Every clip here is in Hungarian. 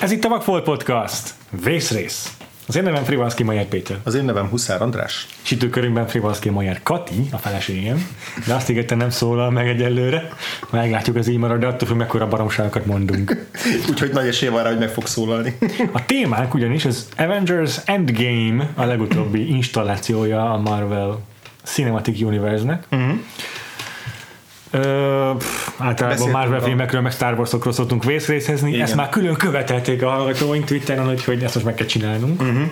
Ez itt a Vakfolt Podcast. Vészrész. Az én nevem Frivalszki Majer Péter. Az én nevem Huszár András. Sütőkörünkben Frivalszki Majer Kati, a feleségem. De azt ígérte nem szólal meg egyelőre. Meglátjuk az így marad, de attól, hogy mekkora baromságokat mondunk. Úgyhogy nagy esély van rá, hogy meg fog szólalni. A témánk ugyanis az Avengers Endgame, a legutóbbi installációja a Marvel Cinematic Universe-nek. Uh-huh. Ö, pff, általában Marvel filmekről, meg Star Wars-okról szoktunk vészrészezni. Igen. Ezt már külön követelték a hallgatóink Twitteren, úgyhogy ezt most meg kell csinálnunk. Uh-huh.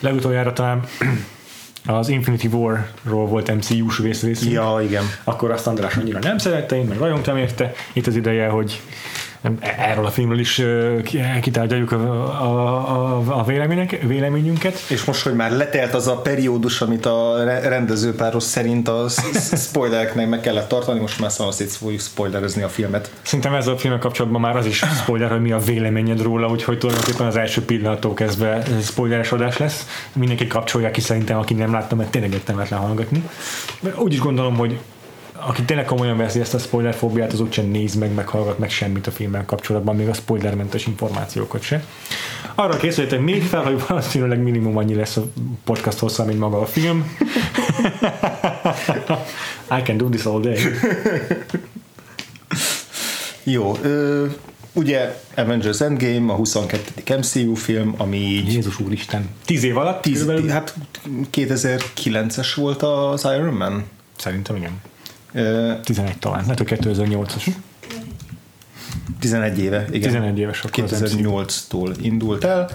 Legutoljára talán az Infinity War-ról volt MCU-s vészrészünk. Ja, igen. Akkor azt András annyira nem szerette, én meg rajongtam érte. Itt az ideje, hogy nem, erről a filmről is kitárgyaljuk a, a, a, a vélemények, véleményünket. És most, hogy már letelt az a periódus, amit a re- rendezőpáros szerint a spoilereknek meg kellett tartani, most már szóval szét fogjuk spoilerezni a filmet. Szerintem ezzel a filmmel kapcsolatban már az is spoiler, hogy mi a véleményed róla, úgyhogy tulajdonképpen az első pillanattól kezdve spoileres adás lesz. Mindenki kapcsolja ki szerintem, aki nem látta, mert tényleg értelmetlen hallgatni. Úgy is gondolom, hogy aki tényleg komolyan veszi ezt a spoiler fóbiát, az úgysem néz meg, meg hallgat meg semmit a filmmel kapcsolatban, még a spoilermentes információkat se. Arra készüljetek még fel, hogy valószínűleg minimum annyi lesz a podcast hossza, mint maga a film. I can do this all day. Jó, ö, ugye Avengers Endgame, a 22. MCU film, ami így Jézus úristen. Tíz év alatt? tíz, körülbelül? hát 2009-es volt az Iron Man. Szerintem igen. Ö, 11 talán, lehet, hogy 2008-as. 11 éve, igen. 11 éves akkor az MCU. 2008-tól indult el.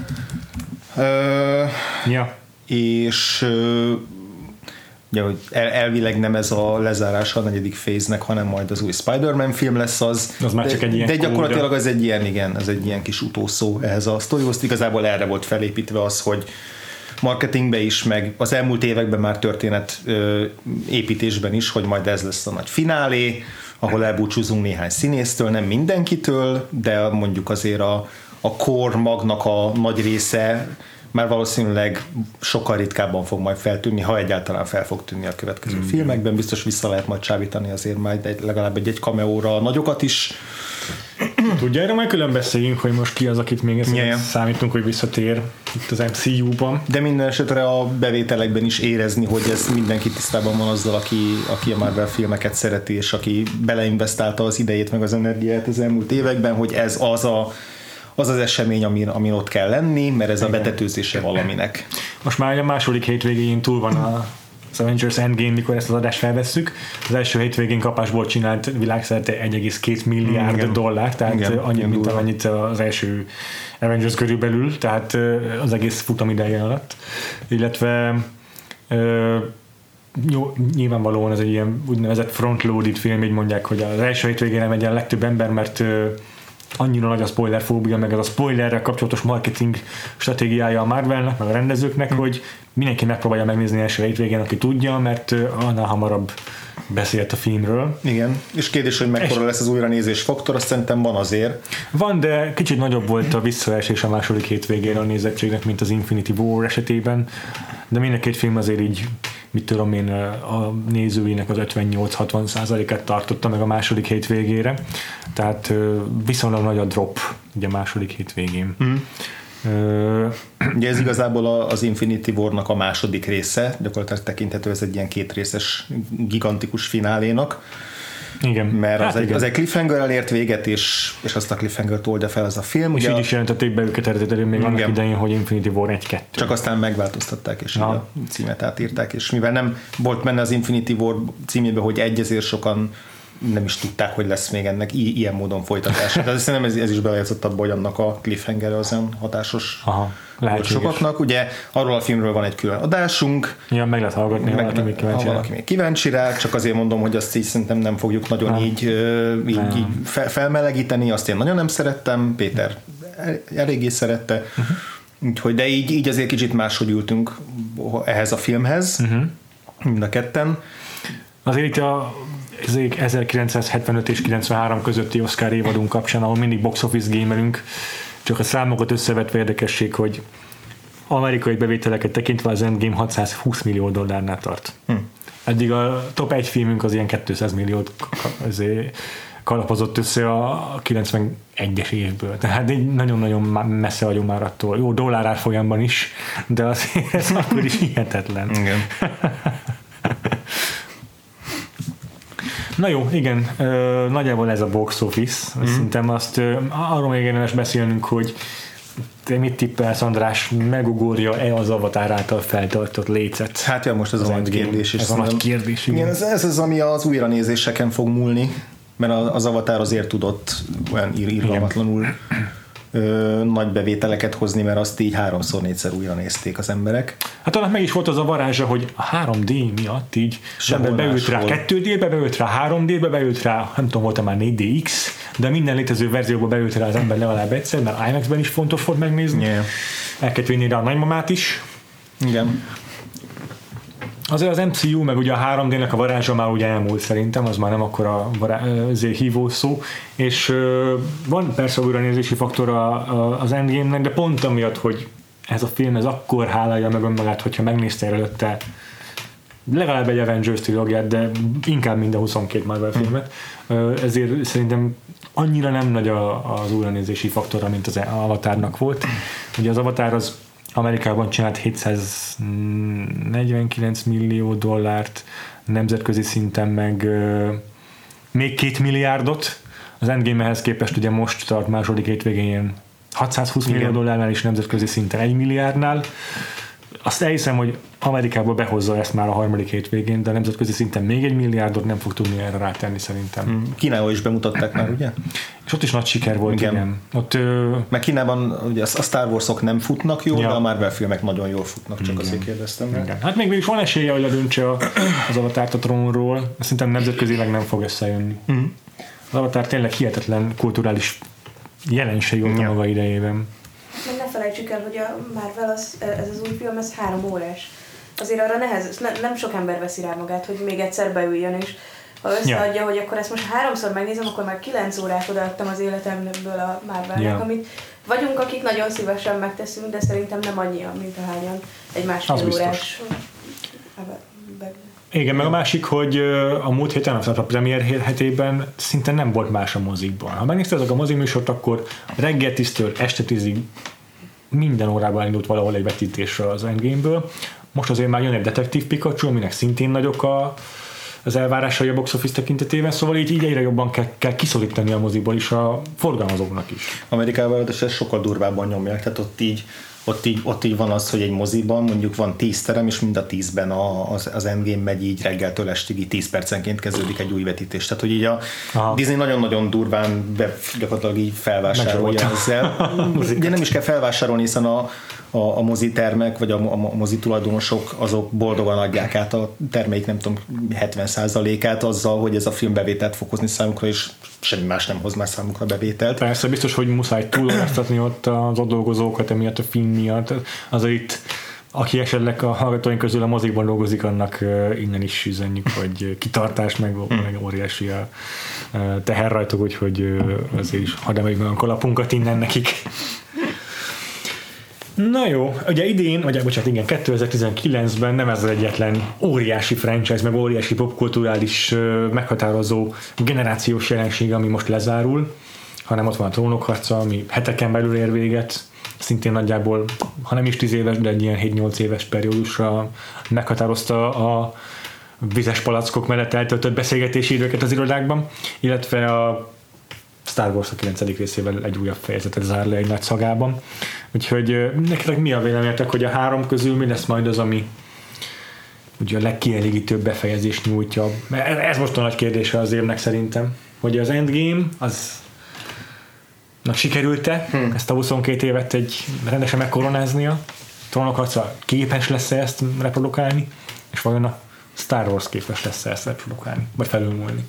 Ja. és ugye, hogy el, elvileg nem ez a lezárása a negyedik féznek, hanem majd az új Spider-Man film lesz az. Az már csak de, egy ilyen De gyakorlatilag kódja. ez egy ilyen, igen, ez egy ilyen kis utószó ehhez a sztorihoz. Igazából erre volt felépítve az, hogy marketingbe is, meg az elmúlt években már történet ö, építésben is, hogy majd ez lesz a nagy finálé, ahol elbúcsúzunk néhány színésztől, nem mindenkitől, de mondjuk azért a, a kor magnak a nagy része már valószínűleg sokkal ritkábban fog majd feltűnni, ha egyáltalán fel fog tűnni a következő mm. filmekben. Biztos vissza lehet majd csábítani azért majd egy, legalább egy, egy cameóra a nagyokat is. Tudja, erről majd külön beszéljünk, hogy most ki az, akit még ezt ja. számítunk, hogy visszatér itt az MCU-ban. De minden esetre a bevételekben is érezni, hogy ez mindenki tisztában van azzal, aki, aki a Marvel filmeket szereti, és aki beleinvestálta az idejét meg az energiát az elmúlt években, hogy ez az a, az, az esemény, amin, amin ott kell lenni, mert ez a betetőzése valaminek. Most már a második hétvégén túl van a az Avengers Endgame, mikor ezt az adást felvesszük. Az első hétvégén kapásból csinált világszerte 1,2 milliárd Igen. dollár, tehát Igen, annyi, igen, mint amennyit az első Avengers körülbelül, tehát az egész futam ideje alatt. Illetve jó, nyilvánvalóan ez egy ilyen úgynevezett frontloaded film, így mondják, hogy az első hétvégén megy a legtöbb ember, mert annyira nagy a spoiler fóbia, meg az a spoilerrel kapcsolatos marketing stratégiája a Marvelnek, meg a rendezőknek, hogy mindenki megpróbálja megnézni első hétvégén, aki tudja, mert annál hamarabb beszélt a filmről. Igen, és kérdés, hogy mekkora lesz az újranézés faktor, azt szerintem van azért. Van, de kicsit nagyobb volt a visszaesés a második hétvégén a nézettségnek, mint az Infinity War esetében, de mind a két film azért így, mit tudom én, a nézőinek az 58-60 százalékát tartotta meg a második hétvégére, tehát viszonylag nagy a drop ugye a második hétvégén. Mm. Ugye ez igazából az Infinity War-nak a második része, gyakorlatilag tekinthető ez egy ilyen kétrészes gigantikus finálénak, igen. mert hát az, egy, igen. az egy cliffhanger ért véget, és, és azt a cliffhanger oldja fel az a film. és Ugye így is jelentették be őket eredetileg még annak Igen. idején, hogy Infinity War 1-2. Csak aztán megváltoztatták, és a címet átírták, és mivel nem volt benne az Infinity War címébe, hogy egy, ezért sokan nem is tudták, hogy lesz még ennek i- ilyen módon folytatása. De szerintem ez, ez is belejátszott abba, hogy annak a cliffhanger az olyan hatásos Aha, sokaknak. Ugye arról a filmről van egy külön adásunk, Ja, meg lehet hallgatni, ha meg, valaki még ha kíváncsi. rá. valaki még kíváncsi rá, csak azért mondom, hogy azt így szerintem nem fogjuk nagyon Nem. így, így, Nem. így fe- felmelegíteni, azt én nagyon nem szerettem, Péter el- eléggé szerette, uh-huh. úgyhogy, de így, így azért kicsit máshogy ültünk ehhez a filmhez, uh-huh. mind a ketten. Azért itt a 1975 és 93 közötti Oscar évadunk kapcsán, ahol mindig box office gamerünk, csak a számokat összevetve érdekesség, hogy amerikai bevételeket tekintve az Endgame 620 millió dollárnál tart. Hm. Eddig a top egy filmünk az ilyen 200 milliót kalapozott össze a 91-es évből. Tehát így nagyon-nagyon messze vagyunk már attól. Jó, dollár folyamban is, de azért ez akkor is hihetetlen. Igen. Na jó, igen, ö, nagyjából ez a box office. Mm. Szerintem azt ö, arról még érdemes beszélnünk, hogy te mit tippelsz, András, megugorja-e az Avatar által feltartott lécet? Hát ja, most ez a nagy kérdés. Ez a nagy kérdés, igen. igen ez, ez az, ami az újranézéseken fog múlni, mert az Avatar azért tudott olyan irgalmatlanul ö, nagy bevételeket hozni, mert azt így háromszor, négyszer újra nézték az emberek. Hát annak meg is volt az a varázsa, hogy a 3D miatt így ember beült rá máshol. 2D-be, beült rá 3D-be, beült rá, nem tudom, volt már 4DX, de minden létező verzióba beült rá az ember legalább egyszer, mert IMAX-ben is fontos volt megnézni. Yeah. El kellett vinni rá a nagymamát is. Igen. Azért az MCU, meg ugye a 3D-nek a varázsa már ugye elmúlt szerintem, az már nem akkor a vará- azért hívó szó, és van persze újranézési faktor az Endgame-nek, de pont amiatt, hogy ez a film, ez akkor hálálja meg önmagát, hogyha megnézte előtte legalább egy Avengers trilógiát, de inkább mind a 22 Marvel filmet, Ö, ezért szerintem annyira nem nagy az újranézési faktora, mint az Avatarnak volt. Ugye az Avatar az Amerikában csinált 749 millió dollárt, nemzetközi szinten meg még két milliárdot. Az Endgame ehhez képest ugye most tart második hétvégén ilyen 620 millió Igen. dollárnál és nemzetközi szinten 1 milliárdnál. Azt elhiszem, hogy Amerikából behozza ezt már a harmadik hétvégén, de nemzetközi szinten még egy milliárdot nem fog tudni erre rátenni szerintem. Kínában is bemutatták már, ugye? És ott is nagy siker volt, igen. Igen. igen. Ott ö, Meg Kínában ugye a Star Wars-ok nem futnak jól, Ja. de a Marvel filmek nagyon jól futnak, csak azért kérdeztem. igen. Hát még mégis van esélye, hogy ledöntse a- az avatárt a trónról, szerintem nemzetközileg nem fog összejönni. Mhm. Az avatár tényleg hihetetlen kulturális jelenség volt a Ja. maga idejében. Felejtsük el, hogy a Marvel, az, ez az új film, ez három órás. Azért arra nehez, ne, nem sok ember veszi rá magát, hogy még egyszer beüljön, és ha összeadja, hogy akkor ezt most háromszor megnézem, akkor már kilenc órát odaadtam az életemből a Marvelnek, Ja. amit vagyunk, akik nagyon szívesen megteszünk, de szerintem nem annyian, mint ahányan egy Az másfél órás. Igen, meg a másik, hogy a múlt héten, a premier hetében szinte nem volt más a mozikban. Ha megnézted azok a moziműsort, akkor reggel tisztől este tízig minden órában indult valahol egy vetítésre az Endgame-ből. Most azért már jön egy Detektív Pikachu, aminek szintén nagyok a, az elvárásai a box office tekintetében, szóval így, így egyre jobban kell, kell kiszorítani a moziból is a forgalmazóknak is. Amerikában ezt sokkal durvábban nyomják, tehát ott így, ott így, ott így van az, hogy egy moziban mondjuk van 10 terem, és mind a 10-ben a, az, az Endgame megy így reggeltől estig, így 10 percenként kezdődik egy új vetítés. Tehát, hogy így a Aha. Disney nagyon-nagyon durván be, gyakorlatilag így felvásárolja ezzel. Ugye nem is kell felvásárolni, hiszen a, a, a mozitermek, vagy a, a mozi tulajdonosok azok boldogan adják át a termék, nem tudom, 70%-át azzal, hogy ez a film bevételt fog hozni számukra, és semmi más nem hoz már számukra bevételt. Persze, biztos, hogy muszáj túlóráztatni ott az ott dolgozókat, emiatt a film miatt. Azért itt aki esetleg a hallgatóink közül a mozikban dolgozik, annak innen is üzenjük, hogy kitartás, meg, meg óriási a teher rajtuk, úgyhogy azért is hadd emeljük meg a kalapunkat innen nekik. Na jó, ugye idén, vagy bocsánat, igen, 2019-ben nem ez az egyetlen óriási franchise, meg óriási popkulturális meghatározó generációs jelenség, ami most lezárul, hanem ott van a trónok harca, ami heteken belül ér véget, szintén nagyjából, ha nem is 10 éves, de egy ilyen 7-8 éves periódusra meghatározta a vizes palackok mellett eltöltött beszélgetési időket az irodákban, illetve a Star Wars a 9. részével egy újabb fejezetet zár le egy nagy szagában. Úgyhogy nektek mi a véleményetek, hogy a három közül mi lesz majd az, ami ugye a legkielégítőbb befejezést nyújtja? Ez most a nagy kérdése az évnek szerintem, hogy az Endgame az Na, sikerült-e hmm. ezt a 22 évet egy rendesen megkoronáznia? Trónok harca képes lesz-e ezt reprodukálni? És vajon a Star Wars képes lesz-e ezt reprodukálni? Vagy felülmúlni?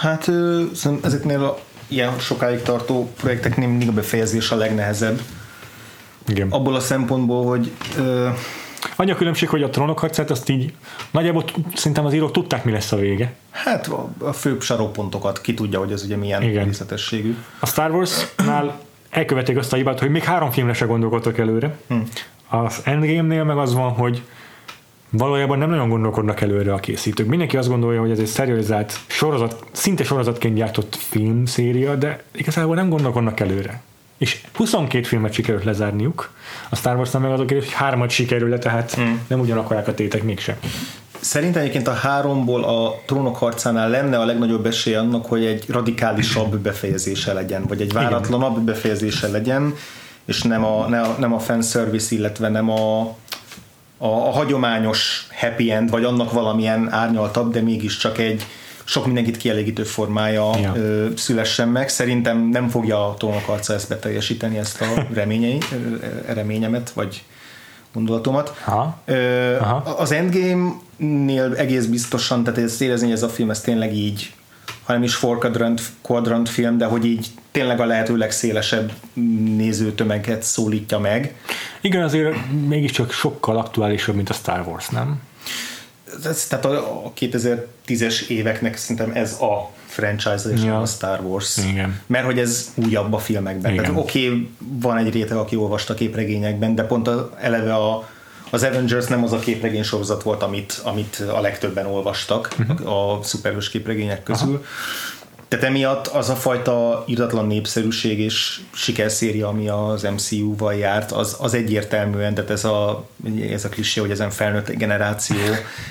Hát szerintem ezeknél a ilyen sokáig tartó projekteknél mindig a befejezés a legnehezebb. Igen. Abból a szempontból, hogy ö, Annyi a különbség, hogy a trónok harcát azt így nagyjából szerintem az írók tudták, mi lesz a vége. hát a, a főbb sarokpontokat ki tudja, hogy ez ugye milyen. Igen. részletességű. A Star Wars-nál elkövették azt a hibát, hogy még három filmre se gondolkodtak előre. Hm. Az Endgame-nél meg az van, hogy valójában nem nagyon gondolkodnak előre a készítők. Mindenki azt gondolja, hogy ez egy szerializált sorozat, szinte sorozatként gyártott filmszéria, de igazából nem gondolkodnak előre. És 22 filmet sikerült lezárniuk, a Star wars meg azok, hogy hármat sikerül tehát hmm. nem ugyanakkorák a tétek mégsem. Szerintem egyébként a háromból a trónok harcánál lenne a legnagyobb esély annak, hogy egy radikálisabb befejezése legyen, vagy egy váratlanabb befejezése legyen, és nem a, nem a, nem a fanservice, illetve nem a, a, a hagyományos happy end, vagy annak valamilyen árnyaltabb, de mégiscsak egy sok mindenkit kielégítő formája ja. ö, szülessen meg. Szerintem nem fogja a trónok arca ezt beteljesíteni, ezt a reményei, reményemet, vagy gondolatomat. Aha. Ö, Aha. Az Endgame-nél egész biztosan, tehát ezt érezni, hogy ez a film ez tényleg így, hanem is four quadrant, quadrant film, de hogy így tényleg a lehető legszélesebb nézőtömeget szólítja meg. Igen, azért mégiscsak sokkal aktuálisabb, mint a Star Wars, nem? Ez, tehát a 2010-es éveknek szerintem ez a franchise és ja. a Star Wars. Igen. Mert hogy ez újabb a filmekben. Igen. Tehát oké, okay, van egy réteg, aki olvasta képregényekben, de pont a, eleve a, az Avengers nem az a képregény sorozat volt, amit, amit a legtöbben olvastak uh-huh. a szuperhős képregények közül. Aha. Tehát emiatt az a fajta iratlan népszerűség és sikerszéria, ami az MCU-val járt, az, az egyértelműen, tehát ez a, ez a klisé, hogy ezen felnőtt generáció,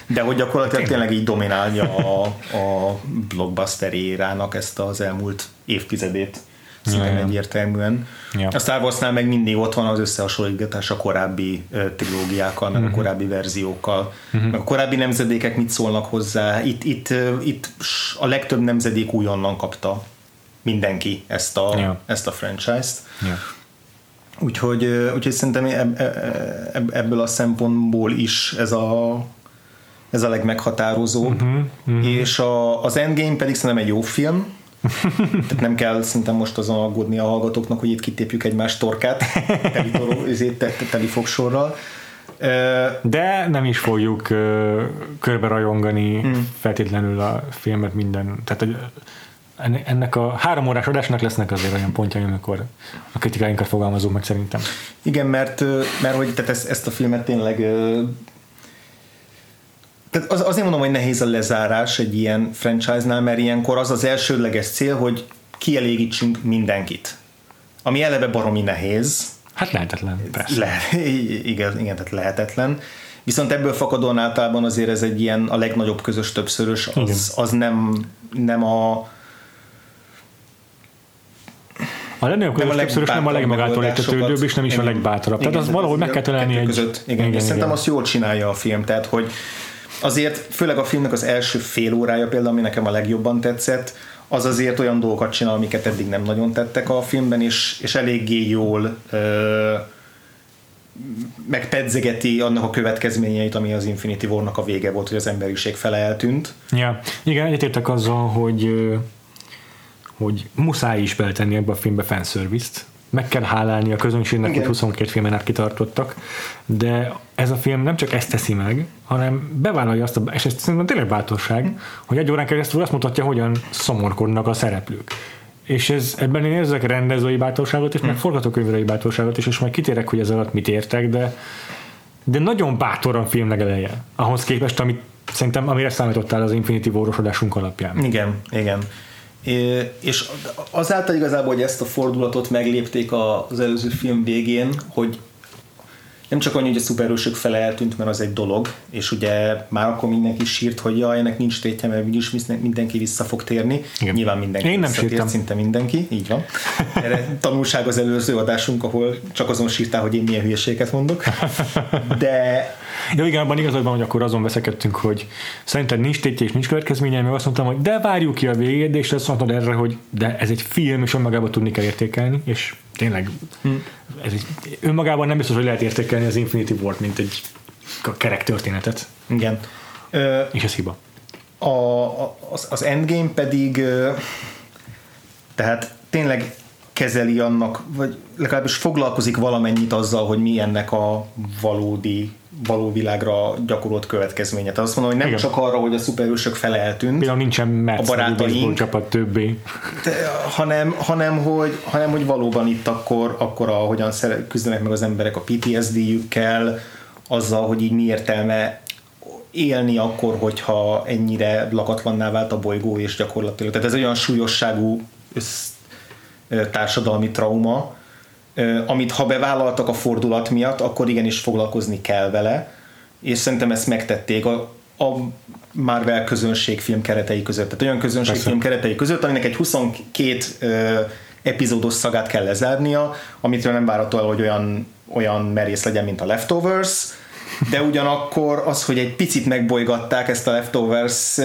de hogy gyakorlatilag tényleg így dominálja a, a blockbuster érának ezt az elmúlt évtizedét szinte ja, egyértelműen. Ja. A Star Warsnál meg mindig ott van az összehasonlítgatás a korábbi trilógiákkal, meg uh-huh. a mhm. korábbi verziókkal, uh-huh. meg a korábbi nemzedékek mit szólnak hozzá. Itt, itt, itt a legtöbb nemzedék újonnan kapta mindenki ezt a, ja. ezt a franchise-t. Ja. Úgyhogy, úgyhogy szerintem ebb, ebből a szempontból is ez a, ez a legmeghatározóbb. Uh-huh, uh-huh. És a, az Endgame pedig szerintem egy jó film, tehát nem kell szerintem most azon aggódni a hallgatóknak, hogy itt kitépjük egymás torkát teli, izé, teli fogsorral. De nem is fogjuk körbe rajongani hmm. feltétlenül a filmet minden. Tehát ennek a három órás adásnak lesznek azért olyan pontjai, amikor a kritikáinkat fogalmazunk meg szerintem. Igen, mert, mert hogy tehát ezt, ezt a filmet tényleg tehát az, azért mondom, hogy nehéz a lezárás egy ilyen franchise-nál, mert ilyenkor az az elsődleges cél, hogy kielégítsünk mindenkit. Ami eleve baromi nehéz. Hát lehetetlen, persze. Le, igen, igen, tehát lehetetlen. Viszont ebből fakadóan általában azért ez egy ilyen a legnagyobb közös többszörös, az, az nem, nem a a legnagyobb közös többszörös nem a legmagától értetődőbb, és nem is igen, a legbátrabb. Tehát az valahogy meg kell találni egy... Között. Igen, igen, igen, szerintem azt jól csinálja a film, tehát hogy azért főleg a filmnek az első fél órája például, ami nekem a legjobban tetszett, az azért olyan dolgokat csinál, amiket eddig nem nagyon tettek a filmben, és, és eléggé jól ö, megpedzegeti annak a következményeit, ami az Infinity War-nak a vége volt, hogy az emberiség fele eltűnt. Ja, igen, egyetértek azzal, hogy hogy muszáj is beletenni ebbe a filmbe fanservice-t, meg kell hálálni a közönségnek, Igen. hogy 22 filmen át kitartottak, de ez a film nem csak ezt teszi meg, hanem bevállalja azt, a, és ez szerintem tényleg bátorság, hogy egy órán keresztül azt mutatja, hogyan szomorkodnak a szereplők. És ez, ebben én érzek rendezői bátorságot, és meg forgatókönyvői bátorságot is, és majd kitérek, hogy ez alatt mit értek, de, de nagyon bátor a film legeleje, ahhoz képest, amit szerintem, amire számítottál az Infinity war alapján. Igen, igen és azáltal igazából, hogy ezt a fordulatot meglépték az előző film végén, hogy nem csak annyi, hogy a szuperősök fele eltűnt, mert az egy dolog, és ugye már akkor mindenki sírt, hogy jaj, ennek nincs tétje, mert úgyis mindenki vissza fog térni. Igen. Nyilván mindenki Én nem sírtam. szinte mindenki, így van. Erre tanulság az előző adásunk, ahol csak azon sírtál, hogy én milyen hülyeséget mondok. De Ja, igen, abban igazad van, hogy akkor azon veszekedtünk, hogy szerinted nincs tétje és nincs következménye, mert azt mondtam, hogy de várjuk ki a végét, és azt mondtad erre, hogy de ez egy film, és önmagában tudni kell értékelni, és tényleg hmm. ez egy, önmagában nem biztos, hogy lehet értékelni az Infinity war mint egy kerek történetet. Igen. Ö, és ez hiba. A, az, az Endgame pedig tehát tényleg kezeli annak, vagy legalábbis foglalkozik valamennyit azzal, hogy mi ennek a valódi való világra gyakorolt következménye. Tehát azt mondom, hogy nem Igen. csak arra, hogy a szuperősök fele eltűnt, Például nincsen Metsz, a barátaink, csapat többé. De, hanem, hanem, hogy, hanem, hogy valóban itt akkor, akkor ahogyan küzdenek meg az emberek a PTSD-jükkel, azzal, hogy így mi értelme élni akkor, hogyha ennyire lakatlanná vált a bolygó, és gyakorlatilag, tehát ez olyan súlyosságú társadalmi trauma, amit ha bevállaltak a fordulat miatt, akkor igenis foglalkozni kell vele, és szerintem ezt megtették a, a Marvel közönségfilm keretei között. Tehát olyan közönségfilm keretei között, aminek egy 22 ö, epizódos szagát kell lezárnia, amitől nem várható el, hogy olyan, olyan merész legyen, mint a Leftovers, de ugyanakkor az, hogy egy picit megbolygatták ezt a Leftovers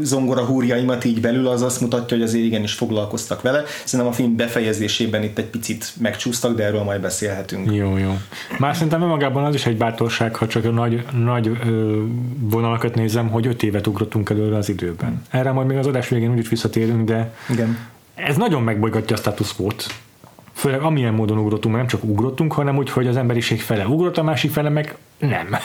zongora húrjaimat így belül, az azt mutatja, hogy azért igenis foglalkoztak vele. Szerintem a film befejezésében itt egy picit megcsúsztak, de erről majd beszélhetünk. Jó, jó. Már szerintem magában az is egy bátorság, ha csak a nagy, nagy ö, vonalakat nézem, hogy öt évet ugrottunk előre az időben. Erre majd még az adás végén úgyis visszatérünk, de Igen. ez nagyon megbolygatja a status quo-t főleg amilyen módon ugrottunk, nem csak ugrottunk, hanem úgy, hogy az emberiség fele ugrott, a másik fele meg nem.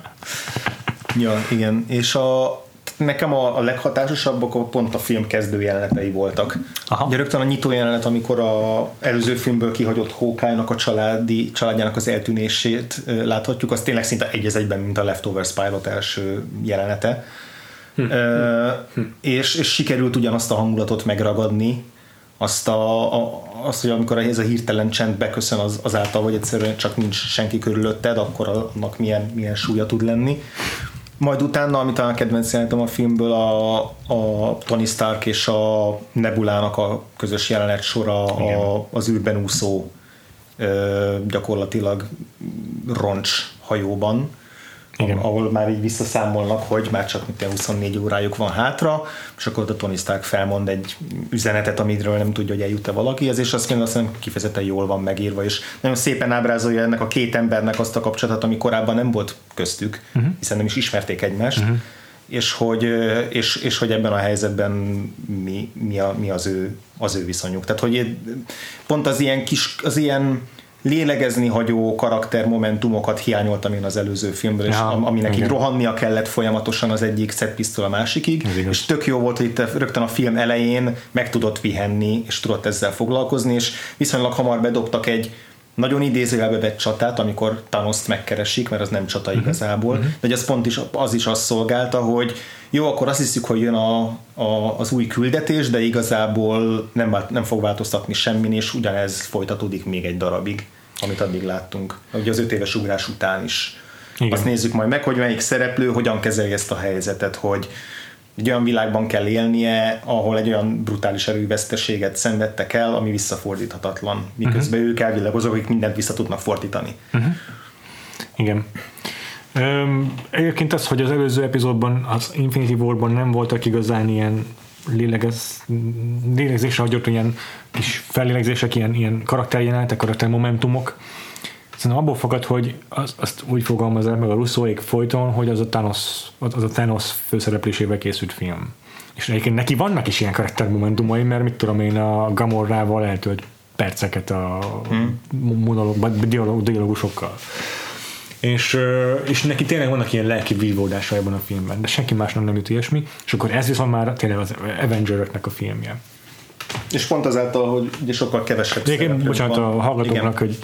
ja, igen, és a, nekem a, a leghatásosabbak pont a film kezdő jelenetei voltak. Aha. Ugye rögtön a nyitó jelenet, amikor a előző filmből kihagyott Hawkeye-nak a családi, családjának az eltűnését láthatjuk, az tényleg szinte egy egyben, mint a Leftovers Pilot első jelenete. Hm. Uh, hm. És, és sikerült ugyanazt a hangulatot megragadni, azt, a, a, azt, hogy amikor ez a hirtelen csend beköszön az, azáltal, hogy egyszerűen csak nincs senki körülötted, akkor annak milyen, milyen súlya tud lenni. Majd utána, amit a kedvenc jelentem a filmből, a, a Tony Stark és a Nebulának a közös jelenet sora a, az űrben úszó gyakorlatilag roncs hajóban, igen. ahol már így visszaszámolnak, hogy már csak 24 órájuk van hátra, és akkor a Tony Stark felmond egy üzenetet, amiről nem tudja, hogy eljut-e valakihez, és azt mondja, azt kifejezetten jól van megírva, és nagyon szépen ábrázolja ennek a két embernek azt a kapcsolatot, ami korábban nem volt köztük, uh-huh. hiszen nem is ismerték egymást, uh-huh. és, hogy, és, és hogy ebben a helyzetben mi, mi, a, mi az, ő, az ő viszonyuk. Tehát, hogy pont az ilyen kis, az ilyen lélegezni hagyó karaktermomentumokat hiányoltam én az előző filmből, és ja, aminek igen. így rohannia kellett folyamatosan az egyik szetpisztől a másikig, és tök jó volt, hogy itt rögtön a film elején meg tudott vihenni, és tudott ezzel foglalkozni, és viszonylag hamar bedobtak egy nagyon idézőjelbe vett csatát, amikor Thanos-t megkeresik, mert az nem csata uh-huh. igazából, uh-huh. de az pont is, az is azt szolgálta, hogy jó, akkor azt hiszük, hogy jön a, a, az új küldetés, de igazából nem, nem fog változtatni semmin, és ugyanez folytatódik még egy darabig, amit addig láttunk. Ugye az öt éves ugrás után is. Igen. Azt nézzük majd meg, hogy melyik szereplő hogyan kezeli ezt a helyzetet, hogy egy olyan világban kell élnie, ahol egy olyan brutális erőveszteséget szenvedtek el, ami visszafordíthatatlan, miközben uh-huh. ők elvileg azok, akik mindent vissza tudnak fordítani. Uh-huh. Igen. Üm, egyébként az, hogy az előző epizódban, az Infinity War-ban nem voltak igazán ilyen lélegez, lélegzésre hagyott ilyen kis fellélegzések, ilyen, ilyen karakterjelenetek, karaktermomentumok. Szerintem abból fogad, hogy az, azt úgy fogalmazzák meg a Russzóék folyton, hogy az a Thanos, az a Thanos főszereplésével készült film. És egyébként neki vannak is ilyen karaktermomentumai, mert mit tudom én, a Gamorrával eltölt perceket a hmm. monolog, dialogusokkal és, és neki tényleg vannak ilyen lelki vívódása ebben a filmben, de senki más nem, jut ilyesmi, és akkor ez viszont már tényleg az Avengeröknek a filmje. És pont azáltal, hogy ugye sokkal kevesebb Én, bocsánat van. a hallgatóknak, hogy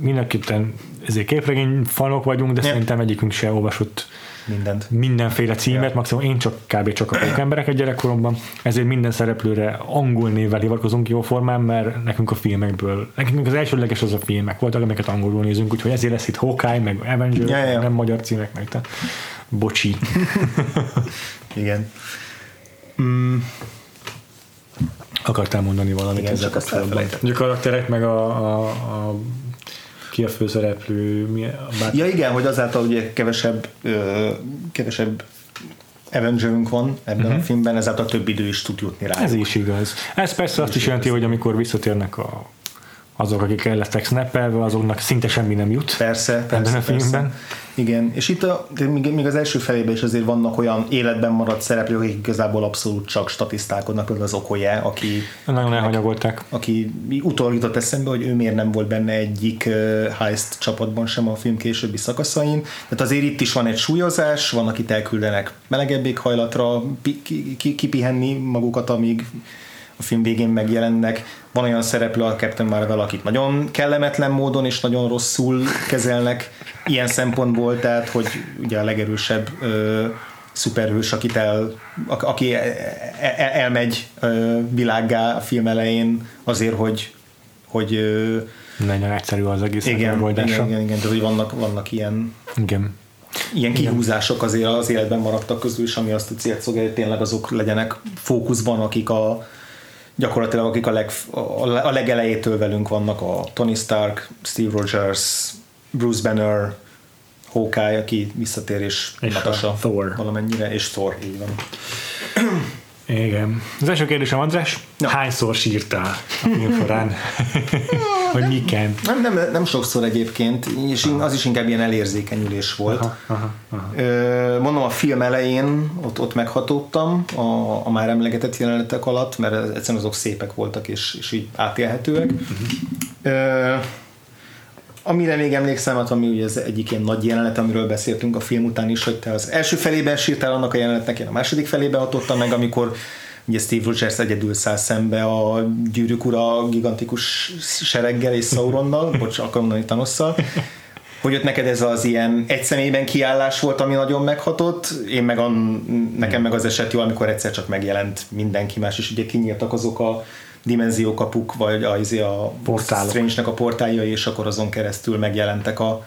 mindenképpen ezért képregény fanok vagyunk, de ja. szerintem egyikünk se olvasott mindent. mindenféle címet, ja. maximum én csak kb. csak a emberek egy gyerekkoromban, ezért minden szereplőre angol névvel hivatkozunk jó formán, mert nekünk a filmekből, nekünk az elsőleges az a filmek voltak, amiket angolul nézünk, úgyhogy ezért lesz itt Hawkeye, meg Avenger, ja, ja. nem magyar címek, meg te. Bocsi. Igen. Mm. Akartál mondani valamit Igen, ezzel kapcsolatban? A karakterek, meg a, a, a ki a főszereplő, mi a bár... Ja igen, hogy azáltal ugye kevesebb, ö, kevesebb Avengerünk van ebben uh-huh. a mhm. filmben, ezáltal több idő is tud jutni rá. Ez is igaz. Ez persze Ez azt is jelenti, hogy amikor visszatérnek a azok, akik el lettek snappelve, azoknak szinte semmi nem jut. Persze, persze. a filmben. Persze. Igen, és itt a, még, még az első felében is azért vannak olyan életben maradt szereplők, akik igazából abszolút csak statisztálkodnak, például az Okoye, aki nagyon elhanyagolták. Aki utólag jutott eszembe, hogy ő miért nem volt benne egyik uh, heist csapatban sem a film későbbi szakaszain. Tehát azért itt is van egy súlyozás, van, akit elküldenek melegebb éghajlatra, ki, ki, kipihenni magukat, amíg a film végén megjelennek. Van olyan szereplő a Captain Marvel, akit nagyon kellemetlen módon és nagyon rosszul kezelnek ilyen szempontból, tehát hogy ugye a legerősebb ö, szuperhős, akit el, aki e, e, e, elmegy világgá a film elején azért, hogy, hogy Nagyon egyszerű az egész igen, igen, megoldása. igen, igen, de hogy vannak, vannak ilyen igen. ilyen kihúzások azért az életben maradtak közül is, ami azt a célt szolgálja, hogy tényleg azok legyenek fókuszban, akik a gyakorlatilag akik a, leg, a, legelejétől velünk vannak, a Tony Stark, Steve Rogers, Bruce Banner, Hawkeye, aki visszatér és, És Natasha a Thor. valamennyire, és Thor, így van. Igen. Az első kérdésem, András, Na. hányszor sírtál a során? Vagy miken? Nem, nem, nem sokszor egyébként, és az is inkább ilyen elérzékenyülés volt. Aha, aha, aha. Ö, Mondom, a film elején ott, ott meghatódtam a, a már emlegetett jelenetek alatt, mert egyszerűen azok szépek voltak, és, és így átélhetőek. Ö, amire még emlékszem, hát ami ugye az egyik ilyen nagy jelenet, amiről beszéltünk a film után is, hogy te az első felében sírtál annak a jelenetnek, én a második felében hatottam meg, amikor ugye Steve Rogers egyedül száll szembe a gyűrűk ura gigantikus sereggel és Sauronnal, bocs, akarom mondani Thanosszal, hogy ott neked ez az ilyen egy személyben kiállás volt, ami nagyon meghatott, én meg a, nekem meg az eset jó, amikor egyszer csak megjelent mindenki más, és ugye kinyíltak azok a dimenziókapuk, vagy a, izé a Portálok. Strange-nek a portáljai, és akkor azon keresztül megjelentek a,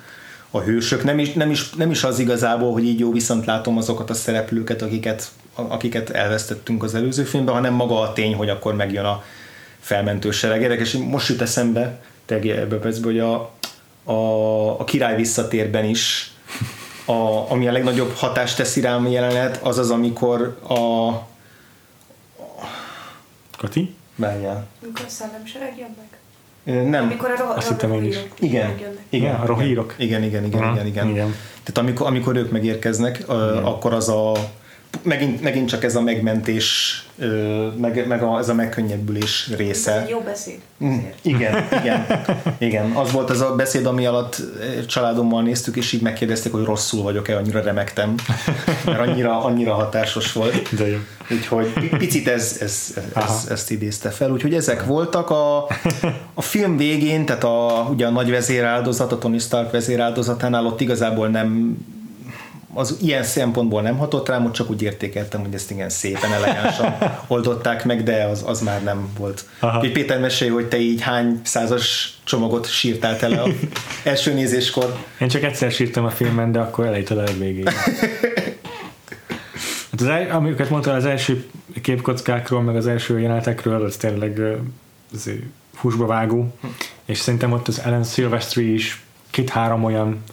a hősök. Nem is, nem, is, nem is az igazából, hogy így jó viszont látom azokat a szereplőket, akiket, akiket elvesztettünk az előző filmben, hanem maga a tény, hogy akkor megjön a felmentő sereg. Érdekes, most jut eszembe, tényleg ebbe a percben, hogy a, a, a király visszatérben is a, ami a legnagyobb hatást teszi rám jelenet, az az, amikor a Kati? Várjál. Amikor a szellemsereg jön meg? Nem. Amikor a ro- Azt hittem én is. Igen, megjönnek. igen, a rohírok. Igen, igen, igen, igen, igen. igen. Tehát amikor, amikor ők megérkeznek, akkor az a megint, megint csak ez a megmentés, meg, meg a, ez a megkönnyebbülés Ez része. egy jó beszéd. Mm. Igen, igen, igen. Az volt az a beszéd, ami alatt családommal néztük, és így megkérdezték, hogy rosszul vagyok-e, annyira remektem, mert annyira, annyira hatásos volt. De jó. Úgyhogy pi- picit ez, ez, Aha. ez, ezt idézte fel. Úgyhogy ezek voltak a, a film végén, tehát a, ugye a nagy vezéráldozat, a Tony Stark vezéráldozatánál ott igazából nem az ilyen szempontból nem hatott rám, ott csak úgy értékeltem, hogy ezt igen szépen, elegánsan oldották meg, de az, az már nem volt. Aha. Péter mesélj, hogy te így hány százas csomagot sírtál tele a első nézéskor. Én csak egyszer sírtam a filmen, de akkor elejétől a végéig. Hát az, amiket mondtál az első képkockákról, meg az első jelenetekről, az tényleg azért húsba vágó, és szerintem ott az Ellen Silvestri is két-három olyan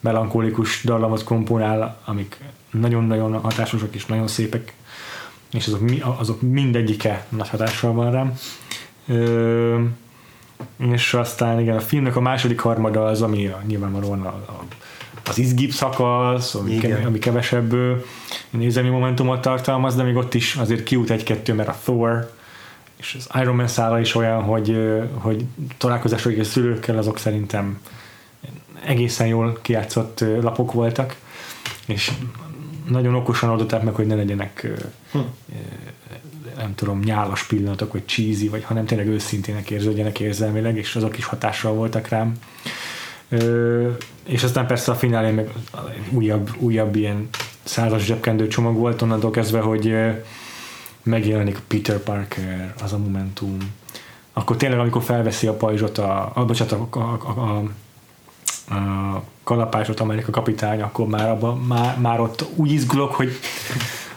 melankolikus dallamot komponál, amik nagyon-nagyon hatásosak és nagyon szépek, és azok, azok mindegyike nagy hatással van rám. Ö, és aztán igen, a filmnek a második harmada az, ami a, nyilvánvalóan a, a, az izgibb szakasz, ami, Igen. keve, ami kevesebb ö, nézelmi momentumot tartalmaz, de még ott is azért kiút egy-kettő, mert a Thor és az Iron Man szála is olyan, hogy, hogy találkozások a szülőkkel azok szerintem egészen jól kijátszott ö, lapok voltak, és nagyon okosan oldották meg, hogy ne legyenek Hm. nem tudom, nyálas pillanatok, vagy cheesy, vagy hanem tényleg őszintének érződjenek érzelmileg, és azok is hatással voltak rám. Ö, és aztán persze a finálé meg újabb, újabb ilyen százas zsebkendő csomag volt onnantól kezdve, hogy megjelenik Peter Parker, az a momentum. Akkor tényleg, amikor felveszi a pajzsot, a, a, bocsánat, a, a, a, a, a kalapácsot Amerika kapitány, akkor már, abba, már, már ott úgy izgulok, hogy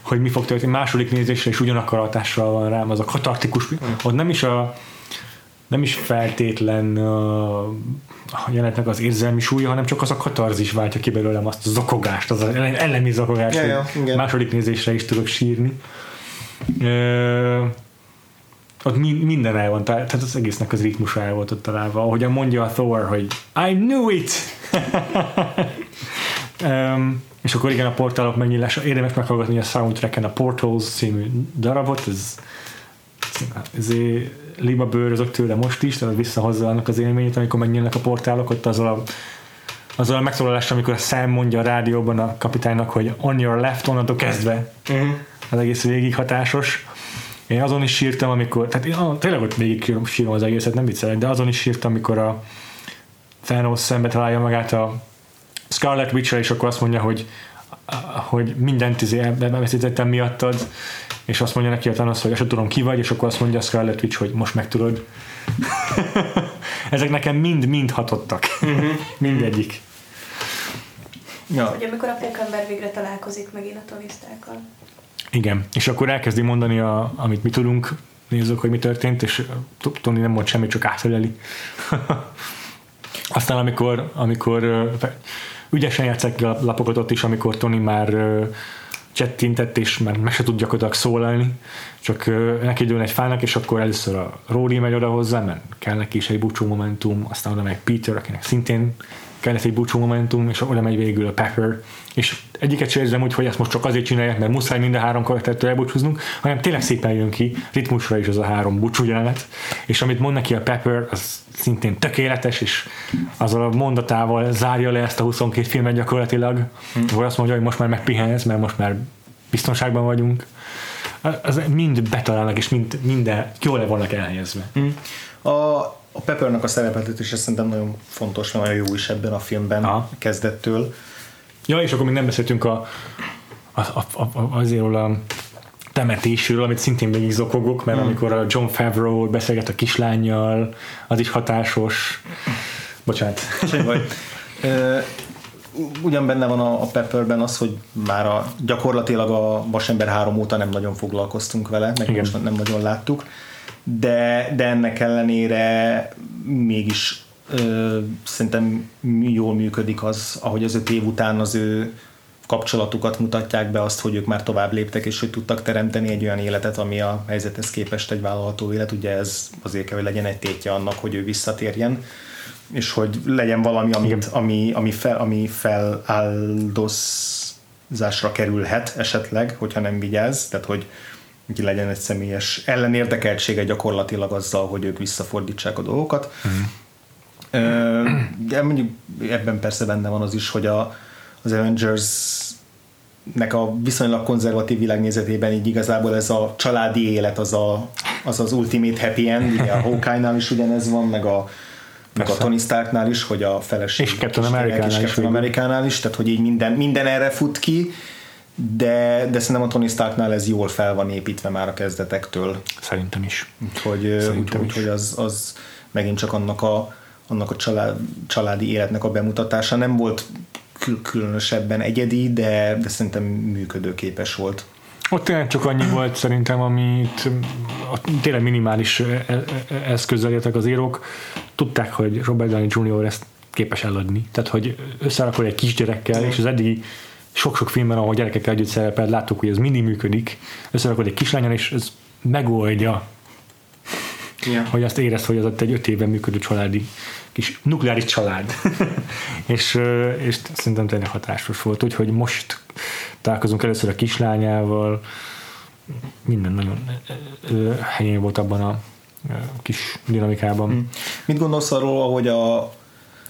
hogy mi fog történni. Második nézésre is ugyanakkor hatással van rám, az a katartikus, ott nem is a nem is feltétlen a, a jelenetnek az érzelmi súlya, hanem csak az a katarzis váltja ki belőlem azt a zokogást, az ellemi zokogást, Ja, ja, második nézésre is tudok sírni. Ö, ott mi, minden el van, tehát az egésznek az ritmusa el volt ott találva. Ahogyan mondja a Thor, hogy I knew it! um, és akkor igen, a portálok megnyilása. Érdemes meghallgatni a soundtracken a Portals című darabot, ez, ez liba bőrözök tőle most is, tehát visszahozza annak az élményét, amikor megnyílnak a portálok, ott azzal a azzal a megszólalással, amikor a Sam mondja a rádióban a kapitánynak, hogy on your left, onnantól kezdve Uh-huh. az egész végig hatásos, Én azon is sírtam, amikor, tehát én ah, tényleg ott végig sírom az egészet, nem viccelek, de azon is sírtam, amikor a Thanos szembe találja magát a Scarlet witch és akkor azt mondja, hogy hogy mindent izé elveszítettem miattad, és azt mondja neki a Thanos, hogy azt tudom ki vagy, és akkor azt mondja a Scarlet Witch, hogy most megtudod. Ezek nekem mind-mind hatottak. Uh-huh. Mindegyik. Ja. Hogy amikor a pókember végre találkozik megint a Tony Stark-kal. Igen, és akkor elkezdi mondani, a, amit mi tudunk, nézzük, hogy mi történt, és Tony nem mond semmit, csak átfeleli. Aztán amikor, amikor ügyesen játszák a lapokat ott is, amikor Tony már csettintett, és már meg se tud gyakorlatilag szólalni, csak neki dőn egy fának, és akkor először a Rory megy oda hozzá, mert kell neki is egy búcsú momentum, aztán oda megy Peter, akinek szintén kellett egy búcsú momentum, és oda megy végül a Pepper, és egyiket sem érzem úgy, hogy ezt most csak azért csinálják, mert muszáj mind a három karaktertől elbúcsúznunk, hanem tényleg szépen jön ki, ritmusra is az a három búcsú jelenet, és amit mond neki a Pepper, az szintén tökéletes, és azzal a mondatával zárja le ezt a 22 filmet gyakorlatilag, hmm. ahol azt mondja, hogy most már megpihensz, mert most már biztonságban vagyunk. Az mind betalálnak, és mind, minden jól le vannak elhelyezve. Hmm. A, a Peppernek a szerepeltetése szerintem nagyon fontos, nagyon jó is ebben a filmben Aha. kezdettől. Ja, és akkor még nem beszéltünk a, a, a, a, azért a temetésről, amit szintén még zokogok, mert hmm. amikor a John Favreau beszélget a kislányjal, az is hatásos. Bocsánat. vagy. ugyan benne van a, a Pepperben az, hogy már a, gyakorlatilag a Vasember 3 óta nem nagyon foglalkoztunk vele, meg Igen. most nem nagyon láttuk de, de ennek ellenére mégis ö, szerintem jól működik az, ahogy az öt év után az ő kapcsolatukat mutatják be, azt, hogy ők már tovább léptek, és hogy tudtak teremteni egy olyan életet, ami a helyzethez képest egy vállalható élet. Ugye ez azért kell, hogy legyen egy tétje annak, hogy ő visszatérjen, és hogy legyen valami, amit, ami, ami, fel, ami feláldozásra kerülhet esetleg, hogyha nem vigyáz, tehát hogy, hogy legyen egy személyes ellenérdekeltsége gyakorlatilag azzal, hogy ők visszafordítsák a dolgokat. Mm. De mondjuk ebben persze benne van az is, hogy a, az Avengers nek a viszonylag konzervatív világnézetében így igazából ez a családi élet az a, az, az ultimate happy end, ugye a Hawkeye-nál is ugyanez van, meg a, meg a Tony Starknál is, hogy a feleség és Captain Amerikánál is, Captain Amerikánál is, tehát hogy így minden, minden erre fut ki, de, de szerintem a Tony Starknál ez jól fel van építve már a kezdetektől. Szerintem is. Úgyhogy, Szerintem úgy, is. hogy az, az megint csak annak a, annak a család, családi életnek a bemutatása nem volt különösebben egyedi, de, de szerintem működőképes volt. Ott tényleg csak annyi volt szerintem, amit tényleg minimális e, e, e, eszközzel értek az írók. Tudták, hogy Robert Downey Jr. ezt képes eladni. Tehát, hogy összerakol egy kisgyerekkel, és az eddigi sok-sok filmben, ahol gyerekekkel együtt szerepel, láttuk, hogy ez mindig működik. Összerakod egy kislányon, és ez megoldja, yeah. hogy azt érezd, hogy az ott egy öt éven működő családi kis nukleáris család. és, és szerintem tényleg hatásos volt, úgyhogy most találkozunk először a kislányával, minden nagyon helyén volt abban a kis dinamikában. Hmm. Mit gondolsz arról, hogy a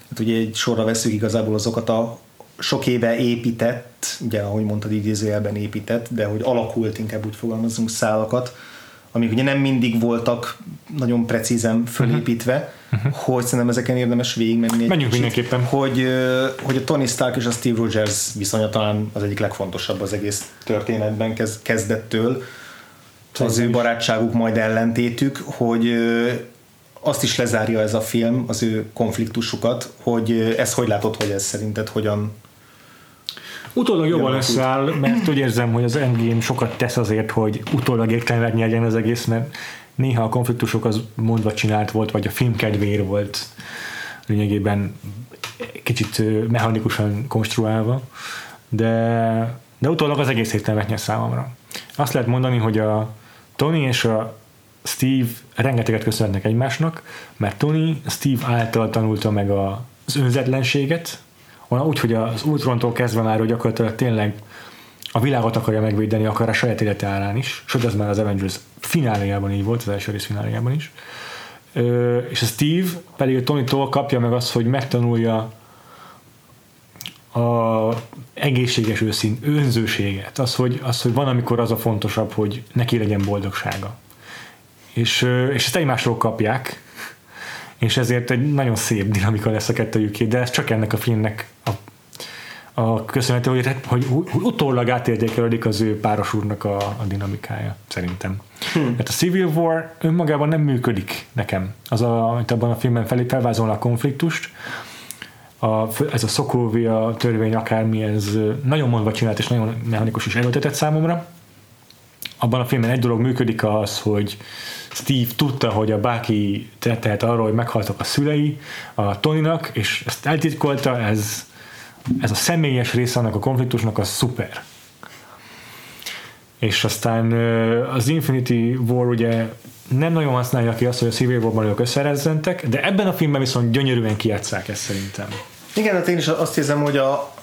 hát ugye egy sorra veszük igazából azokat a sok éve épített, ugye ahogy mondtad idézőjelben épített, de hogy alakult, inkább úgy fogalmazunk szálakat, amik ugye nem mindig voltak nagyon precízen fölépítve, uh-huh. hogy szerintem ezeken érdemes végigmenni. Menjünk kicsit, mindenképpen. Hogy, hogy a Tony Stark és a Steve Rogers viszonya talán az egyik legfontosabb az egész történetben kezdettől. Az ő barátságuk majd ellentétük, hogy azt is lezárja ez a film, az ő konfliktusukat, hogy ez hogy látod, hogy ez szerinted hogyan Utólag jobban összeáll, mert úgy érzem, hogy az Endgame sokat tesz azért, hogy utólag értelmet nyerjen az egész, mert néha a konfliktusok az mondva csinált volt, vagy a film kedvér volt lényegében kicsit mechanikusan konstruálva, de, de utólag az egész értelmet nyer számomra. Azt lehet mondani, hogy a Tony és a Steve rengeteget köszönhetnek egymásnak, mert Tony Steve által tanulta meg az önzetlenséget, úgy, hogy az Ultrontól kezdve már hogy gyakorlatilag tényleg a világot akarja megvédeni, akar a saját élete árán is, sőt ez már az Avengers fináléjában így volt, az első rész fináléjában is. Ö, és a Steve pedig Tony-tól kapja meg azt, hogy megtanulja a egészséges őszín, önzőséget, az hogy, az, hogy van, amikor az a fontosabb, hogy neki legyen boldogsága. és, és ezt egymásról kapják, és ezért egy nagyon szép dinamika lesz a kettőjüké, de ez csak ennek a filmnek a, a köszönhető, hogy, hogy, hogy utólag átértékelődik az ő páros úrnak a, a dinamikája, szerintem. Hmm. Mert a Civil War önmagában nem működik nekem. Az, a, amit abban a filmben felé felvázolna a konfliktust, a, ez a Sokovia törvény akármi, ez nagyon mondva csinált és nagyon mechanikus is erőltetett számomra. Abban a filmben egy dolog működik az, hogy Steve tudta, hogy a báki tehet arról, hogy meghaltak a szülei a Tonynak, és ezt eltitkolta, ez, ez a személyes része annak a konfliktusnak az szuper. És aztán az Infinity War ugye nem nagyon használja ki azt, hogy a Civil War-ban ők összerezzentek, de ebben a filmben viszont gyönyörűen kijátszák ezt szerintem. Igen, hát én is azt érzem, hogy a,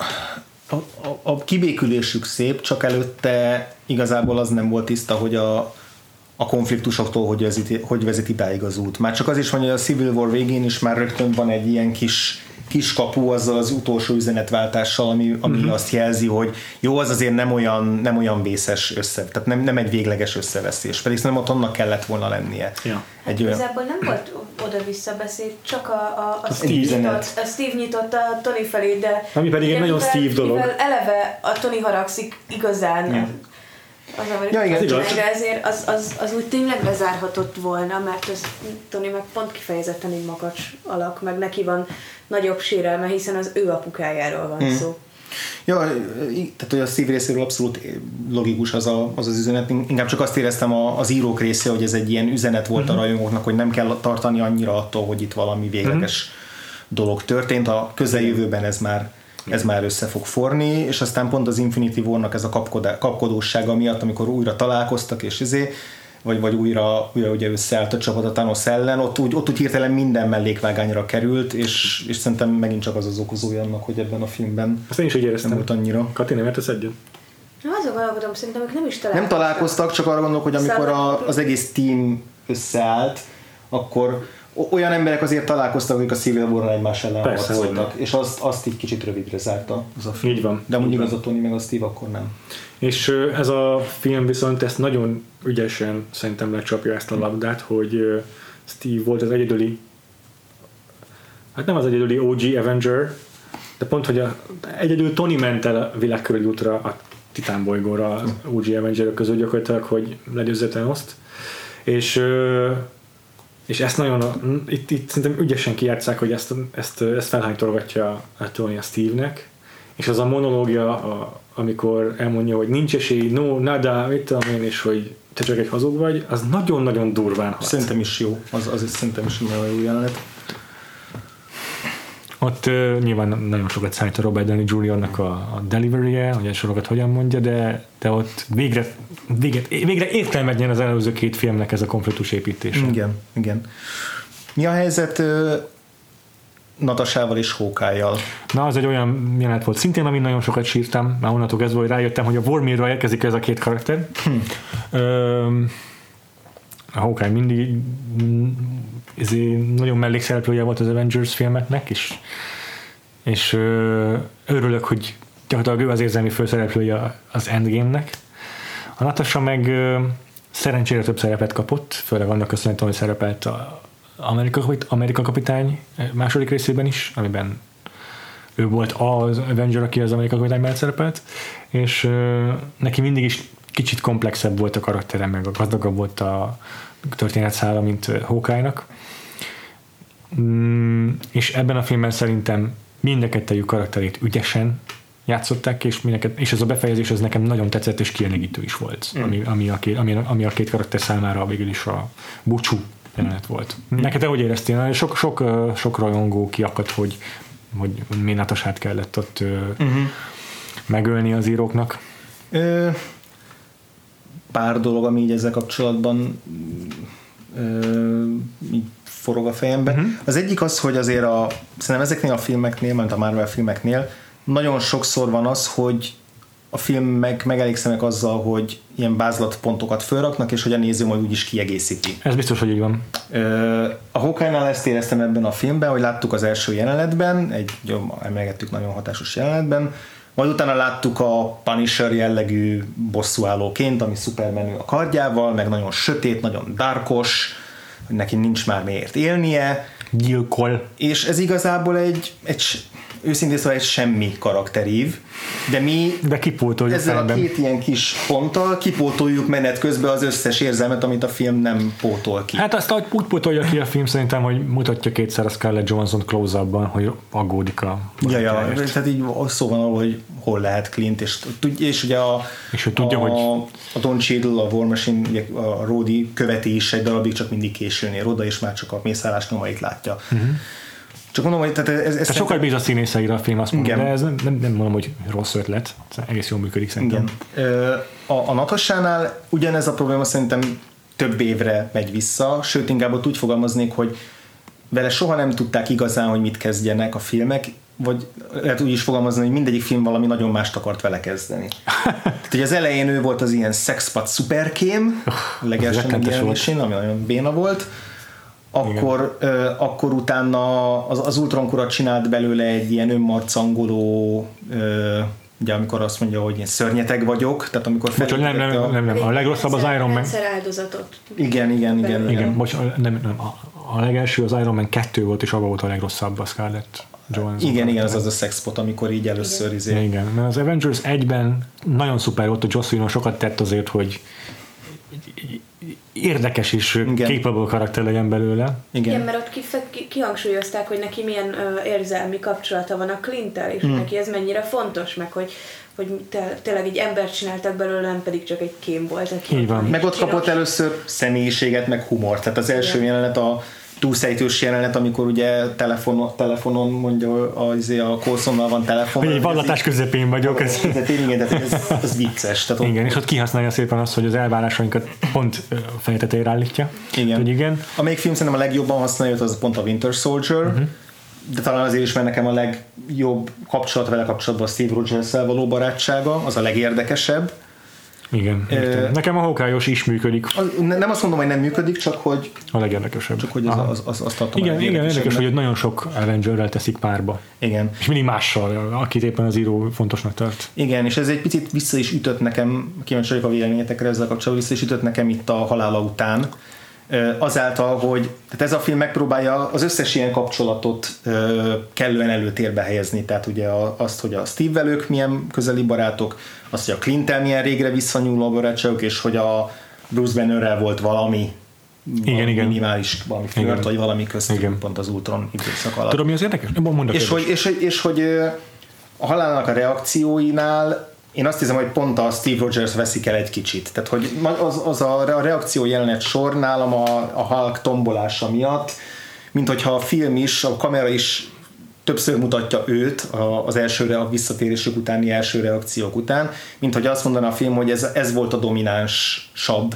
a, a kibékülésük szép, csak előtte igazából az nem volt tiszta, hogy a, a konfliktusoktól hogy vezet, hogy vezet idáig az út. Már csak az is van, hogy a Civil War végén is már rögtön van egy ilyen kis kiskapu azzal az utolsó üzenetváltással, ami, ami uh-huh. azt jelzi, hogy jó, az azért nem olyan, nem olyan vészes össze, tehát nem, nem egy végleges összeveszés, pedig szerintem ott annak kellett volna lennie. Ja. Egy hát olyan... Igazából nem volt oda-vissza beszéd, csak a, a, a, Steve, nyitott, a Steve nyitott a Tony felé, de... Ami pedig egy nagyon Steve dolog. eleve a Tony haragszik igazán ja. Az, ja, igen, ezért az, az, az úgy tényleg lezárhatott volna, mert az Tony meg pont kifejezetten egy makacs alak, meg neki van nagyobb sérelme, hiszen az ő apukájáról van hmm. szó. Ja, tehát hogy a szív részéről abszolút logikus az, a, az az üzenet. Inkább csak azt éreztem az írók része, hogy ez egy ilyen üzenet volt uh-huh. a mhm. rajongóknak, hogy nem kell tartani annyira attól, hogy itt valami végleges uh-huh. dolog történt. A közeljövőben ez már ez már össze fog forni, és aztán pont az Infinity War-nak ez a kapkodósága miatt, amikor újra találkoztak, és izé, vagy, vagy újra, újra ugye összeállt a csapat a Thanos ellen, ott úgy, ott úgy hirtelen minden mellékvágányra került, és, és szerintem megint csak az az okozója annak, hogy ebben a filmben Azt én is így éreztem. nem volt annyira. Kati, nem értesz egyet? Na, azon gondolkodom, szerintem ők nem is találkoztak. Nem találkoztak, csak arra gondolok, hogy amikor a, az egész team összeállt, akkor olyan emberek azért találkoztak, akik a Civil war egymás ellen Persze, harcoltak, és azt, azt így kicsit rövidre zárta az a film. Így van. De mondjuk az a Tony meg a Steve akkor nem. És ez a film viszont ezt nagyon ügyesen szerintem lecsapja ezt a labdát, hogy Steve volt az egyedüli hát nem az egyedüli OG Avenger, de pont, hogy a, egyedül Tony ment el a világkörüli útra a Titán bolygóra az OG Avenger közül gyakorlatilag, hogy legyőzze Thanos-t. És és ezt nagyon, itt, itt szerintem ügyesen kijátszák, hogy ezt, ezt, ezt felhánytorgatja Tony a Steve-nek, és az a monológia, a, amikor elmondja, hogy nincs esély, no, nada, mit tudom én, és hogy te csak egy hazug vagy, az nagyon-nagyon durván hat. Szerintem is jó, az, az szerintem is nagyon jó jelenet. Ott uh, nyilván nagyon sokat számít a Robert Downey Jr.-nak a, a delivery-je, hogy a sorokat hogyan mondja, de, de ott végre, végre, végre értelmet nyer az előző két filmnek ez a konfliktus építése. Igen, igen. Mi a helyzet uh, Natasával és Hókájjal? Na, az egy olyan jelenet volt szintén, amin nagyon sokat sírtam, már onnantól kezdve, hogy rájöttem, hogy a Vormirra érkezik ez a két karakter. Hm. Ö, a Hawkeye mindig ezért nagyon mellékszereplője volt az Avengers filmeknek, és, és ö, örülök, hogy gyakorlatilag ő az érzelmi főszereplője az Endgame-nek. A Natasha meg szerencsére több szerepet kapott, főleg annak köszönhetően, hogy szerepelt a Amerika, Amerika kapitány második részében is, amiben ő volt az Avenger, aki az Amerika kapitányban szerepelt, és neki mindig is kicsit komplexebb volt a karaktere, meg a gazdagabb volt a történetszála, mint Hawkeye-nak. Mm, és ebben a filmben szerintem mind a kettőjük karakterét ügyesen játszották, és, és ez a befejezés az nekem nagyon tetszett, és kielégítő is volt, mm. ami, ami, a két, ami, ami a két karakter számára végül is a búcsú jelenet volt. Mm. Neked te hogy éreztél? Sok, sok, sok rajongó kiakadt, hogy, hogy mi Natasát kellett ott mm-hmm. megölni az íróknak. Ö, pár dolog, ami így ezzel kapcsolatban ö, így forog a fejembe. Uh-huh. Az egyik az, hogy azért a, szerintem ezeknél a filmeknél, mert a Marvel filmeknél nagyon sokszor van az, hogy a filmek megelégszenek azzal, hogy ilyen bázlatpontokat felraknak, és hogy a néző majd úgyis kiegészíti. Ez biztos, hogy így van. A Hawkeye-nál ezt éreztem ebben a filmben, hogy láttuk az első jelenetben, egy, jó, emelgettük nagyon hatásos jelenetben, Majd utána láttuk a Punisher jellegű bosszúállóként, ami szupermenő a kardjával, meg nagyon sötét, nagyon darkos, hogy neki nincs már miért élnie. Gyilkol. És ez igazából egy, egy őszintén szóval egy semmi karakterív, de mi De kipótoljuk ezzel a két ilyen kis ponttal kipótoljuk menet közben az összes érzelmet, amit a film nem pótol ki. Hát azt úgy pótolja ki a film szerintem, hogy mutatja kétszer a Scarlett Johansson close hogy aggódik a Ja, ja, tehát így szó van arról, hogy hol lehet Clint, és, és ugye a, És hogy tudja, a, hogy- a Don Cheadle, a War Machine, ugye a Rodi követi is egy darabig csak mindig későn ér oda, és már csak a mészállás nyomait látja. Uh-huh. Csak mondom, hogy tehát ez, ez Tehát sokat bíz a színészeire a film, azt mondom, Igen. de ez nem, nem, nem mondom, hogy rossz ötlet. Egész jól működik szerintem. Igen. A, a Natashánál ugyanez a probléma szerintem több évre megy vissza, sőt inkább ott úgy fogalmaznék, hogy vele soha nem tudták igazán, hogy mit kezdjenek a filmek, vagy lehet úgy is fogalmazni, hogy mindegyik film valami nagyon mást akart vele kezdeni. Tehát, hogy az elején ő volt az ilyen szexpat szuperkém, a legelső megjelenésén, ami nagyon béna volt, akkor, ö, akkor utána az, az Ultron csinált belőle egy ilyen önmarcangoló ö, ugye amikor azt mondja, hogy én szörnyeteg vagyok, tehát amikor Bocs, nem, nem, a- nem, nem, a legrosszabb az Iron Man. Áldozatot. Igen, igen, igen. Belőle. Igen, bocs, a- nem, nem, a, a legelső az Iron Man 2 volt, és abban volt a legrosszabb a Scarlett Johansson. Igen, igen, az az a szexpot, amikor így először Ja, izé. igen, mert az Avengers 1-ben nagyon szuper volt, a Joss Whedon sokat tett azért, hogy érdekes és Igen. capable karakter legyen belőle. Igen, Igen. mert ott kife- ki, kihangsúlyozták, hogy neki milyen ö, érzelmi kapcsolata van a Clinttel, és Hmm. neki ez mennyire fontos, meg hogy, hogy te, tényleg egy embert csináltak belőle, nem pedig csak egy kém volt. Aki Így van. Meg ott kapott először személyiséget, meg humort. Tehát az első Igen. jelenet a túlszejtős jelenet, amikor ugye telefonon, telefonon mondja, a, izé, a Colsonnal van telefon. Hogy egy vallatás közepén vagyok. Ez, Tehát igen, ez, ez vicces. Tehát ott, igen, és ott kihasználja szépen azt, hogy az elvárásainkat pont tetejére állítja. Igen. Hogy igen. Amelyik film szerintem a legjobban használja, az pont a Winter Soldier, uh-huh. de talán azért is, mert nekem a legjobb kapcsolat vele kapcsolatban a Steve rogers való barátsága, az a legérdekesebb. Igen. értem. Nekem a hawkeye is működik Az, ne- nem azt mondom, hogy nem működik, csak hogy, a legérdekesebb. csak hogy az, Aha. az, az, azt tartom igen, igen, érdekes, hogy nagyon sok Avengerrel teszik párba. Igen. És mindig mással, akit éppen az író fontosnak tart. Igen, és ez egy picit vissza is ütött nekem, kíváncsi vagyok a véleményetekre ezzel kapcsolatban, vissza is ütött nekem itt a halála után, azáltal, hogy tehát ez a film megpróbálja az összes ilyen kapcsolatot kellően előtérbe helyezni, tehát ugye azt, hogy a Steve-vel ők milyen közeli barátok, azt, hogy a Clint-tel milyen régre visszanyúló barátságok, és hogy a Bruce Bannerrel volt valami valami igen. minimális valami Igen. flirt, vagy valami köztük, Igen. pont az Ultron időszak alatt. Tudom, mi az érdekes? Mondd a És hogy, és, és hogy a halálnak a reakcióinál én azt hiszem, hogy pont a Steve Rogers veszik el egy kicsit. Tehát, hogy az, az a, reakció jelenet sor nálam a, a Hulk tombolása miatt, mint hogyha a film is, a kamera is többször mutatja őt az első a visszatérésük utáni első reakciók után, mint hogy azt mondaná a film, hogy ez, ez volt a dominánsabb,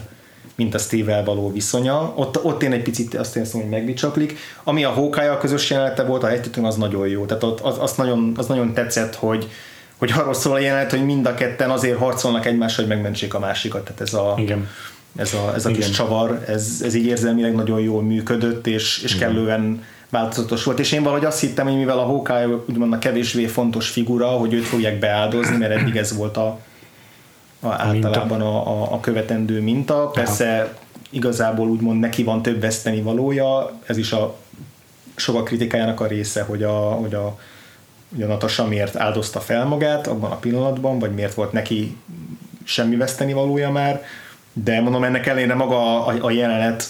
mint a Steve-vel való viszonya. Ott, ott én egy picit azt érzem, hogy megbicsaklik. Ami a hawkeye közös jelenete volt, a hegytetőn az nagyon jó. Tehát ott, az, az, nagyon, az nagyon tetszett, hogy, hogy arról szól a jelenet, hogy mind a ketten azért harcolnak egymással, hogy megmentsék a másikat. Tehát ez a, Igen. ez a, ez a Igen. kis csavar, ez, ez így érzelmileg nagyon jól működött, és, és kellően változatos volt, és én valahogy azt hittem, hogy mivel a Hawkeye úgymond a kevésbé fontos figura, hogy őt fogják beáldozni, mert eddig ez volt a, a általában a, a, a követendő minta. Persze igazából úgymond neki van több veszteni valója, ez is a sokak kritikájának a része, hogy a, hogy a, hogy a Natasha miért áldozta fel magát abban a pillanatban, vagy miért volt neki semmi veszteni valója már, de mondom ennek ellenére maga a, a jelenet,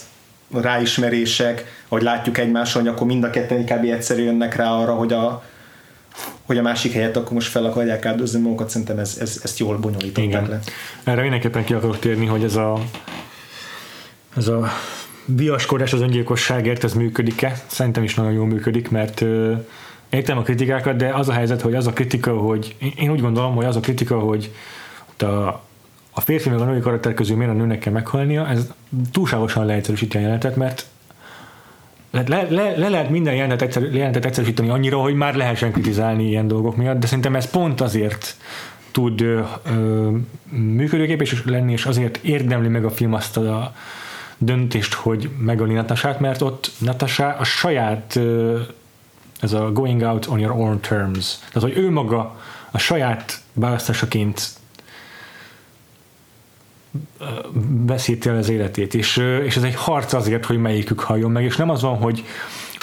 a ráismerések, hogy látjuk egymáson, hogy akkor mind a ketten kb. egyszerű jönnek rá arra, hogy a, hogy a másik helyet akkor most fel akarják áldozni magukat, szerintem ez, ez, ezt jól bonyolították Igen. le. Erre mindenképpen ki akarok térni, hogy ez a ez a viaskodás az öngyilkosságért, ez működik-e? Szerintem is nagyon jól működik, mert értem a kritikákat, de az a helyzet, hogy az a kritika, hogy én- úgy gondolom, hogy az a kritika, hogy a, a férfi meg a női karakter közül miért a nőnek kell meghalnia, ez túlságosan leegyszerűsíti a jelenetet, mert le, le, le, le lehet minden jelentet, egyszer, jelentet egyszerűsíteni annyira, hogy már lehessen kritizálni ilyen dolgok miatt, de szerintem ez pont azért tud ö, ö, működőképes lenni, és azért érdemli meg a film azt a döntést, hogy megöli Natasát, mert ott Natasha a saját ö, ez a going out on your own terms, tehát hogy ő maga a saját választásaként veszíti el az életét, és, és ez egy harc azért, hogy melyikük halljon meg, és nem az van, hogy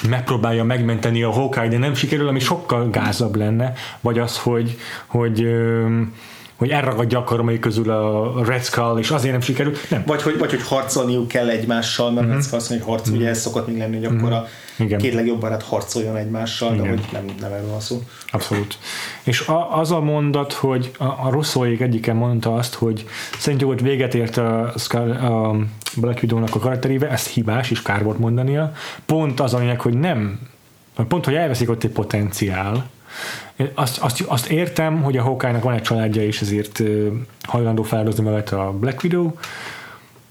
megpróbálja megmenteni a Hawkeye, de nem sikerül, ami sokkal gázabb lenne, vagy az, hogy, hogy hogy elragadja a karmai közül a Red Skull, és azért nem sikerül. Nem. Vagy hogy, vagy hogy harcolniuk kell egymással, mert uh-huh. Red Skull azt mondja, hogy harc, uh-huh. ugye ez szokott még lenni, hogy akkor a Igen. két legjobb barát harcoljon egymással, Igen. de hogy nem, nem erről van szó. Abszolút. És a, az a mondat, hogy a, a Rosszóék egyiken mondta azt, hogy szerintük ott véget ért a, a Black Widow-nak a karakterével, ez hibás, és kár volt mondania. Pont az a lényeg, hogy nem, pont, hogy elveszik ott egy potenciál, azt, azt, azt értem, hogy a hawkeye van egy családja, és ezért hajlandó feláldozni magát a Black Widow,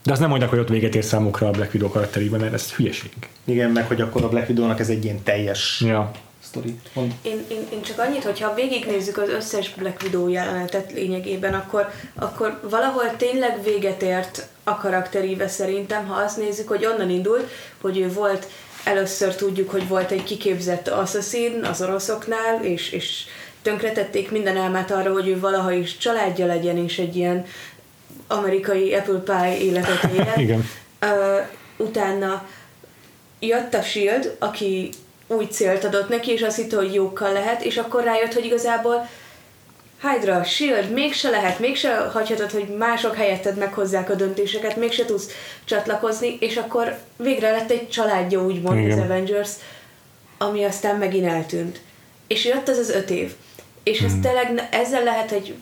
de az nem mondják, hogy ott véget ér számukra a Black Widow karakterében, mert ez hülyeség. Igen, meg hogy akkor a Black Widow-nak ez egy ilyen teljes ja. sztori. Én, én, én, csak annyit, hogyha végignézzük az összes Black Widow jelenetet lényegében, akkor, akkor valahol tényleg véget ért a karakteríve szerintem, ha azt nézzük, hogy onnan indult, hogy ő volt először tudjuk, hogy volt egy kiképzett assassin az oroszoknál, és, és tönkretették minden elmát arra, hogy ő valaha is családja legyen, és egy ilyen amerikai apple pie életet éljen. Igen. Uh, utána jött a Shield, aki új célt adott neki, és azt hitte, hogy jókkal lehet, és akkor rájött, hogy igazából Hydra, Shield, mégse lehet, mégse hagyhatod, hogy mások helyetted meghozzák a döntéseket, mégse tudsz csatlakozni, és akkor végre lett egy családja, úgymond Igen. az Avengers, ami aztán megint eltűnt. És jött az az öt év. És ez hmm. tényleg, ezzel lehet egy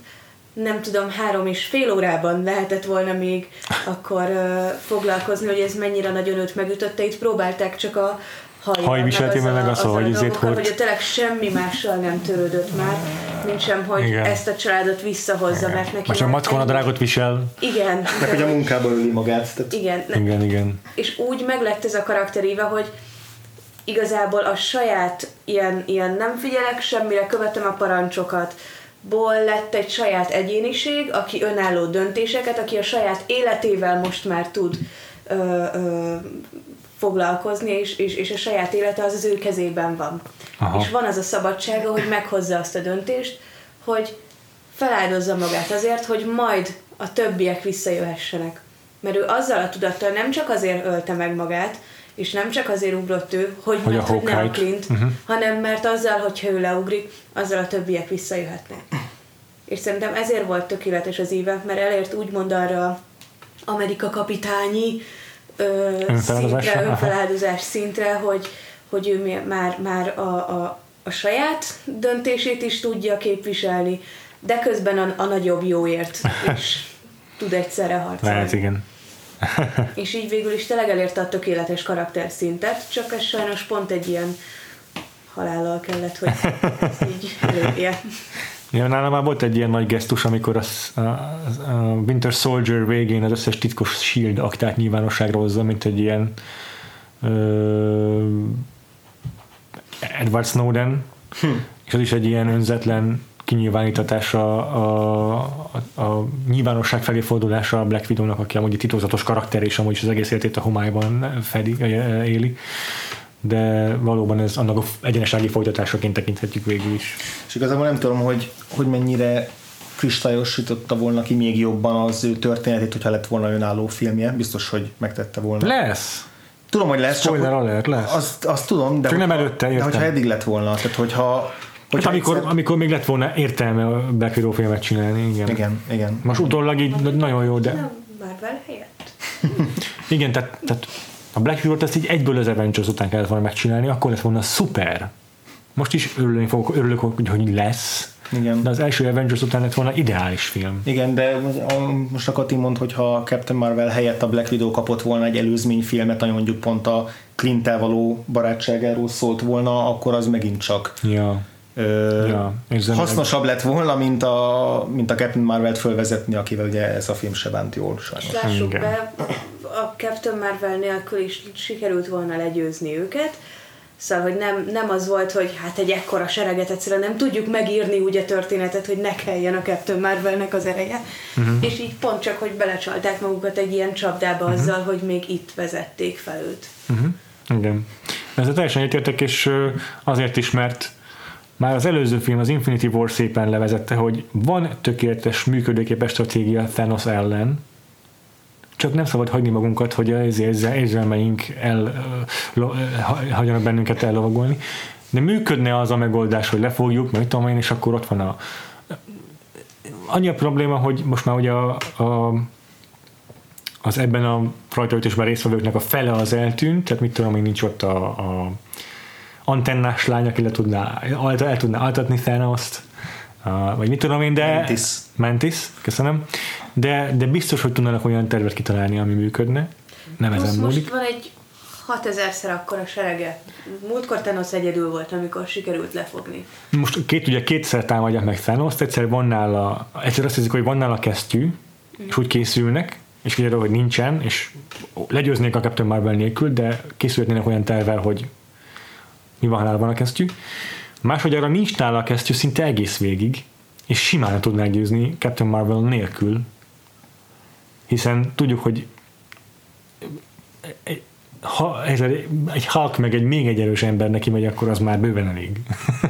nem tudom, három és fél órában lehetett volna még akkor uh, foglalkozni, hogy ez mennyire nagyon őt megütötte. Itt próbálták csak a, hajviseletében meg az, hogy ezért hogy... hogy tényleg semmi mással nem törődött már, mint sem, hogy Igen. ezt a családot visszahozza, Igen. mert neki... Most a mackon a drágot visel. Igen. Meg hogy a munkába öli magát. Tehát... Igen. Igen, igen. És úgy meglett ez a karakteríve, hogy igazából a saját ilyen, ilyen nem figyelek semmire, követem a parancsokat, ból lett egy saját egyéniség, aki önálló döntéseket, aki a saját életével most már tud ö, ö, foglalkozni, és, és, és a saját élete az az ő kezében van. Aha. És van az a szabadsága, hogy meghozza azt a döntést, hogy feláldozza magát azért, hogy majd a többiek visszajöhessenek. Mert ő azzal a tudattal nem csak azért ölte meg magát, és nem csak azért ugrott ő, hogy, hogy, mert, hogy nem a Clint, uh-huh. hanem mert azzal, hogyha ő leugrik, azzal a többiek visszajöhetnek. És szerintem ezért volt tökéletes az éve, mert elért úgymond arra Amerika kapitányi ö, szintre, önfeláldozás szintre, hogy, hogy ő már, már a, a, a saját döntését is tudja képviselni, de közben a, a nagyobb jóért is tud egyszerre harcolni. Lehet, igen. és így végül is tényleg elérte a tökéletes karakterszintet, csak ez sajnos pont egy ilyen halállal kellett, hogy így lépje. Ja, nálam már volt egy ilyen nagy gesztus, amikor a, a, a Winter Soldier végén az összes titkos Shield aktát nyilvánosságra hozza, mint egy ilyen ö, Edward Snowden, hm. és az is egy ilyen önzetlen kinyilvánítatása a, a, a nyilvánosság felé fordulása a Black Widow-nak, aki amúgy egy titokzatos karakter, és amúgy is az egész életét a homályban fedi, éli de valóban ez annak a egyenesági folytatásaként tekinthetjük végül is. És igazából nem tudom, hogy, hogy mennyire kristályosította volna ki még jobban az ő történetét, hogyha lett volna önálló filmje. Biztos, hogy megtette volna. Lesz. Tudom, hogy lesz. Spoiler alert, lesz. Azt, azt tudom, de, csak nem előtte, értem. de hogyha eddig lett volna, tehát hogyha Hát amikor, egyszer... amikor még lett volna értelme a Black Widow filmet csinálni, igen. Igen, igen. Most utólag így nagyon jó, de... Marvel helyett. igen, tehát, tehát a Black Widow-t ezt így egyből az Avengers után kellett volna megcsinálni, akkor lett volna szuper. Most is örülni fogok, örülök, hogy lesz. Igen. De az első Avengers után lett volna ideális film. Igen, de most a Kati mond, hogy ha Captain Marvel helyett a Black Widow kapott volna egy előzményfilmet, ami mondjuk pont a clint való barátságáról szólt volna, akkor az megint csak ja. Ö, ja, hasznosabb lett volna, mint a, mint a Captain Marvel-t fölvezetni, akivel ugye ez a film se bánt jól sajnos. Lássuk be, a Captain Marvel nélkül is sikerült volna legyőzni őket, Szóval, hogy nem, nem az volt, hogy hát egy ekkora sereget egyszerűen nem tudjuk megírni úgy a történetet, hogy ne kelljen a Captain Marvelnek az ereje. Uh-huh. És így pont csak, hogy belecsalták magukat egy ilyen csapdába uh-huh. azzal, hogy még itt vezették fel őt. Uh-huh. Igen. Ezzel teljesen egyetértek, és azért is, mert már az előző film, az Infinity War szépen levezette, hogy van tökéletes működőképes stratégia Thanos ellen, csak nem szabad hagyni magunkat, hogy az érzelmeink el, lo, hagyjanak bennünket ellovagolni. De működne az a megoldás, hogy lefogjuk, meg tudom én, és akkor ott van a annyi a probléma, hogy most már ugye a, a az ebben a rajtaütésben résztvevőknek a fele az eltűnt, tehát mit tudom, még nincs ott a, a antennás lány, aki le tudná, el tudná altatni Thanos-t, uh, vagy mit tudom én, de... Mantis. Mantis, köszönöm. De, de biztos, hogy tudnának olyan tervet kitalálni, ami működne. Nem Plusz ezen most múlik. van egy 6000-szer akkora serege. Múltkor Thanos egyedül volt, amikor sikerült lefogni. Most két, ugye kétszer támadják meg Thanos-t, egyszer van nála, egyszer azt hiszik, hogy van nála kesztyű, és úgy készülnek, és kiderül, hogy nincsen, és legyőznék a Captain Marvel nélkül, de készülhetnének olyan tervel, hogy mi van, ha nála van a kesztyű. Másodjára nincs nála a kesztyű szinte egész végig, és simán tudnák győzni Captain Marvel nélkül, hiszen tudjuk, hogy ha ez egy Hulk meg egy még egy erős ember neki megy, akkor az már bőven elég.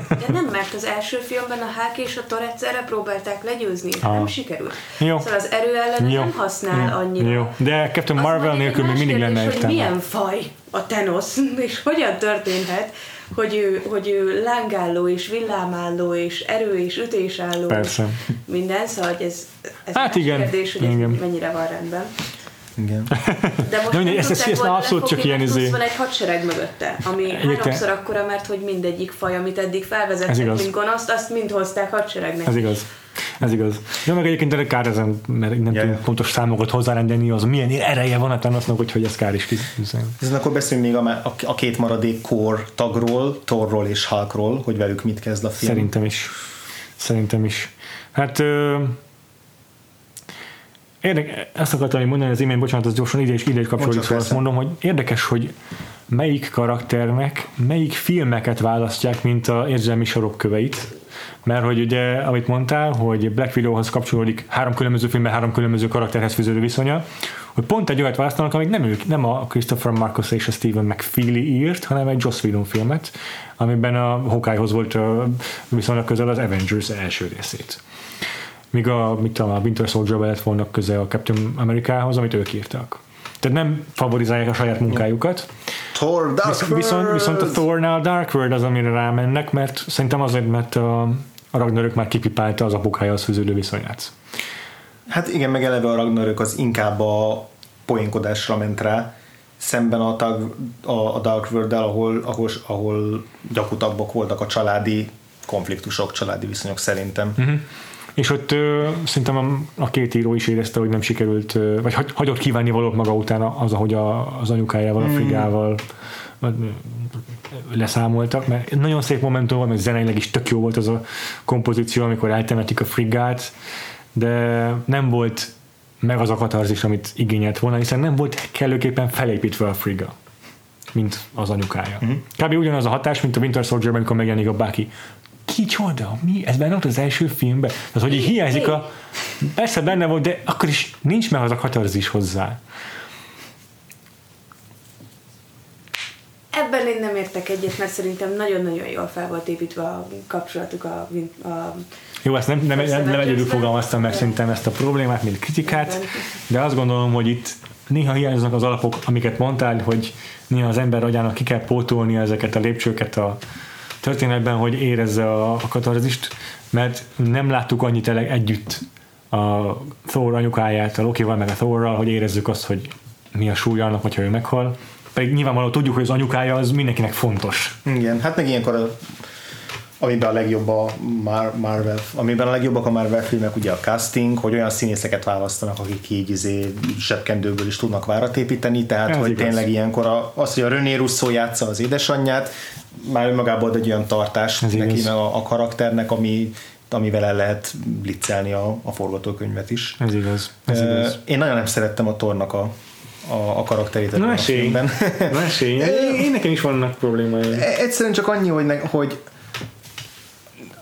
De nem, mert az első filmben a Hulk és a Thor egyszerre próbálták legyőzni, Ah. nem sikerült. Jó. Szóval az erő ellen Jó. nem használ Jó. annyira. Jó. De Captain Marvel nélkül még mindig lenne értelme. milyen faj a Thanos, és hogyan történhet, hogy ő, hogy ő lángálló és villámálló és erő és ütésálló Persze. minden, szóval hogy ez, ez Hát igen, kérdés, hogy igen. ez mennyire van rendben. Igen. De most nem ezt- ezt- tudták ezt volna abszolút csak ilyen izé- van egy hadsereg mögötte, ami Egyébként- háromszor akkora, mert hogy mindegyik faj, amit eddig Ez felvezettek, mint gonoszt, azt mind hozták hadseregnek. Ez igaz. Ez igaz. De meg egyébként kár ezen, mert nem Ja, tudunk pontos számokat hozzárendelni, az milyen ereje van a Thanosnak, úgyhogy ez kár is kis. Ezen akkor beszéljünk még a, a, két maradék core tagról, Thorról és Hulkról, hogy velük mit kezd a film. Szerintem is. Szerintem is. Hát ö, érdek, ezt akartam mondani az imént, bocsánat, az gyorsan ide is, ide is kapcsolódik, szóval azt mondom, hogy érdekes, hogy melyik karakternek melyik filmeket választják, mint a érzelmi sarokköveit. Mert hogy ugye, amit mondtál, hogy Black Widowhoz kapcsolódik három különböző filmben három különböző karakterhez fűződő viszonya, hogy pont egy olyat választanak, amik nem ők, nem a Christopher Marcus és a Stephen McFeely írt, hanem egy Joss Whedon filmet, amiben a Hawkeye-hoz volt viszonylag közel az Avengers első részét. Míg a, mit tudom, a Winter soldier lett volna közel a Captain Amerikához, amit ők írtak. Tehát nem favorizálják a saját munkájukat. Thor, Dark Viszont, viszont, viszont a Thornál a Dark World az, amire rámennek, mert szerintem azért, mert a, a Ragnarök már kipipálta az apukájához fűződő viszonyát. Hát igen, meg eleve a Ragnarök az inkább a poénkodásra ment rá, szemben a, tag, a, a Dark world ahol, ahol, ahol gyakutabbak voltak a családi konfliktusok, családi viszonyok szerintem. Uh-huh. És ott ö, szerintem a, a két író is érezte, hogy nem sikerült, ö, vagy hagy, hagyott kívánni valót maga után az, ahogy a, az anyukájával, a frigával ö, leszámoltak, mert nagyon szép momentum volt, mert zeneileg is tök jó volt az a kompozíció, amikor eltemetik a frigát, de nem volt meg az a katarzis, amit igényelt volna, hiszen nem volt kellőképpen felépítve a friga, mint az anyukája. Uh-huh. Kb. ugyanaz a hatás, mint a Winter Soldier-ben, amikor megjelenik a Bucky. Kicsoda? Mi? Ez benne volt az első filmben? Tehát, hogy így hiányzik a... Persze benne volt, de akkor is nincs meg az a katarzis hozzá. Ebben én nem értek egyet, mert szerintem nagyon-nagyon jól fel volt építve a kapcsolatuk a, a Jó, ezt nem, nem, nem, nem egyedül fogalmaztam meg szerintem ezt a problémát, mint kritikát, de azt gondolom, hogy itt néha hiányoznak az alapok, amiket mondtál, hogy néha az ember agyának ki kell pótolni ezeket a lépcsőket a történetben, hogy érezze a, a katarzist, mert nem láttuk annyit ele- együtt a Thor anyukáját, a Lokival meg a Thorral, hogy érezzük azt, hogy mi a súlya annak, hogyha ő meghal. Pedig nyilvánvalóan tudjuk, hogy az anyukája az mindenkinek fontos. Igen, hát meg ilyenkor a, amiben a legjobb a Mar- Marvel, amiben a legjobbak a Marvel filmek ugye a casting, hogy olyan színészeket választanak, akik így izé zsebkendőből is tudnak várat építeni, tehát Ez hogy igaz. tényleg ilyenkor a, az, hogy a René Russo játsza az édesanyját, már önmagában ad egy olyan tartást Ez neki meg a, a karakternek, ami, amivel el lehet blitzelni a, a forgatókönyvet is. Ez igaz. Ez igaz. Én nagyon nem szerettem a Tornak a, a, a karakterét Na a esély, filmben. na esély. Én, nekem is vannak problémáim. Egyszerűen csak annyi, hogy, ne, hogy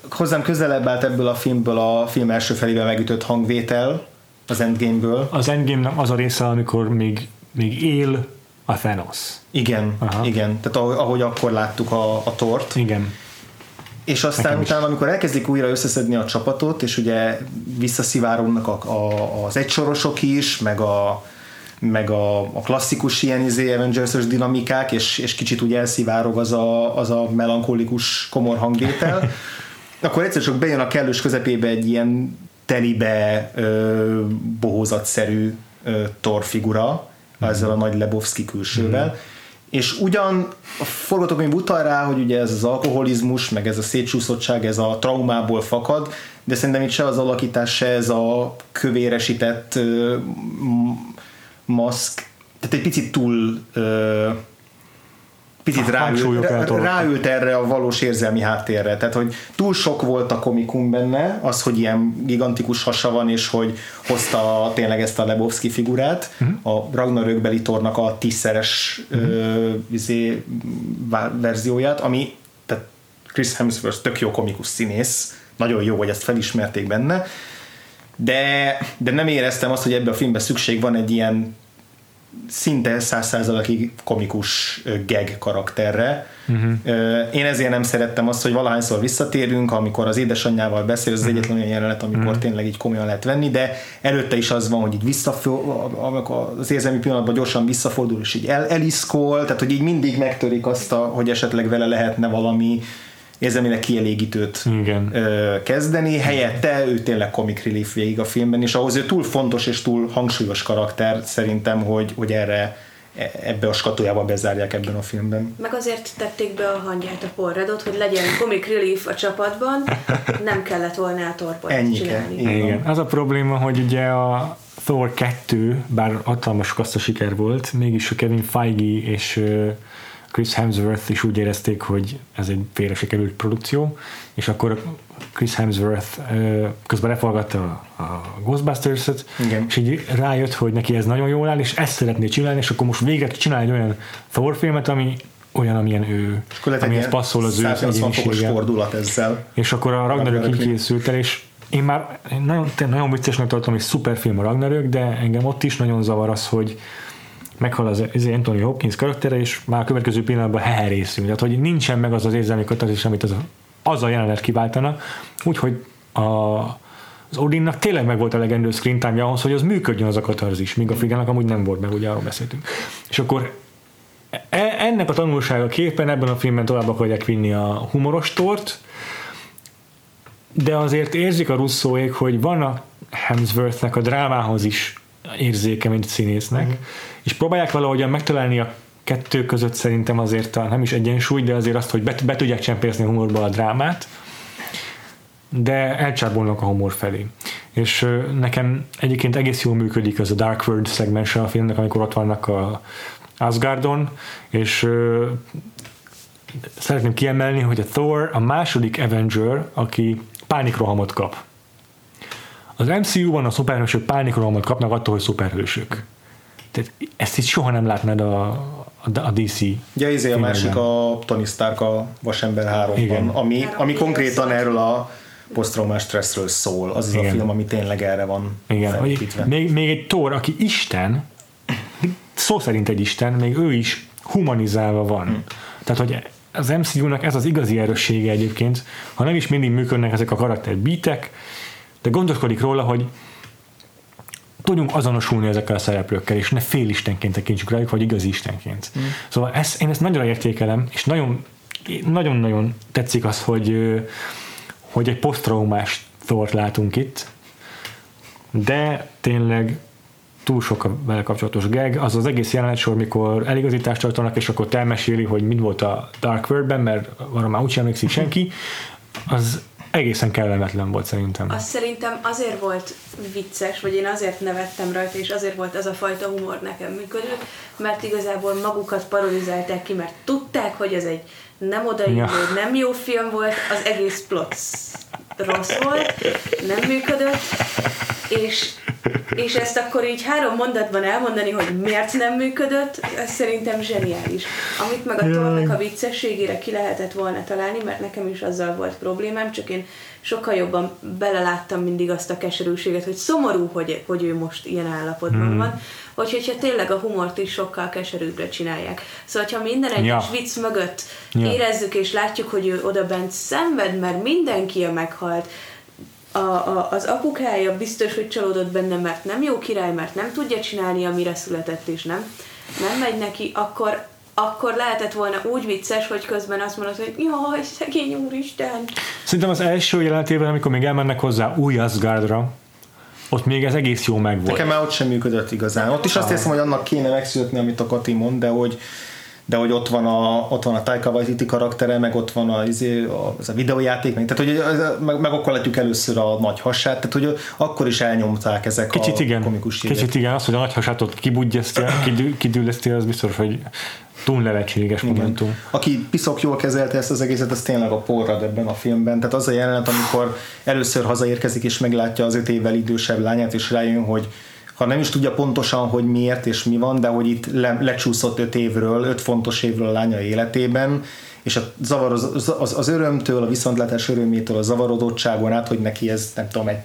hozzám közelebb állt ebből a filmből a film első felével megütött hangvétel az Endgame-ből. Az endgame az a része, amikor még, még él a Thanos. Igen, Aha. igen. Tehát ahogy, akkor láttuk a, a tort. Igen. És aztán Nekem is. utána, amikor elkezdik újra összeszedni a csapatot, és ugye visszaszivárognak a, a, az egysorosok is, meg a, meg a, a klasszikus ilyen izé Avengers-ös dinamikák, és, és kicsit úgy elszivárog az a, az a melankolikus komor hangvétel, akkor egyszer csak bejön a kellős közepébe egy ilyen telibe ö, bohózatszerű ö, torfigura, ezzel a nagy Lebowski külsővel, és ugyan a forgatókönyv utal rá, hogy ugye ez az alkoholizmus, meg ez a szétsúszottság, ez a traumából fakad, de szerintem itt se az alakítás, se ez a kövéresített ö, m- maszk, tehát egy picit túl ö, picit ráült, ráült erre a valós érzelmi háttérre. Tehát, hogy túl sok volt a komikum benne, az, hogy ilyen gigantikus hasa van, és hogy hozta tényleg ezt a Lebowski figurát, uh-huh. a Ragnarökbeli tornak a tízszeres uh-huh. ö, izé, verzióját, ami tehát Chris Hemsworth tök jó komikus színész, nagyon jó, hogy ezt felismerték benne, de, de nem éreztem azt, hogy ebbe a filmbe szükség van egy ilyen szinte száz százalékig komikus ö, gag karakterre. Uh-huh. Én ezért nem szerettem azt, hogy valahányszor visszatérünk, amikor az édesanyjával beszél, az uh-huh. egyetlen olyan jelenet, amikor uh-huh. tényleg így komolyan lehet venni, de előtte is az van, hogy így visszafordul, amikor az érzelmi pillanatban gyorsan visszafordul, és így el, eliszkol, tehát hogy így mindig megtörik azt, a, hogy esetleg vele lehetne valami érzelmileg kielégítőt Igen. ö, kezdeni, helyette ő tényleg comic relief végig a filmben, és ahhoz ő túl fontos és túl hangsúlyos karakter szerintem, hogy, hogy erre e- ebbe a skatujába bezárják ebben a filmben. Meg azért tették be a hangját a porradot, hogy legyen comic relief a csapatban, nem kellett volna a torpot Ennyike. csinálni. Igen. Igen. Az a probléma, hogy ugye a Thor 2, bár hatalmas kassza siker volt, mégis a Kevin Feige és Chris Hemsworth is úgy érezték, hogy ez egy félre sikerült produkció, és akkor Chris Hemsworth közben leforgatta a, Ghostbusters-et, Igen. és így rájött, hogy neki ez nagyon jól áll, és ezt szeretné csinálni, és akkor most végre csinál egy olyan Thor filmet, ami olyan, amilyen ő, amihez passzol az ő 180 fokos egyénisége. fordulat ezzel. És akkor a Ragnarök így készült el, és én már nagyon, nagyon viccesnek tartom, hogy szuper film a Ragnarök, de engem ott is nagyon zavar az, hogy meghal az, az Anthony Hopkins karaktere, és már a következő pillanatban heherészünk. Tehát, hogy nincsen meg az az érzelmi katalizis, amit az a, az a jelenet kiváltana. Úgyhogy a, az Odinnak tényleg meg volt a legendő screen time ahhoz, hogy az működjön az a katarzis, míg a Frigának amúgy nem volt, meg ugye arról beszéltünk. És akkor e- ennek a tanulsága képen ebben a filmben tovább akarják vinni a humoros tort, de azért érzik a russzóék, hogy van a Hemsworthnek a drámához is érzéke, mint színésznek, uh-huh. és próbálják valahogyan megtalálni a kettő között szerintem azért a, nem is egyensúly, de azért azt, hogy be, be tudják csempészni a humorba a drámát, de elcsábolnak a humor felé. És nekem egyébként egész jól működik az a Dark World szegmens a filmnek, amikor ott vannak a Asgardon, és szeretném kiemelni, hogy a Thor a második Avenger, aki pánikrohamot kap. Az MCU-ban a szuperhősök pánikrohamot kapnak attól, hogy szuperhősök. Tehát ezt itt soha nem látnád a, a, a DC Ugye izé a másik a Tony Stark a Vasember Igen. 3-ban, ami, ami konkrétan erről a posztraumás stresszről szól. Az az a film, ami tényleg erre van Igen, hogy még, még egy Thor, aki Isten, szó szerint egy Isten, még ő is humanizálva van. Hm. Tehát, hogy az MCU-nak ez az igazi erőssége egyébként, ha nem is mindig működnek ezek a karakterbítek, de gondoskodik róla, hogy tudjunk azonosulni ezekkel a szereplőkkel, és ne félistenként tekintsük rájuk, vagy igazi istenként. Mm. Szóval ezt, én ezt nagyra értékelem, és nagyon nagyon-nagyon tetszik az, hogy, hogy egy posztraumás Thort látunk itt, de tényleg túl sok a vele kapcsolatos gag, az az egész jelenet sor, mikor eligazítást tartanak, és akkor te elmeséli, hogy mit volt a Dark World-ben, mert arra már úgysem emlékszik senki, az egészen kellemetlen volt szerintem. Az szerintem azért volt vicces, vagy én azért nevettem rajta, és azért volt ez a fajta humor nekem működő, mert igazából magukat parodizálták ki, mert tudták, hogy ez egy nem odaillő, Ja. nem jó film volt, az egész plot rossz volt, nem működött, és, és ezt akkor így három mondatban elmondani, hogy miért nem működött, ez szerintem zseniális. Amit meg a tornak a viccességére ki lehetett volna találni, mert nekem is azzal volt problémám, csak én sokkal jobban beleláttam mindig azt a keserűséget, hogy szomorú, hogy, hogy ő most ilyen állapotban hmm. van, hogy hogyha tényleg a humort is sokkal keserűbbre csinálják. Szóval, ha minden egyes ja. vicc mögött ja. érezzük és látjuk, hogy ő oda bent szenved, mert mindenki a meghalt, a, a, az apukája biztos, hogy csalódott benne, mert nem jó király, mert nem tudja csinálni, amire született, és nem, nem megy neki, akkor, akkor lehetett volna úgy vicces, hogy közben azt mondod, hogy jaj, szegény úristen. Szerintem az első jelenetében, amikor még elmennek hozzá új Asgardra, ott még ez egész jó megvolt. Nekem már ott sem működött igazán. Ott is azt hiszem, hogy annak kéne megszületni, amit a Kati mond, de hogy de hogy ott van a, ott van a Taika Waititi karaktere, meg ott van a, izé, az a videójáték, meg, tehát hogy meg, meg akkor látjuk először a nagy hasát, tehát hogy akkor is elnyomták ezek Kicsit a igen. komikus hírek. Kicsit igen, az, hogy a nagy hasátot kibudjasztja, kidülleszti, az biztos, hogy túl nevetséges Igen. momentum. Aki piszok jól kezelte ezt az egészet, az tényleg a porrad ebben a filmben. Tehát az a jelenet, amikor először hazaérkezik és meglátja az öt évvel idősebb lányát, és rájön, hogy ha nem is tudja pontosan, hogy miért és mi van, de hogy itt le, lecsúszott öt évről, öt fontos évről a lánya életében, és a zavar, az, az, az örömtől, a viszontlátás örömétől, a zavarodottságon át, hogy neki ez nem tudom, egy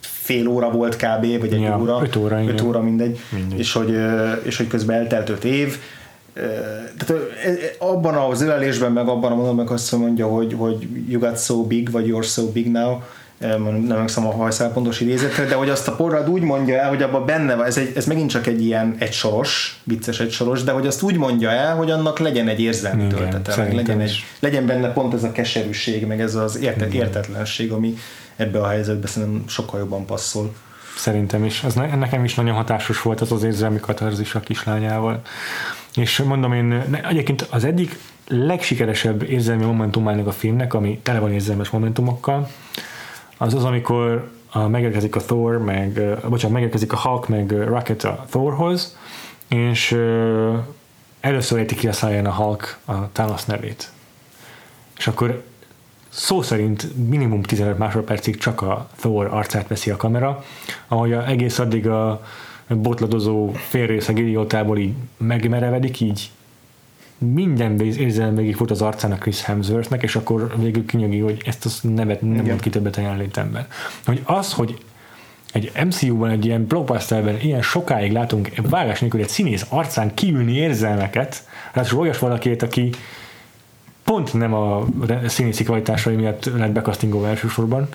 fél óra volt kb. vagy egy ja, óra, öt óra, öt óra mindegy, mindegy. És, hogy, és hogy közben eltelt öt év, tehát abban az ölelésben, meg abban a mondatban azt mondja, hogy, hogy you got so big, vagy you're so big now, nem emlékszem a hajszál pontos idézetre, de hogy azt a porrad úgy mondja el, hogy abban benne van, ez, egy, ez megint csak egy ilyen egy soros, vicces egy soros, de hogy azt úgy mondja el, hogy annak legyen egy érzelmi töltete, meg legyen, egy, legyen benne pont ez a keserűség, meg ez az értet, értetlenség, ami ebbe a helyzetbe szerintem sokkal jobban passzol. Szerintem is. Ez nekem is nagyon hatásos volt az az érzelmi katarzis a kislányával. És mondom én, egyébként az egyik legsikeresebb érzelmi momentumának a filmnek, ami tele van érzelmes momentumokkal, az az, amikor megérkezik a Thor, meg, bocsánat, megérkezik a Hulk, meg Rocket a Thorhoz, és először érti ki a száján a Hulk a Thanos nevét. És akkor szó szerint minimum 15 másodpercig csak a Thor arcát veszi a kamera, ahogy a, egész addig a botladozó félrészeg idiótából így megmerevedik, így minden érzelem végig fut az arcának Chris Hemsworthnek, és akkor végül kinyögi, hogy ezt a nevet nem mond ki többet a jelenlétemben. Hogy az, hogy egy MCU-ban, egy ilyen blockbusterben ilyen sokáig látunk vágás nélkül egy színész arcán kiülni érzelmeket, ráadásul olyas valakit, aki pont nem a színészi kvalitásai miatt lett bekasztingolva elsősorban,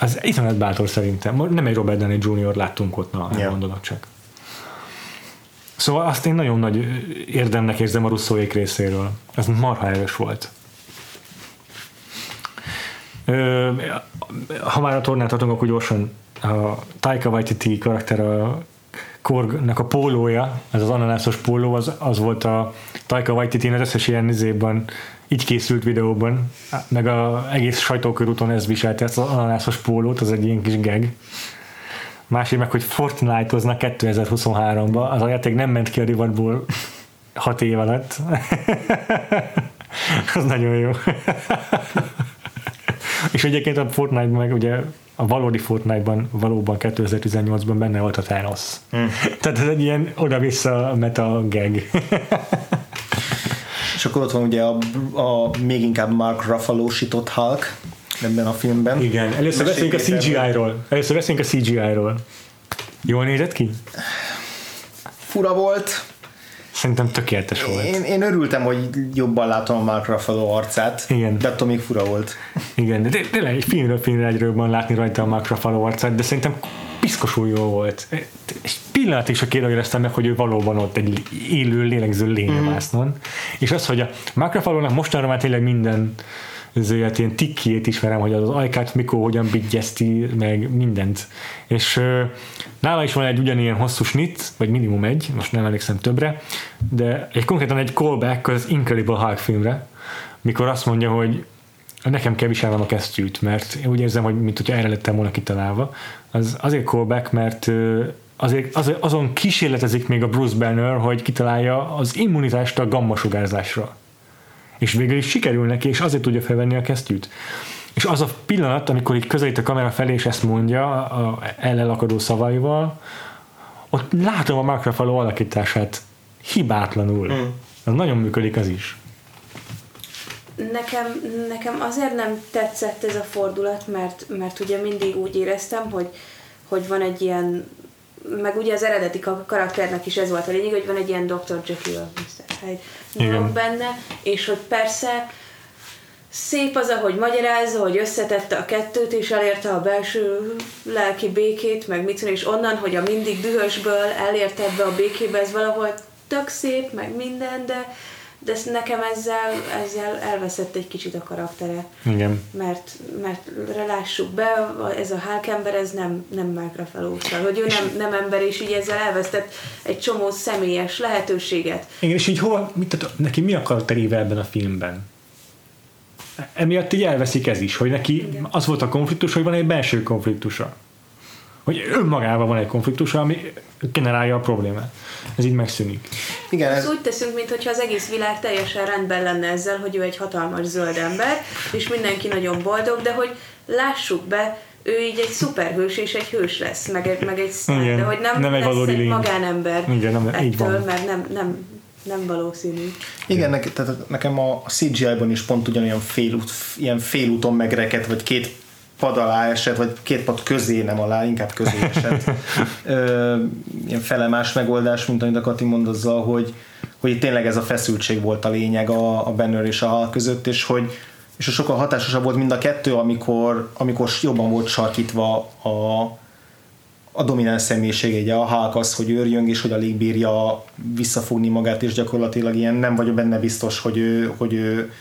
az iszonyat bátor szerintem. Nem egy Robert Downey Jr. láttunk ott, na, yeah. gondolok csak. Szóval azt én nagyon nagy érdemnek érzem a russzóék részéről. Ez marha erős volt. Ö, ha már a tornát tartunk, akkor gyorsan a Taika Waititi karakter a Korgnak a pólója, ez az ananászos póló, az, az volt a Taika waititi az összes ilyen nizében így készült videóban, meg a egész sajtókörúton ez viselte ezt az ananászos pólót, az egy ilyen kis geg. Másik meg, hogy Fortnite-oznak 2023-ba, az a játék nem ment ki a divatból 6 év alatt. az nagyon jó. És egyébként a Fortnite meg ugye a valódi Fortnite-ban valóban 2018-ban benne volt a Thanos. Hmm. Tehát ez egy ilyen oda-vissza meta gag. És akkor ott van ugye a, a még inkább Mark Ruffalo-sított Hulk ebben a filmben. Igen, először beszéljünk a CGI-ról. Először beszéljünk a CGI-ról. Jól nézett ki? Fura volt. Szerintem tökéletes volt. Én, én örültem, hogy jobban látom a Mark Ruffalo arcát, Igen. de attól még fura volt. Igen, de tényleg egy filmről filmre egyről látni rajta a Mark Ruffalo arcát, de szerintem piszkosul jó volt. És pillanat is a kérdeztem meg, hogy ő valóban ott egy élő, lélegző lényemásznon. Mm. És az, hogy a Mark Ruffalo-nak mostanra már tényleg minden ezért ilyen tikkiét ismerem, hogy az ajkát mikor hogyan bigyezti, meg mindent. És uh, nála is van egy ugyanilyen hosszú snit, vagy minimum egy, most nem emlékszem többre, de egy konkrétan egy callback az Incredible Hulk filmre, mikor azt mondja, hogy nekem kell viselnem a kesztyűt, mert én úgy érzem, hogy mint hogyha erre lettem volna kitalálva. Az azért callback, mert azért, az, azon kísérletezik még a Bruce Banner, hogy kitalálja az immunitást a gamma sugárzásra És végül is sikerül neki, és azért tudja felvenni a kesztyűt. És az a pillanat, amikor így közelít a kamera felé, és ezt mondja a ellelakadó szavaival, ott látom a Mark Ruffalo alakítását hibátlanul. Mm. Az nagyon működik az is. Nekem, nekem azért nem tetszett ez a fordulat, mert, mert ugye mindig úgy éreztem, hogy, hogy van egy ilyen meg ugye az eredeti karakternek is ez volt a lényeg, hogy van egy ilyen Dr. Jekyll, Mr. Hyde benne, és hogy persze szép az, ahogy magyarázza, hogy összetette a kettőt, és elérte a belső lelki békét, meg mit és onnan, hogy a mindig dühösből elérte ebbe a békébe, ez valahol tök szép, meg minden, de, de nekem ezzel, ezzel elveszett egy kicsit a karaktere. Igen. Mert, mert lássuk be, ez a Hulk ez nem, nem Mark ruffalo hogy ő nem, nem ember, és így ezzel elvesztett egy csomó személyes lehetőséget. Igen, és így hova, mit, tehát neki mi a karakteréve ebben a filmben? Emiatt így elveszik ez is, hogy neki Igen. az volt a konfliktus, hogy van egy belső konfliktusa. Hogy önmagában van egy konfliktusa, ami generálja a problémát. Ez így megszűnik. Igen, ez... úgy teszünk, mintha az egész világ teljesen rendben lenne ezzel, hogy ő egy hatalmas zöld ember, és mindenki nagyon boldog, de hogy lássuk be, ő így egy szuperhős és egy hős lesz, meg egy, meg egy sztár, de hogy nem, nem egy lesz egy magánember Igen, nem, ettől, így van. mert nem, nem, nem valószínű. Igen, ne, tehát nekem a CGI-ban is pont ugyanolyan félút, ilyen félúton megreket, vagy két pad alá esett, vagy két pad közé nem alá, inkább közé esett. Ö, ilyen felemás megoldás, mint amit a Kati mond azzal, hogy, hogy tényleg ez a feszültség volt a lényeg a, a Banner és a Hal között, és hogy és sokkal hatásosabb volt mind a kettő, amikor, amikor jobban volt sarkítva a, a domináns személyiség, ugye a Hulk az, hogy őrjöng, és hogy alig bírja visszafogni magát, és gyakorlatilag ilyen nem vagyok benne biztos, hogy ő, hogy ő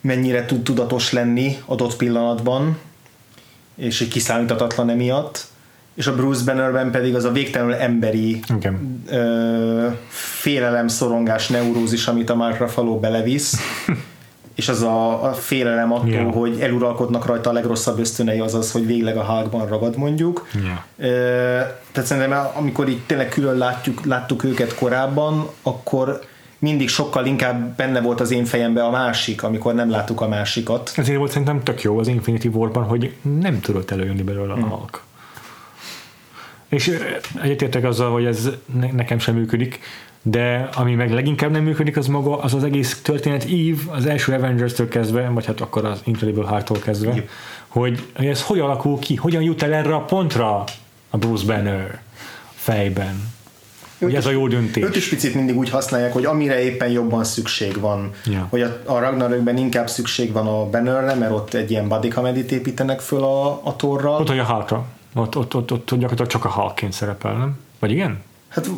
mennyire tud tudatos lenni adott pillanatban, és egy kiszámíthatatlan emiatt, és a Bruce Bannerben pedig az a végtelenül emberi okay. ö, félelem, szorongás, neurózis, amit a Mark Ruffalo belevisz, és az a, a félelem attól, yeah. hogy eluralkodnak rajta a legrosszabb ösztönei, az az, hogy végleg a Hulkban ragad mondjuk. Yeah. Ö, tehát szerintem amikor így tényleg külön látjuk, láttuk őket korábban, akkor mindig sokkal inkább benne volt az én fejembe a másik, amikor nem láttuk a másikat. Ezért volt szerintem tök jó az Infinity War-ban, hogy nem tudott előjönni belőle hmm. a Hulk. És egyetértek azzal, hogy ez nekem sem működik, de ami meg leginkább nem működik, az maga, az az egész történet ív, az első Avengers-től kezdve, vagy hát akkor az Incredible Hulk-tól kezdve, Jö. hogy, hogy ez hogy alakul ki, hogyan jut el erre a pontra a Bruce Banner fejben hogy ez a jó döntés. Ők is picit mindig úgy használják, hogy amire éppen jobban szükség van. Ja. Hogy a, a Ragnarökben inkább szükség van a Bannerre, mert ott egy ilyen body comedy építenek föl a, a torral. Ott, hogy a Hulkra. Ott, ott, ott, ott gyakorlatilag csak a Hulkként szerepel, nem? Vagy igen? Hát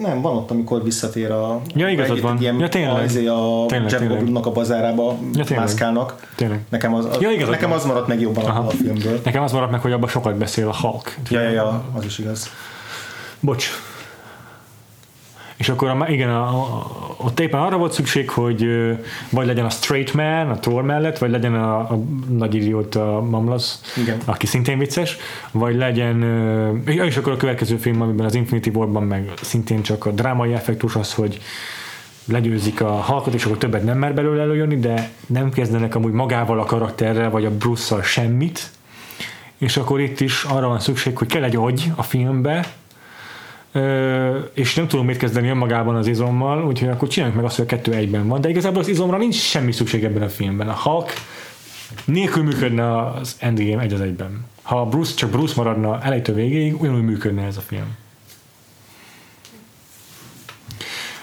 nem, van ott, amikor visszatér a... Ja, igazad van. Ilyen, ja, tényleg. A, a tényleg, Jeff Goldblumnak a bazárába ja, tényleg. mászkálnak. Tényleg. Nekem az, az, ja, nekem van. az maradt meg jobban Aha. a filmből. Nekem az maradt meg, hogy abban sokat beszél a Hulk. Ja, ja, ja, az is igaz. Bocs, és akkor a, igen, a, a, ott éppen arra volt szükség, hogy vagy legyen a straight man a Thor mellett, vagy legyen a, a nagy idiót a igen. aki szintén vicces, vagy legyen, és akkor a következő film, amiben az Infinity War-ban meg szintén csak a drámai effektus az, hogy legyőzik a halkot, és akkor többet nem mer belőle előjönni, de nem kezdenek amúgy magával a karakterrel, vagy a bruce semmit, és akkor itt is arra van szükség, hogy kell egy agy a filmbe, és nem tudom mit kezdeni önmagában az izommal, úgyhogy akkor csináljuk meg azt, hogy a kettő egyben van, de igazából az izomra nincs semmi szükség ebben a filmben. A Hulk nélkül működne az Endgame egy az egyben. Ha Bruce csak Bruce maradna elejtő végéig, ugyanúgy működne ez a film.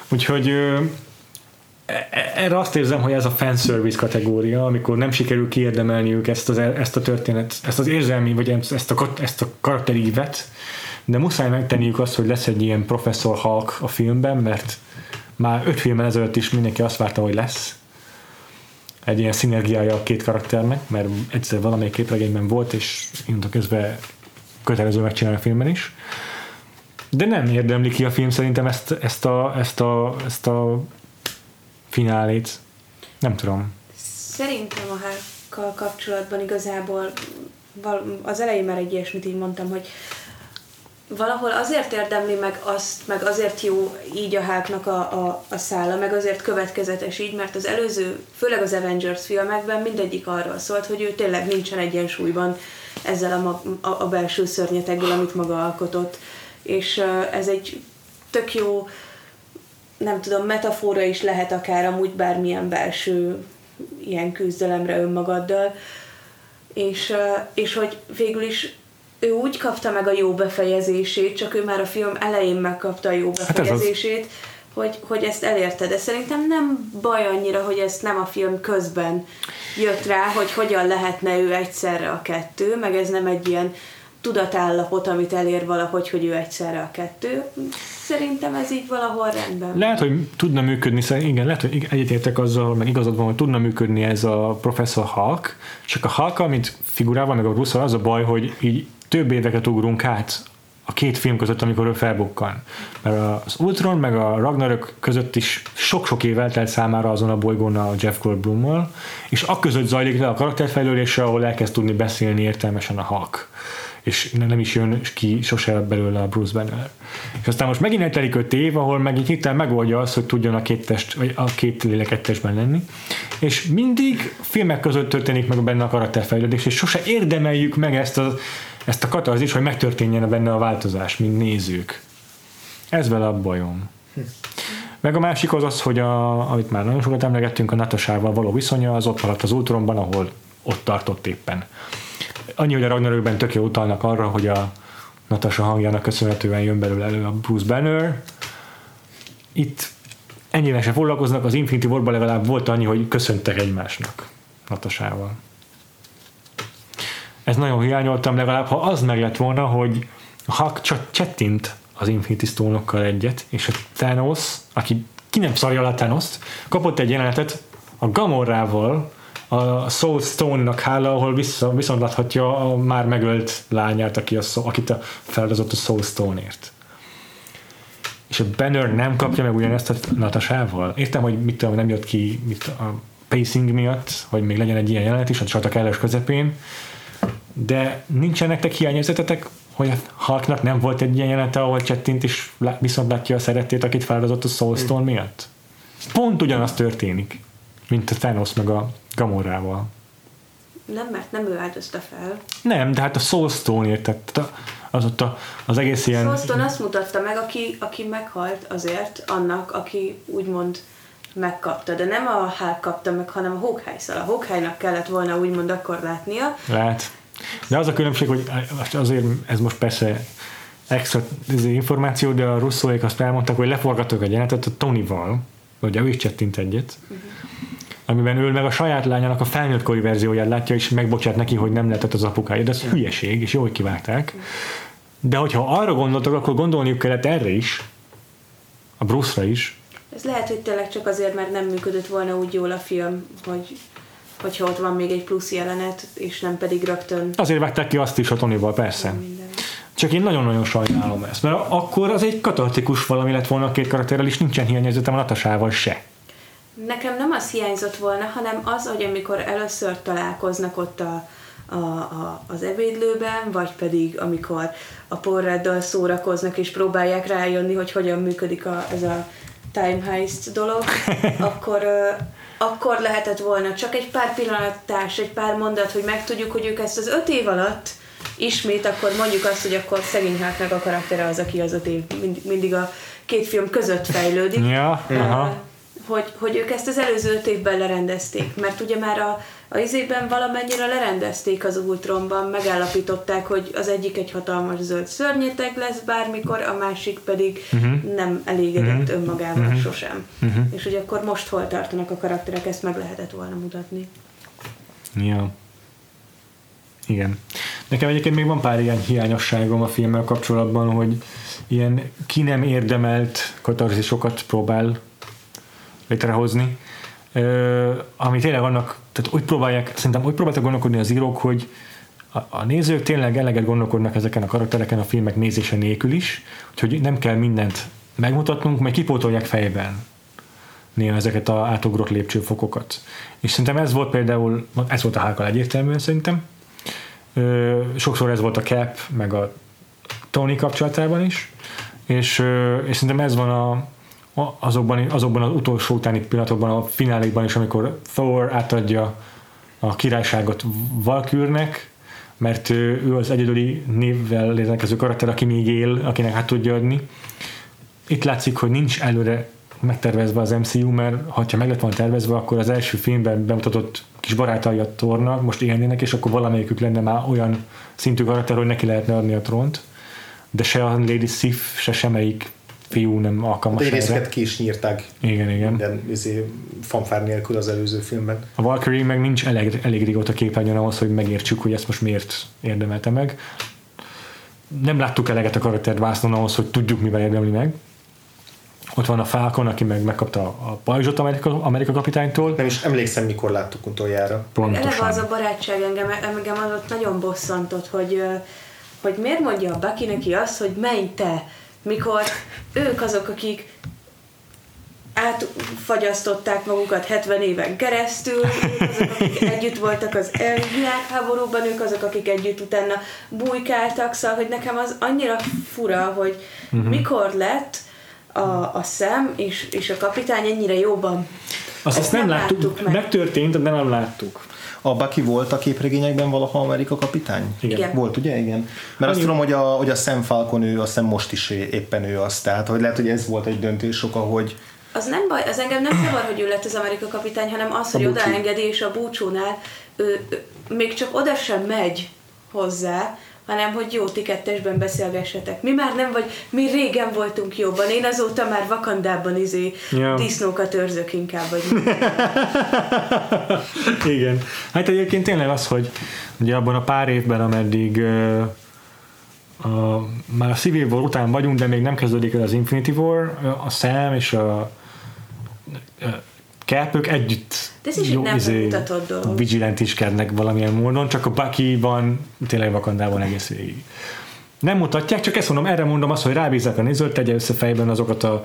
Úgyhogy e, e, erre azt érzem, hogy ez a fanservice kategória, amikor nem sikerül kiérdemelniük ezt, az, ezt a történet, ezt az érzelmi, vagy ezt a, ezt a karakterívet, de muszáj megtenniük azt, hogy lesz egy ilyen professzor Hulk a filmben, mert már öt filmen ezelőtt is mindenki azt várta, hogy lesz egy ilyen szinergiája a két karakternek, mert egyszer valamelyik képregényben volt, és innentől közben kötelező megcsinálni a filmben is. De nem érdemli ki a film szerintem ezt, ezt, a, ezt, a, ezt a finálét. Nem tudom. Szerintem a Hulkkal kapcsolatban igazából az elején már egy ilyesmit így mondtam, hogy valahol azért érdemli meg azt, meg azért jó így a háknak a, a, a szála, meg azért következetes így, mert az előző, főleg az Avengers filmekben mindegyik arról szólt, hogy ő tényleg nincsen egyensúlyban ezzel a, a, a belső szörnyetekből, amit maga alkotott. És uh, ez egy tök jó, nem tudom, metafora is lehet akár amúgy bármilyen belső ilyen küzdelemre önmagaddal, és, uh, és hogy végül is ő úgy kapta meg a jó befejezését, csak ő már a film elején megkapta a jó befejezését, hát hogy, hogy ezt elérte, de szerintem nem baj annyira, hogy ezt nem a film közben jött rá, hogy hogyan lehetne ő egyszerre a kettő, meg ez nem egy ilyen tudatállapot, amit elér valahogy, hogy ő egyszerre a kettő. Szerintem ez így valahol rendben. Lehet, hogy tudna működni, igen, lehet, hogy egyetértek azzal, meg igazad van, hogy tudna működni ez a professzor Hulk, csak a Hulk, mint figurával, meg a Russell, az a baj, hogy így több éveket ugrunk át a két film között, amikor ő felbukkan. Mert az Ultron meg a Ragnarök között is sok-sok év eltelt számára azon a bolygón a Jeff Goldblummal, és a között zajlik le a karakterfejlődése, ahol elkezd tudni beszélni értelmesen a Hulk és nem is jön ki sose belőle a Bruce Banner. És aztán most megint eltelik öt év, ahol meg hirtelen megoldja azt, hogy tudjon a két, test, vagy a két léleket testben lenni, és mindig filmek között történik meg benne a karakterfejlődés, és sose érdemeljük meg ezt a, ezt a katarzis, hogy megtörténjen benne a változás, mint nézők. Ez vele a bajom. Meg a másik az az, hogy a, amit már nagyon sokat emlegettünk, a Natasával való viszonya, az ott maradt az útronban, ahol ott tartott éppen annyi, hogy a Ragnarökben tök jó utalnak arra, hogy a Natasha hangjának köszönhetően jön belőle elő a Bruce Banner. Itt ennyire se foglalkoznak, az Infinity war legalább volt annyi, hogy köszöntek egymásnak Natasával. Ez nagyon hiányoltam, legalább ha az meg lett volna, hogy Hulk csak csettint az Infinity stone egyet, és a Thanos, aki ki nem szarja a thanos kapott egy jelenetet a Gamorrával, a Soul Stone-nak hála, ahol vissza, viszont láthatja a már megölt lányát, aki a, akit a feladatott a Soul Stone-ért. És a Banner nem kapja meg ugyanezt a Natasával. Értem, hogy mit tudom, nem jött ki mit, a pacing miatt, hogy még legyen egy ilyen jelenet is a csata kellős közepén, de nincsen nektek hiányérzetetek, hogy a Hulknak nem volt egy ilyen jelenete, ahol csettint is viszont látja a szeretét, akit feladatott a Soul Stone miatt? Pont ugyanaz történik, mint a Thanos meg a Gamorával. Nem, mert nem ő áldozta fel. Nem, de hát a Soulstone értett, az ott a, az egész ilyen... Soulstone azt mutatta meg, aki, aki meghalt azért annak, aki úgymond megkapta, de nem a Hulk kapta meg, hanem a hawkeye -szal. A hawkeye kellett volna úgymond akkor látnia. Lehet. De az a különbség, hogy azért ez most persze extra információ, de a russzóék azt elmondták, hogy leforgattak egy jelenetet a Tonyval, ugye ő is csettint egyet, uh-huh amiben ő meg a saját lányának a felnőttkori verzióját látja, és megbocsát neki, hogy nem lehetett az apukája, de ez hülyeség, és jól kivágták. De hogyha arra gondoltak, akkor gondolniuk kellett erre is, a Bruce-ra is. Ez lehet, hogy tényleg csak azért, mert nem működött volna úgy jól a film, hogy hogyha ott van még egy plusz jelenet, és nem pedig rögtön... Azért vettek ki azt is a Tonyval, persze. Csak én nagyon-nagyon sajnálom ezt, mert akkor az egy katartikus valami lett volna a két karakterrel, és nincsen hiányérzetem a Natasával se. Nekem nem az hiányzott volna, hanem az, hogy amikor először találkoznak ott a, a, a, az ebédlőben, vagy pedig amikor a porráddal szórakoznak és próbálják rájönni, hogy hogyan működik a, ez a time heist dolog, akkor, akkor lehetett volna csak egy pár pillanattás, egy pár mondat, hogy megtudjuk, hogy ők ezt az öt év alatt ismét, akkor mondjuk azt, hogy akkor szegény a karaktere az, aki az öt év mindig, mindig a két film között fejlődik. Ja, aha hogy, hogy ők ezt az előző öt évben lerendezték, mert ugye már a, a izében valamennyire lerendezték az Ultronban, megállapították, hogy az egyik egy hatalmas zöld szörnyeteg lesz bármikor, a másik pedig uh-huh. nem elégedett uh-huh. önmagával uh-huh. sosem. Uh-huh. És hogy akkor most hol tartanak a karakterek, ezt meg lehetett volna mutatni. Ja. Igen. Nekem egyébként még van pár ilyen hiányosságom a filmmel kapcsolatban, hogy ilyen ki nem érdemelt katarzisokat próbál létrehozni, ami tényleg annak, tehát úgy próbálják, szerintem úgy próbáltak gondolkodni az írók, hogy a, a nézők tényleg eleget gondolkodnak ezeken a karaktereken a filmek nézése nélkül is, úgyhogy nem kell mindent megmutatnunk, mert kipótolják fejben néha ezeket a átugrott lépcsőfokokat. És szerintem ez volt például, ez volt a Hákal egyértelműen szerintem. Ö, sokszor ez volt a Cap, meg a Tony kapcsolatában is, és, és szerintem ez van a, azokban, azokban az utolsó utáni pillanatokban, a finálékban is, amikor Thor átadja a királyságot Valkürnek, mert ő az egyedüli névvel létező karakter, aki még él, akinek át tudja adni. Itt látszik, hogy nincs előre megtervezve az MCU, mert ha meg lett volna tervezve, akkor az első filmben bemutatott kis barátai a tornak most élnének, és akkor valamelyikük lenne már olyan szintű karakter, hogy neki lehetne adni a trónt. De se a Lady Sif, se semmelyik fiú nem alkalmas De részeket ki is nyírták. Igen, igen. Minden izé, fanfár nélkül az előző filmben. A Valkyrie meg nincs elég, elég régóta képernyőn ahhoz, hogy megértsük, hogy ezt most miért érdemelte meg. Nem láttuk eleget a karaktert vásznon ahhoz, hogy tudjuk, mivel érdemli meg. Ott van a Falcon, aki meg megkapta a pajzsot Amerika, Amerika kapitánytól. Nem is emlékszem, mikor láttuk utoljára. Pontosan. Eleve az a barátság engem, engem az ott nagyon bosszantott, hogy, hogy miért mondja a Bucky neki azt, hogy menj te, mikor ők azok, akik átfagyasztották magukat 70 éven keresztül, ők azok, akik együtt voltak az világháborúban, ők azok, akik együtt utána bujkáltak, szóval, hogy nekem az annyira fura, hogy uh-huh. mikor lett a, a szem és, és a kapitány ennyire jóban. Azt, ezt nem, nem láttuk, láttuk meg. megtörtént, de nem láttuk. A Bucky volt a képregényekben valaha Amerika kapitány? Igen. Volt, ugye? Igen. Mert azt tudom, hogy a, hogy a Sam Falcon ő, azt hiszem most is éppen ő az. Tehát, hogy lehet, hogy ez volt egy döntés oka, hogy az nem baj, az engem nem zavar, hogy ő lett az Amerika kapitány, hanem az, hogy odaengedi, és a búcsúnál ő, ő, még csak oda sem megy hozzá, hanem hogy jó, ti kettesben beszélgessetek. Mi már nem vagy, mi régen voltunk jobban, én azóta már vakandában izé ja. disznókat őrzök inkább, vagy Igen. Hát egyébként tényleg az, hogy ugye abban a pár évben, ameddig uh, a, már a Civil War után vagyunk, de még nem kezdődik el az Infinity War, a Sam és a Cap, ők együtt De ez is jó, nem izé, dolog. vigilantiskednek valamilyen módon, csak a Bucky van tényleg vakandában egész végig nem mutatják, csak ezt mondom, erre mondom azt, hogy rábízzák a nézőt, tegye össze fejben azokat a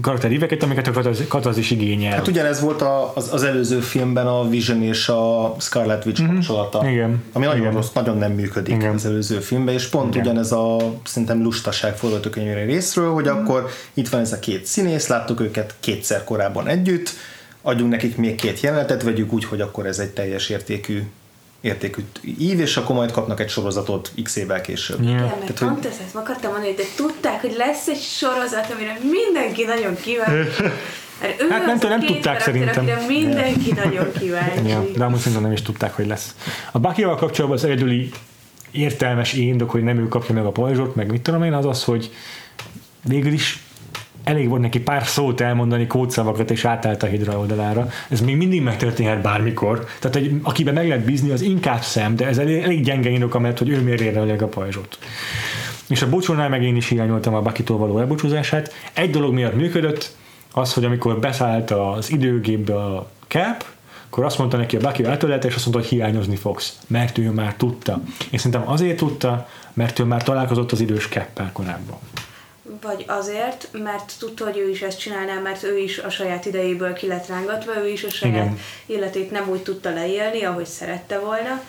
karakteríveket, amiket a katazis igényel. Hát ugyanez volt a, az, az, előző filmben a Vision és a Scarlet Witch mm-hmm. kapcsolata. Igen. Ami nagyon Igen. rossz, nagyon nem működik Igen. az előző filmben, és pont Igen. ugyanez a szerintem lustaság forgatókönyvére részről, hogy mm. akkor itt van ez a két színész, láttuk őket kétszer korábban együtt, adjunk nekik még két jelenetet, vegyük úgy, hogy akkor ez egy teljes értékű értékű ív, és akkor majd kapnak egy sorozatot x évvel később. Yeah. Igen, mert Tehát, pont hogy... ezt akartam mondani, hogy de tudták, hogy lesz egy sorozat, amire mindenki nagyon kíváncsi. Hát, ő hát nem, nem tudták szerintem. mindenki yeah. nagyon kíváncsi. Ja, de amúgy szerintem nem is tudták, hogy lesz. A Bakival kapcsolatban az egyedüli értelmes indok, hogy nem ő kapja meg a pajzsot, meg mit tudom én, az az, hogy végül is elég volt neki pár szót elmondani, kódszavakat, és átállt a hidra oldalára. Ez még mindig megtörténhet bármikor. Tehát, hogy akiben meg lehet bízni, az inkább szem, de ez elég, elég gyenge indok, amellett, hogy ő miért érne a pajzsot. És a búcsónál meg én is hiányoltam a Bakitól való elbúcsúzását. Egy dolog miatt működött, az, hogy amikor beszállt az időgépbe a Cap, akkor azt mondta neki a Bucky eltölte, és azt mondta, hogy hiányozni fogsz, mert ő már tudta. És szerintem azért tudta, mert ő már találkozott az idős Cappel korábban vagy azért, mert tudta, hogy ő is ezt csinálná, mert ő is a saját idejéből ki lett rángatva, ő is a saját Igen. életét nem úgy tudta leélni, ahogy szerette volna,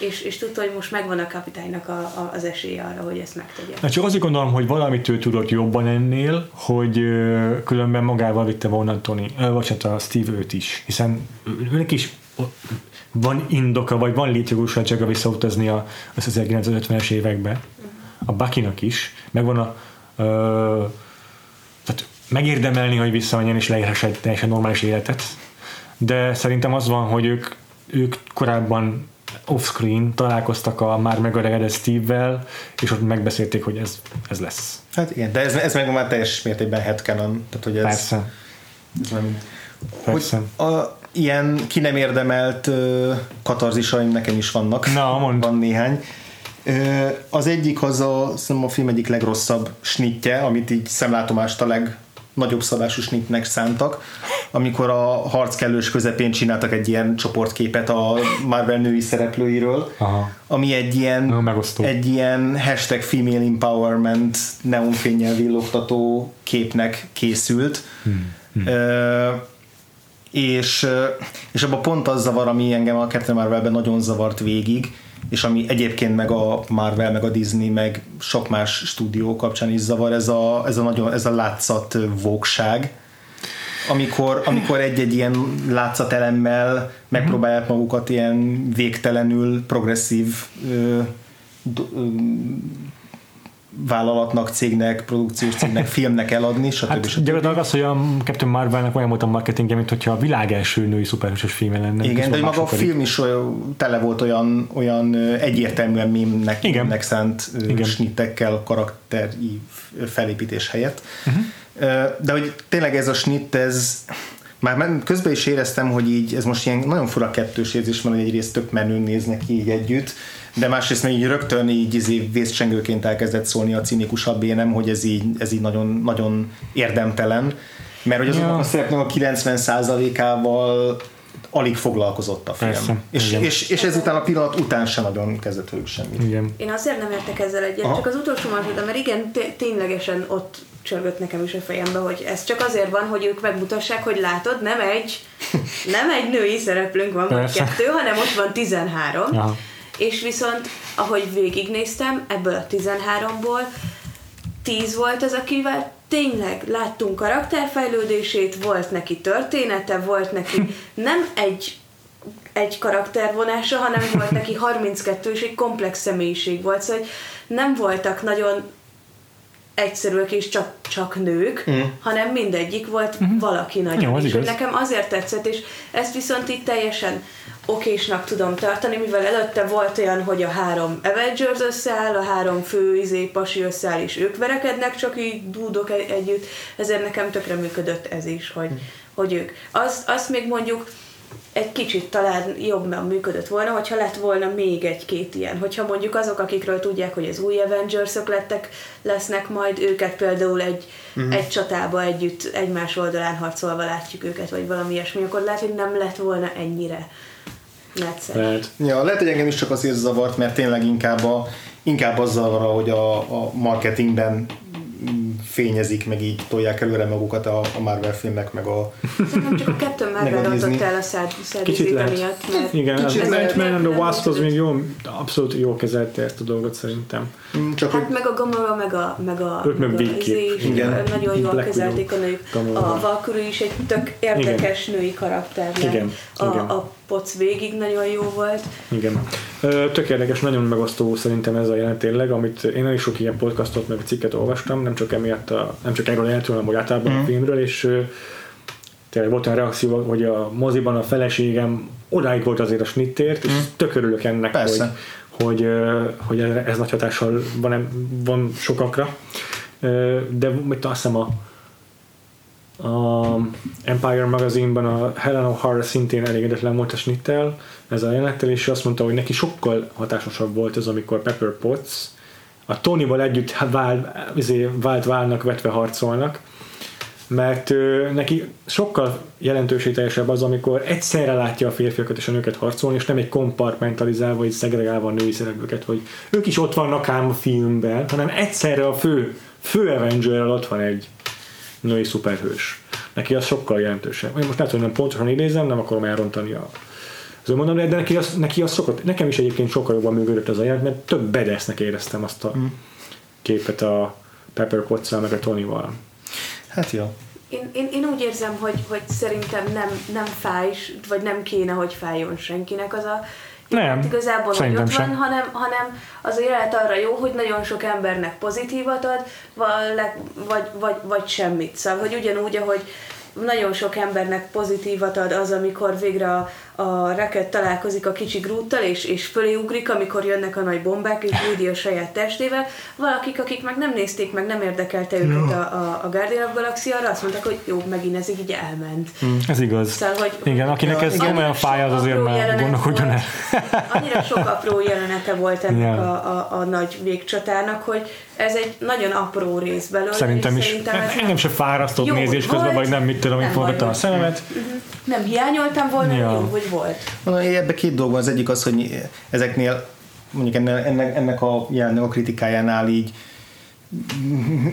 és, és tudta, hogy most megvan a kapitánynak a, a, az esélye arra, hogy ezt megtegye. Hát csak azért gondolom, hogy valamit ő tudott jobban ennél, hogy ö, különben magával vitte volna Tony, ö, vagy hát a Steve őt is, hiszen őnek is van indoka, vagy van létjogosultsága visszautazni a, az 1950-es évekbe. A Buckynak is, megvan a tehát megérdemelni, hogy visszamenjen és leírhassa egy teljesen normális életet. De szerintem az van, hogy ők, ők korábban off-screen találkoztak a már megöregedett Steve-vel, és ott megbeszélték, hogy ez, ez lesz. Hát igen, de ez, ez meg már teljes mértékben headcanon. Tehát, hogy ez, Persze. Ez nem, Persze. Hogy a, ilyen ki nem érdemelt uh, katarzisaim nekem is vannak. Na, mond. Van néhány. Az egyik az a, a film egyik legrosszabb snitje, amit így szemlátomást a legnagyobb szabású snitnek szántak, amikor a harc kellős közepén csináltak egy ilyen csoportképet a Marvel női szereplőiről, Aha. ami egy ilyen, no, egy ilyen hashtag female empowerment neonfényel villogtató képnek készült. Hmm. Hmm. Uh, és, és abban pont az zavar, ami engem a Captain Marvelben nagyon zavart végig, és ami egyébként meg a Marvel, meg a Disney, meg sok más stúdió kapcsán is zavar, ez a, ez a, nagyon, ez a látszat vókság, amikor, amikor egy-egy ilyen látszatelemmel megpróbálják magukat ilyen végtelenül progresszív ö, ö, vállalatnak, cégnek, produkciós cégnek, filmnek eladni, stb. Hát stb. gyakorlatilag az, hogy a Captain Marvelnek olyan volt a marketingje, mint hogyha a világ első női szuperhősös filme lenne. Igen, de maga a film is olyan, tele volt olyan, olyan egyértelműen mémnek, Igen. mémnek szánt Igen. snittekkel karakteri felépítés helyett. Uh-huh. De hogy tényleg ez a snitt, ez már közben is éreztem, hogy így ez most ilyen nagyon fura kettős érzés van, hogy egyrészt tök menőn néznek ki így együtt, de másrészt meg így rögtön így izé vészcsengőként elkezdett szólni a cinikusabb énem, hogy ez így, ez így nagyon, nagyon érdemtelen, mert hogy azoknak Ja. a szerepnek a 90%-ával alig foglalkozott a film. Persze, és, igen. és, és ezután a pillanat után sem nagyon kezdett velük semmit. Igen. Én azért nem értek ezzel egyet, Aha. csak az utolsó mondatban, mert igen, té- ténylegesen ott csörgött nekem is a fejembe, hogy ez csak azért van, hogy ők megmutassák, hogy látod, nem egy, nem egy női szereplőnk van, vagy kettő, hanem ott van 13. Aha. És viszont, ahogy végignéztem, ebből a 13-ból 10 volt az, akivel tényleg láttunk karakterfejlődését, volt neki története, volt neki nem egy egy karaktervonása, hanem volt neki 32 és egy komplex személyiség volt, szóval nem voltak nagyon egyszerűek és csak, csak nők, mm. hanem mindegyik volt mm-hmm. valaki nagyon. Jó, az és igaz. nekem azért tetszett, és ezt viszont itt teljesen okésnak tudom tartani, mivel előtte volt olyan, hogy a három Avengers összeáll, a három fő izé, pasi összeáll, és ők verekednek, csak így dúdok egy- együtt, ezért nekem tökre működött ez is, hogy, hogy ők. Azt, azt még mondjuk egy kicsit talán jobban működött volna, hogyha lett volna még egy-két ilyen. Hogyha mondjuk azok, akikről tudják, hogy az új avengers lettek, lesznek majd őket például egy, uh-huh. egy csatába együtt egymás oldalán harcolva látjuk őket, vagy valami ilyesmi, akkor lehet, hogy nem lett volna ennyire necces. Lehet. Ja, lehet, hogy engem is csak azért zavart, mert tényleg inkább, a, inkább az zavar, hogy a, a marketingben fényezik, meg így tolják előre magukat a, a Marvel filmek, meg a... Szerintem csak a kettő már Meg a berontott Disney. el a szád, Kicsit lehet. miatt, mert Igen, az Kicsit lehet. Ant-Man and the nem Wasp az még jó, abszolút jó kezelte ezt a dolgot szerintem. Mm, Csak Hát hogy meg a Gamora, meg a, meg a, Ők meg a izé is Igen. nagyon jól Black kezelték a nők. Gamora. A Valkyrie is egy tök érdekes női karakter. Igen, A, igen. a poc végig nagyon jó volt. Igen. Tök érdekes, nagyon megosztó szerintem ez a jelent tényleg, amit én elég sok ilyen podcastot meg cikket olvastam, nem csak emiatt, a, nem csak erről jelentről, hanem úgy általában Mhm. a filmről, és tényleg volt olyan reakció, hogy a moziban a feleségem odáig volt azért a snittért, és tök örülök ennek, Mhm. Persze. hogy, hogy, hogy ez, nagy hatással van, van sokakra. De mit azt hiszem a a Empire magazinban a Helen O'Hara szintén elégedetlen volt a snittel, ez a jelenettel, és azt mondta, hogy neki sokkal hatásosabb volt ez, amikor Pepper Potts a Tonyval együtt vál, izé, vált válnak, vetve harcolnak, mert ö, neki sokkal jelentőségteljesebb az, amikor egyszerre látja a férfiakat és a nőket harcolni, és nem egy kompartmentalizálva, vagy szegregálva a női szereplőket, hogy ők is ott vannak ám a filmben, hanem egyszerre a fő, fő avenger ott van egy női szuperhős. Neki az sokkal jelentősebb. Én most lehet, hogy nem pontosan idézem, nem akarom elrontani a az önmondom, de neki az, neki az sokat, nekem is egyébként sokkal jobban működött az a jelent, mert több bedesznek éreztem azt a képet a Pepper potts meg a Tonyval. Hát jó. Én, én, én úgy érzem, hogy, hogy szerintem nem, nem fáj, vagy nem kéne, hogy fájjon senkinek az a Nem, igazából, hogy ott sem. van, hanem, hanem az jelenet arra jó, hogy nagyon sok embernek pozitívat ad, vagy, vagy, vagy, vagy semmit. Szóval, hogy ugyanúgy, ahogy nagyon sok embernek pozitívat ad az, amikor végre a, a Racket találkozik a kicsi grúttal, és, és fölé ugrik, amikor jönnek a nagy bombák, és Woody a saját testével. Valakik, akik meg nem nézték, meg nem érdekelte őket a, a, a Guardian of Galaxy, arra azt mondták, hogy jó, megint ez így elment. Ez igaz. Szóval, hogy Igen, akinek ez komolyan fáj, az azért már gondolkodjon el. Annyira sok apró jelenete volt ennek Ja. a, a, a nagy végcsatának, hogy ez egy nagyon apró rész belőle. Szerintem is. Szerintem ez Engem se fárasztott nézés közben, vagy nem, mit tudom, én forgattam a szememet. nem hiányoltam volna, ja. jó, hogy volt. Mondom, ebbe két dolog van. Az egyik az, hogy ezeknél mondjuk ennek, ennek, a jelennek a kritikájánál így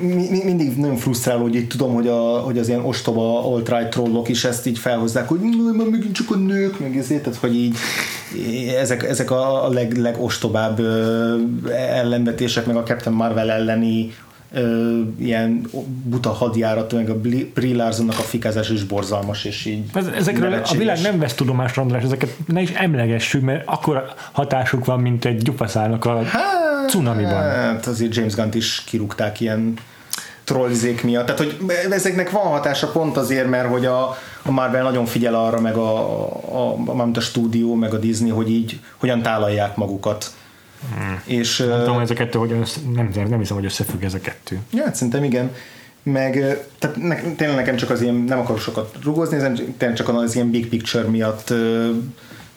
mi- mi- mindig nagyon frusztráló, hogy így tudom, hogy, a, hogy az ilyen ostoba alt-right trollok is ezt így felhozzák, hogy "Nő, már megint csak a nők, meg ezért, tehát hogy így ezek, ezek a leg, legostobább ellenvetések, meg a Captain Marvel elleni ö, ilyen buta hadjárat, meg a Brie Larsonnak a fikázás is borzalmas, és így Ez, ezekről a nevetséges. világ nem vesz tudomást, András, ezeket ne is emlegessük, mert akkor hatásuk van, mint egy gyufaszálnak a cunamiban. Hát azért James Gunn-t is kirúgták ilyen trollzék miatt. Tehát, hogy ezeknek van hatása pont azért, mert hogy a, a Marvel nagyon figyel arra, meg a, a, a, a, a stúdió, meg a Disney, hogy így hogyan tálalják magukat. Hmm. És, Nem tudom, hogy ez a kettő hogyan össze, nem, nem hiszem, hogy összefügg ez a kettő. Ja, hát szerintem igen. Meg tehát ne, tényleg nekem csak az ilyen, nem akarok sokat rugozni, tényleg csak az ilyen big picture miatt ö,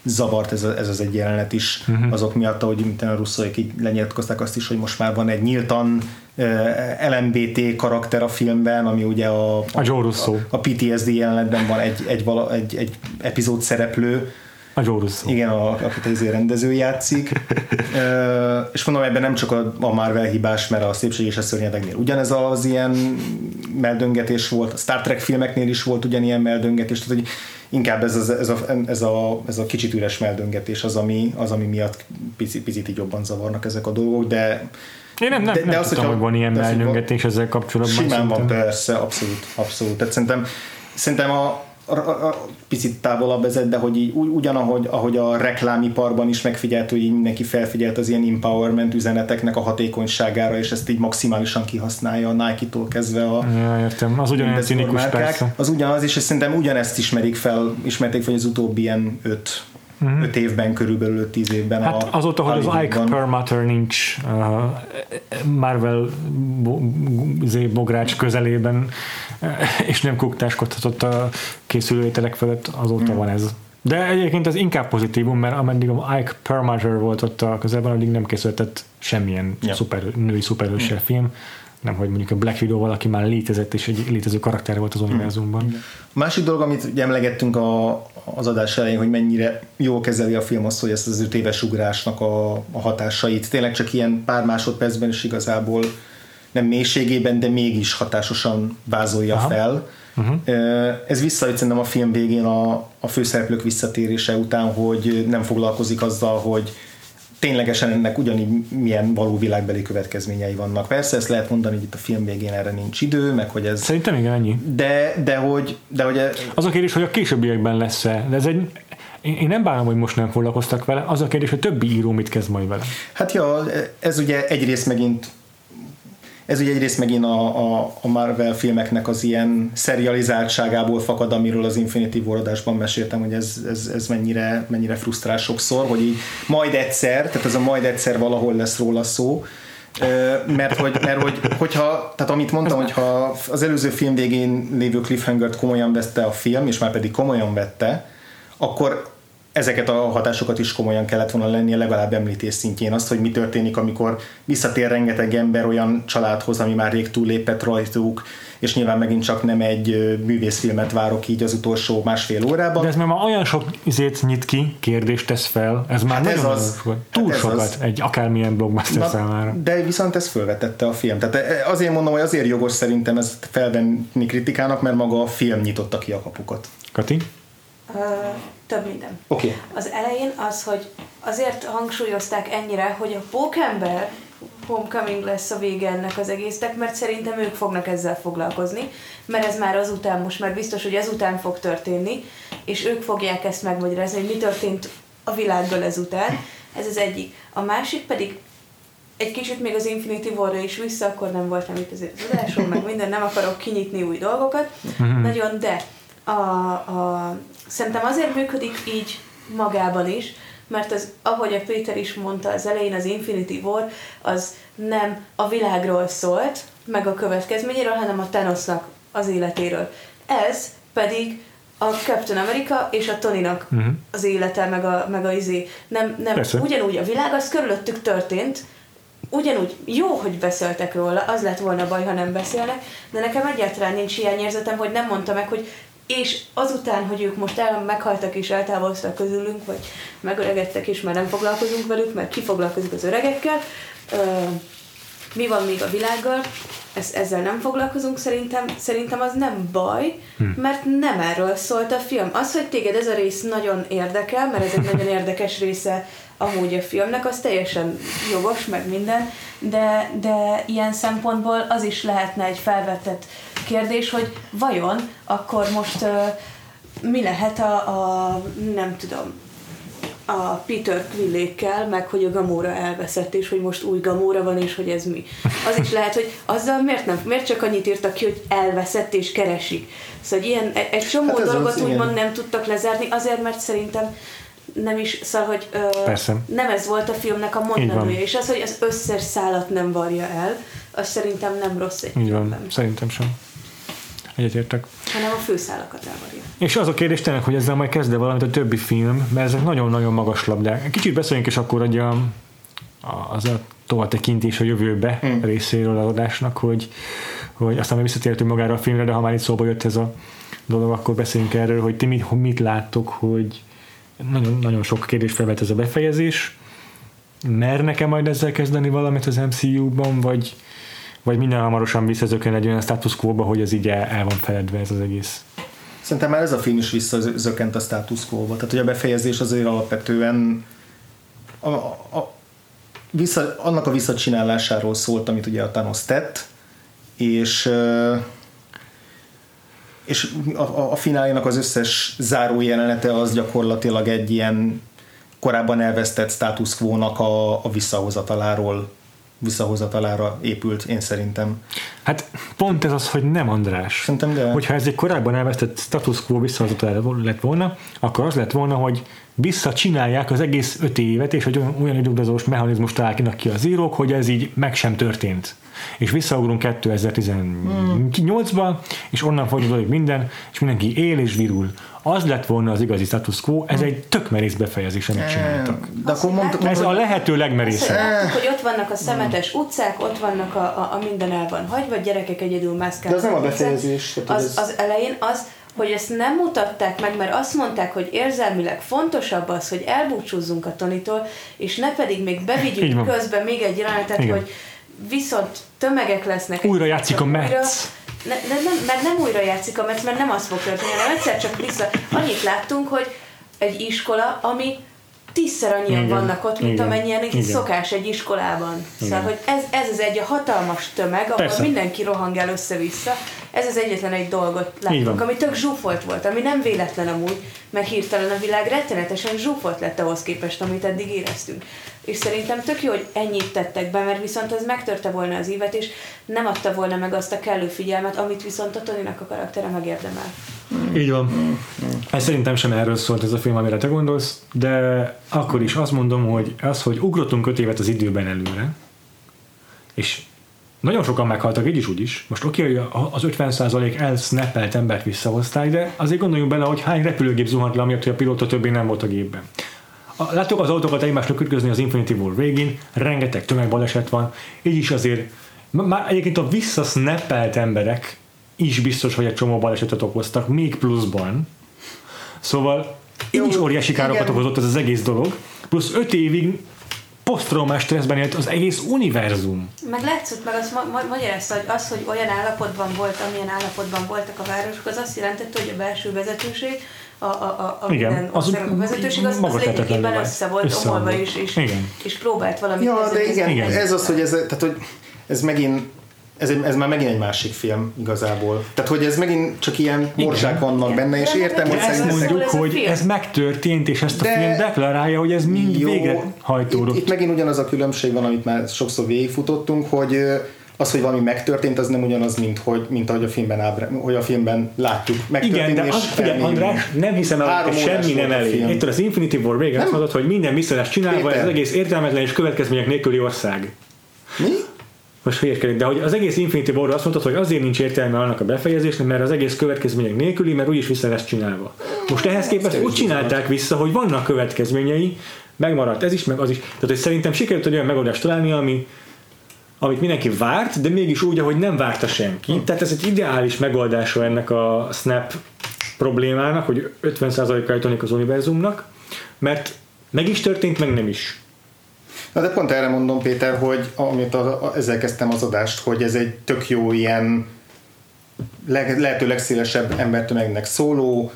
zavart ez, a, ez az egy jelenet is, uh-huh. azok miatt, ahogy mint a russzóik így lenyilatkozták azt is, hogy most már van egy nyíltan LMBT karakter a filmben, ami ugye a, A a, a PTSD jelenetben van egy, egy, vala, egy, egy epizód szereplő, Joe Russo. igen, a, akit az rendező játszik. Ö, és mondom, ebben nem csak a, a Marvel hibás, mert a Szépség és a Szörnyedeknél ugyanez az ilyen meldöngetés volt, a Star Trek filmeknél is volt ugyanilyen meldöngetés, tehát hogy inkább ez, az, ez, a, ez, a, ez a kicsit üres meldöngetés az, ami, az, ami miatt picit, picit így jobban zavarnak ezek a dolgok, de Én nem, nem, De- nem de az, tudtam, hogy van ilyen melnyöngetés ezzel kapcsolatban. Simán van, szerintem. persze, abszolút, abszolút. Tehát szerintem, szerintem a picit távolabb vezet, de hogy így, ugy- ugyanahogy ahogy a reklámiparban is megfigyelt, hogy így mindenki felfigyelt az ilyen empowerment üzeneteknek a hatékonyságára, és ezt így maximálisan kihasználja a Nike-tól kezdve a Ja, értem. Az ugyanolyan cinikus márkák. persze. Az ugyanaz, és szerintem ugyanezt ismerik fel, ismerték fel az utóbbi ilyen öt, mm-hmm. öt évben, körülbelül öt tíz évben. Hát a azóta, hogy az Ike. Perlmutter nincs uh, Marvel bo- bogrács közelében, uh, és nem kuktáskodhatott a készülőételek fölött, azóta Hmm. van ez. De egyébként ez inkább pozitívum, mert ameddig a Ike Perlmutter volt ott a közelben, addig nem készültett semmilyen Ja. szuper, női szuperhőssel film, nem hogy mondjuk a Black Widow valaki már létezett, és egy létező karakter volt az Hmm. univerzumban. A másik dolog, amit emlegettünk a, az adás elején, hogy mennyire jól kezeli a film azt, hogy ezt az öt éves ugrásnak a, a hatásait tényleg csak ilyen pár másodpercben is igazából nem mélységében, de mégis hatásosan vázolja. Aha. fel. Uh-huh. Ez visszajött szerintem a film végén a, a főszereplők visszatérése után, hogy nem foglalkozik azzal, hogy ténylegesen ennek ugyanígy milyen való világbeli következményei vannak. Persze ezt lehet mondani, hogy itt a film végén erre nincs idő, meg hogy ez Szerintem igen, ennyi. de, de hogy, de hogy Az a kérdés, hogy a későbbiekben lesz-e, de ez egy, én én nem bánom, hogy most nem foglalkoztak vele, az a kérdés, hogy többi író mit kezd majd vele. Hát ja, ez ugye egyrészt megint ez ugye egyrészt megint a, a, a Marvel filmeknek az ilyen serializáltságából fakad, amiről az Infinity War adásban meséltem, hogy ez, ez, ez mennyire, mennyire frusztrál sokszor, hogy így majd egyszer, tehát ez a majd egyszer valahol lesz róla szó, mert hogy, mert hogy hogyha, tehát amit mondtam, hogyha az előző film végén lévő cliffhanger komolyan vette a film, és már pedig komolyan vette, akkor ezeket a hatásokat is komolyan kellett volna lennie, legalább említés szintjén azt, hogy mi történik, amikor visszatér rengeteg ember olyan családhoz, ami már rég túllépett rajtuk, és nyilván megint csak nem egy művészfilmet várok így az utolsó másfél órában. De ez már olyan sok izét nyit ki, kérdést tesz fel, ez már Hát ez az. Hát Túl ez sokat az. egy akármilyen blockbuster számára. de viszont ez fölvetette a film. Tehát e, azért mondom, hogy azért jogos szerintem ezt felvenni kritikának, mert maga a film nyitotta ki a kapukat. Kati? Ö, több minden. Oké. Okay. Az elején az, hogy azért hangsúlyozták ennyire, hogy a pókember homecoming lesz a vége ennek az egésznek, mert szerintem ők fognak ezzel foglalkozni, mert ez már azután, most már biztos, hogy ezután fog történni, és ők fogják ezt megmagyarázni, hogy mi történt a világgal ezután. Ez az egyik. A másik pedig egy kicsit még az Infinity War-ra is vissza, akkor nem volt nem itt az adásom, meg minden, nem akarok kinyitni új dolgokat, nagyon, de a, a, szerintem azért működik így magában is, mert az, ahogy a Péter is mondta az elején, az Infinity War az nem a világról szólt, meg a következményéről, hanem a Thanosnak az életéről. Ez pedig a Captain America és a Tonynak uh-huh. az élete, meg a, meg a izé. Nem, nem Persze. ugyanúgy a világ, az körülöttük történt, ugyanúgy jó, hogy beszéltek róla, az lett volna baj, ha nem beszélnek, de nekem egyáltalán nincs hiányérzetem, hogy nem mondta meg, hogy és azután, hogy ők most el, meghaltak és eltávoztak közülünk, vagy megöregedtek és már nem foglalkozunk velük, mert ki foglalkozik az öregekkel, mi van még a világgal, ez, ezzel nem foglalkozunk, szerintem, szerintem az nem baj, hmm. mert nem erről szólt a film. Az, hogy téged ez a rész nagyon érdekel, mert ez egy nagyon érdekes része amúgy a filmnek, az teljesen jogos, meg minden, de, de ilyen szempontból az is lehetne egy felvetett kérdés, hogy vajon akkor most uh, mi lehet a, a nem tudom, a Peter Quillékkel, meg hogy a Gamora elveszett, és hogy most új Gamora van, és hogy ez mi. Az is lehet, hogy azzal miért nem, miért csak annyit írtak ki, hogy elveszett és keresik. Szóval ilyen, egy csomó hát dolgot úgymond nem tudtak lezárni, azért, mert szerintem nem is, szóval, hogy ö, Persze. nem ez volt a filmnek a mondandója, és az, hogy az összes szálat nem varja el, az szerintem nem rossz egy Így van, szerintem sem. Egyetértek. Hanem a főszálakat elvarja. És az a kérdés tényleg, hogy ezzel majd kezd valamit a többi film, mert ezek nagyon-nagyon magas labdák. Kicsit beszéljünk is akkor hogy a, az a tovább tekintés a jövőbe hmm. részéről az adásnak, hogy, hogy aztán visszatértünk magára a filmre, de ha már itt szóba jött ez a dolog, akkor beszéljünk erről, hogy ti mit, mit láttok, hogy nagyon, nagyon sok kérdés felvet ez a befejezés. Mernek-e majd ezzel kezdeni valamit az MCU-ban, vagy, vagy minden hamarosan visszazökön egy olyan status quo hogy ez így el, van feledve ez az egész? Szerintem már ez a film is visszazökkent a status quo-ba. Tehát, hogy a befejezés azért alapvetően a, a, vissza, annak a visszacsinálásáról szólt, amit ugye a Thanos tett, és és a, a, a finálénak az összes záró jelenete az gyakorlatilag egy ilyen korábban elvesztett status quo-nak a, a visszahozataláról visszahozatalára épült, én szerintem. Hát pont ez az, hogy nem András. Szerintem de... Hogyha ez egy korábban elvesztett status quo visszahozatalára lett volna, akkor az lett volna, hogy visszacsinálják az egész öt évet, és hogy olyan időgazós mechanizmus találnak ki az írók, hogy ez így meg sem történt. És visszaugrunk 2018-ba, és onnan folytatódik minden, és mindenki él és virul. Az lett volna az igazi status quo, ez egy tök merész befejezés, amit csináltak. De akkor mondtuk, ez a lehető legmerészebb. hogy ott vannak a szemetes utcák, ott vannak a, a, a minden el van hagyva, gyerekek egyedül mászkálnak. De az nem a befejezés. Az, az elején az, hogy ezt nem mutatták meg, mert azt mondták, hogy érzelmileg fontosabb az, hogy elbúcsúzzunk a Tonitól, és ne pedig még bevigyük közben még egy jelenetet, Igen. hogy viszont tömegek lesznek. Újra játszik a Metsz. Ne, ne, nem, mert nem újra játszik a Metsz, mert nem az fog történni, hanem egyszer csak vissza. Annyit láttunk, hogy egy iskola, ami tízszer annyian Igen. vannak ott, mint Igen. amennyien Igen. szokás egy iskolában. Szóval, hogy ez, ez az egy a hatalmas tömeg, ahol Persze. mindenki rohang el össze-vissza. Ez az egyetlen egy dolgot láttunk, ami tök zsúfolt volt, ami nem véletlen amúgy, mert hirtelen a világ rettenetesen zsúfolt lett ahhoz képest, amit eddig éreztünk. És szerintem tök jó, hogy ennyit tettek be, mert viszont az megtörte volna az ívet, és nem adta volna meg azt a kellő figyelmet, amit viszont a Tonynak a karaktere megérdemel. Így van. Ez szerintem sem erről szólt ez a film, amire te gondolsz, de akkor is azt mondom, hogy az, hogy ugrottunk öt évet az időben előre, és nagyon sokan meghaltak így is úgy is. Most oké, hogy az 50% elsnappelt embert visszahozták, de azért gondoljunk bele, hogy hány repülőgép zuhant le, amiatt, hogy a pilóta többé nem volt a gépben. Láttuk az autókat egymásnak ütközni az Infinity War végén, rengeteg tömegbaleset van, így is azért már egyébként a visszasnappelt emberek is biztos, hogy egy csomó balesetet okoztak, még pluszban. Szóval így is óriási károkat okozott ez az egész dolog, plusz öt évig posztraumás stresszben élt az egész univerzum. Meg látszott, meg azt ma- ma- magyarázta, hogy az, hogy olyan állapotban volt, amilyen állapotban voltak a városok, az azt jelentette, hogy a belső vezetőség, a, a, a, a Igen, minden az a vezetőség az, az lényegében össze volt össze omolva is, és, igen. és próbált valamit Ja, de igen, igen, ez az, hogy ez, tehát, hogy ez megint ez, ez már megint egy másik film igazából. Tehát, hogy ez megint csak ilyen morzsák vannak Igen. benne, és értem, hogy ezt mondjuk, ez hogy ez megtörtént, és ezt a de film deklarálja, hogy ez mind jó, végre hajtódott. Itt, itt megint ugyanaz a különbség van, amit már sokszor végigfutottunk, hogy az, hogy valami megtörtént, az nem ugyanaz, mint, hogy, mint ahogy a filmben, ábra, hogy a filmben látjuk. Igen, de az, figyelj, András, nem hiszem el, hogy semmi nem elég. Itt az Infinity War végén azt mondod, hogy minden vissza lesz csinálva, ez az egész értelmetlen és következmények nélküli ország. Mi? Most hülyeskedik, de hogy az egész Infinity War azt mondtad, hogy azért nincs értelme annak a befejezésnek, mert az egész következmények nélküli, mert úgyis vissza lesz csinálva. Most ehhez képest úgy csinálták vissza, hogy vannak következményei, megmaradt ez is, meg az is. Tehát, hogy szerintem sikerült egy olyan megoldást találni, ami, amit mindenki várt, de mégis úgy, ahogy nem várta senki. Hmm. Tehát ez egy ideális megoldása ennek a Snap problémának, hogy 50%-kal az univerzumnak, mert meg is történt, meg nem is. Na de pont erre mondom, Péter, hogy amit a, a, ezzel kezdtem az adást, hogy ez egy tök jó ilyen le, lehető legszélesebb embertömegnek szóló,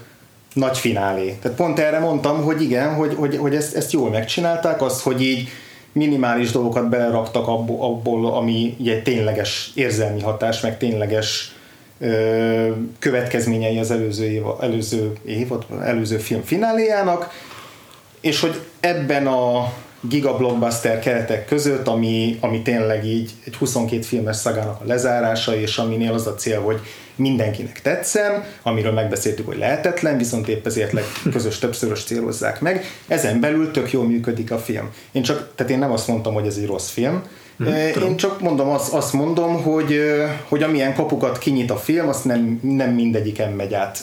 nagy finálé. Tehát pont erre mondtam, hogy igen, hogy, hogy, hogy ezt, ezt jól megcsinálták, azt, hogy így minimális dolgokat beleraktak abból, abból ami egy tényleges érzelmi hatás, meg tényleges ö, következményei az előző év, előző, évad, előző film fináléjának, és hogy ebben a giga blockbuster keretek között, ami, ami tényleg így egy 22 filmes szagának a lezárása, és aminél az a cél, hogy mindenkinek tetszen, amiről megbeszéltük, hogy lehetetlen, viszont épp ezért közös többszörös célozzák meg. Ezen belül tök jól működik a film. Én csak, tehát én nem azt mondtam, hogy ez egy rossz film, Hmm, Én csak mondom, azt, azt mondom, hogy, hogy amilyen kapukat kinyit a film, azt nem, nem mindegyiken megy át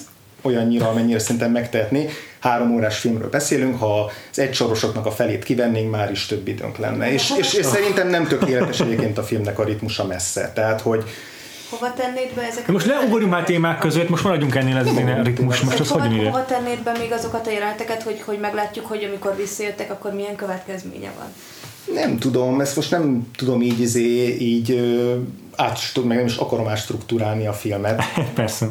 olyannyira, amennyire szerintem megtehetné. Három órás filmről beszélünk, ha az egysorosoknak a felét kivennénk, már is több időnk lenne. És, és, és szerintem nem tökéletes egyébként a filmnek a ritmusa messze. Tehát, hogy, Hova tennéd be ezeket? Most ne ugorjunk már témák között, most maradjunk ennél ez a ritmus, most az hova, hogy hova tennéd be még azokat a jeleneteket, hogy, hogy meglátjuk, hogy amikor visszajöttek, akkor milyen következménye van? Nem tudom, ezt most nem tudom így, izé, így át, meg nem is akarom átstruktúrálni a filmet. Persze.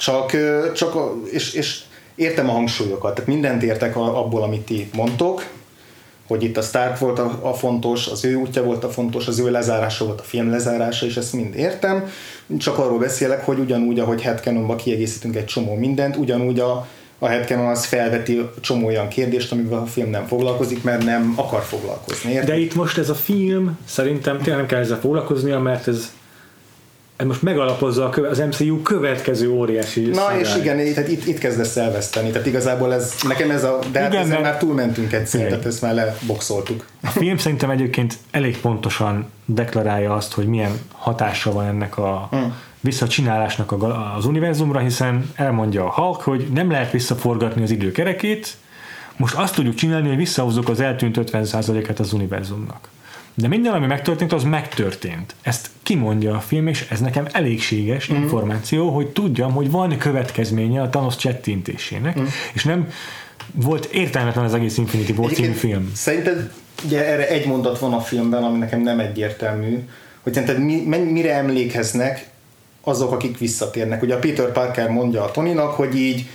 Csak, csak és, és értem a hangsúlyokat, tehát mindent értek abból, amit ti mondtok, hogy itt a Stark volt a, a fontos, az ő útja volt a fontos, az ő lezárása volt a film lezárása, és ezt mind értem. Csak arról beszélek, hogy ugyanúgy, ahogy headcanonba kiegészítünk egy csomó mindent, ugyanúgy a, a headcanon az felveti csomó olyan kérdést, amivel a film nem foglalkozik, mert nem akar foglalkozni. Érted? De itt most ez a film szerintem tényleg nem kell ezzel foglalkoznia, mert ez most megalapozza az MCU következő óriási Na szágány. és igen, tehát itt, itt kezdesz elveszteni, tehát igazából ez, nekem ez a, de hát ezen már túlmentünk egyszer, tehát ezt már leboxoltuk. A film szerintem egyébként elég pontosan deklarálja azt, hogy milyen hatása van ennek a hmm. visszacsinálásnak az univerzumra, hiszen elmondja a Hulk, hogy nem lehet visszaforgatni az időkerekét, most azt tudjuk csinálni, hogy visszahozzuk az eltűnt 50%-et az univerzumnak. De minden, ami megtörtént, az megtörtént. Ezt kimondja a film, és ez nekem elégséges mm. információ, hogy tudjam, hogy van következménye a Thanos csettintésének, mm. és nem volt értelmetlen az egész Infinity War című film. Szerinted ugye erre egy mondat van a filmben, ami nekem nem egyértelmű, hogy szerinted mi, mire emlékeznek azok, akik visszatérnek. Ugye a Peter Parker mondja a Tonynak, hogy így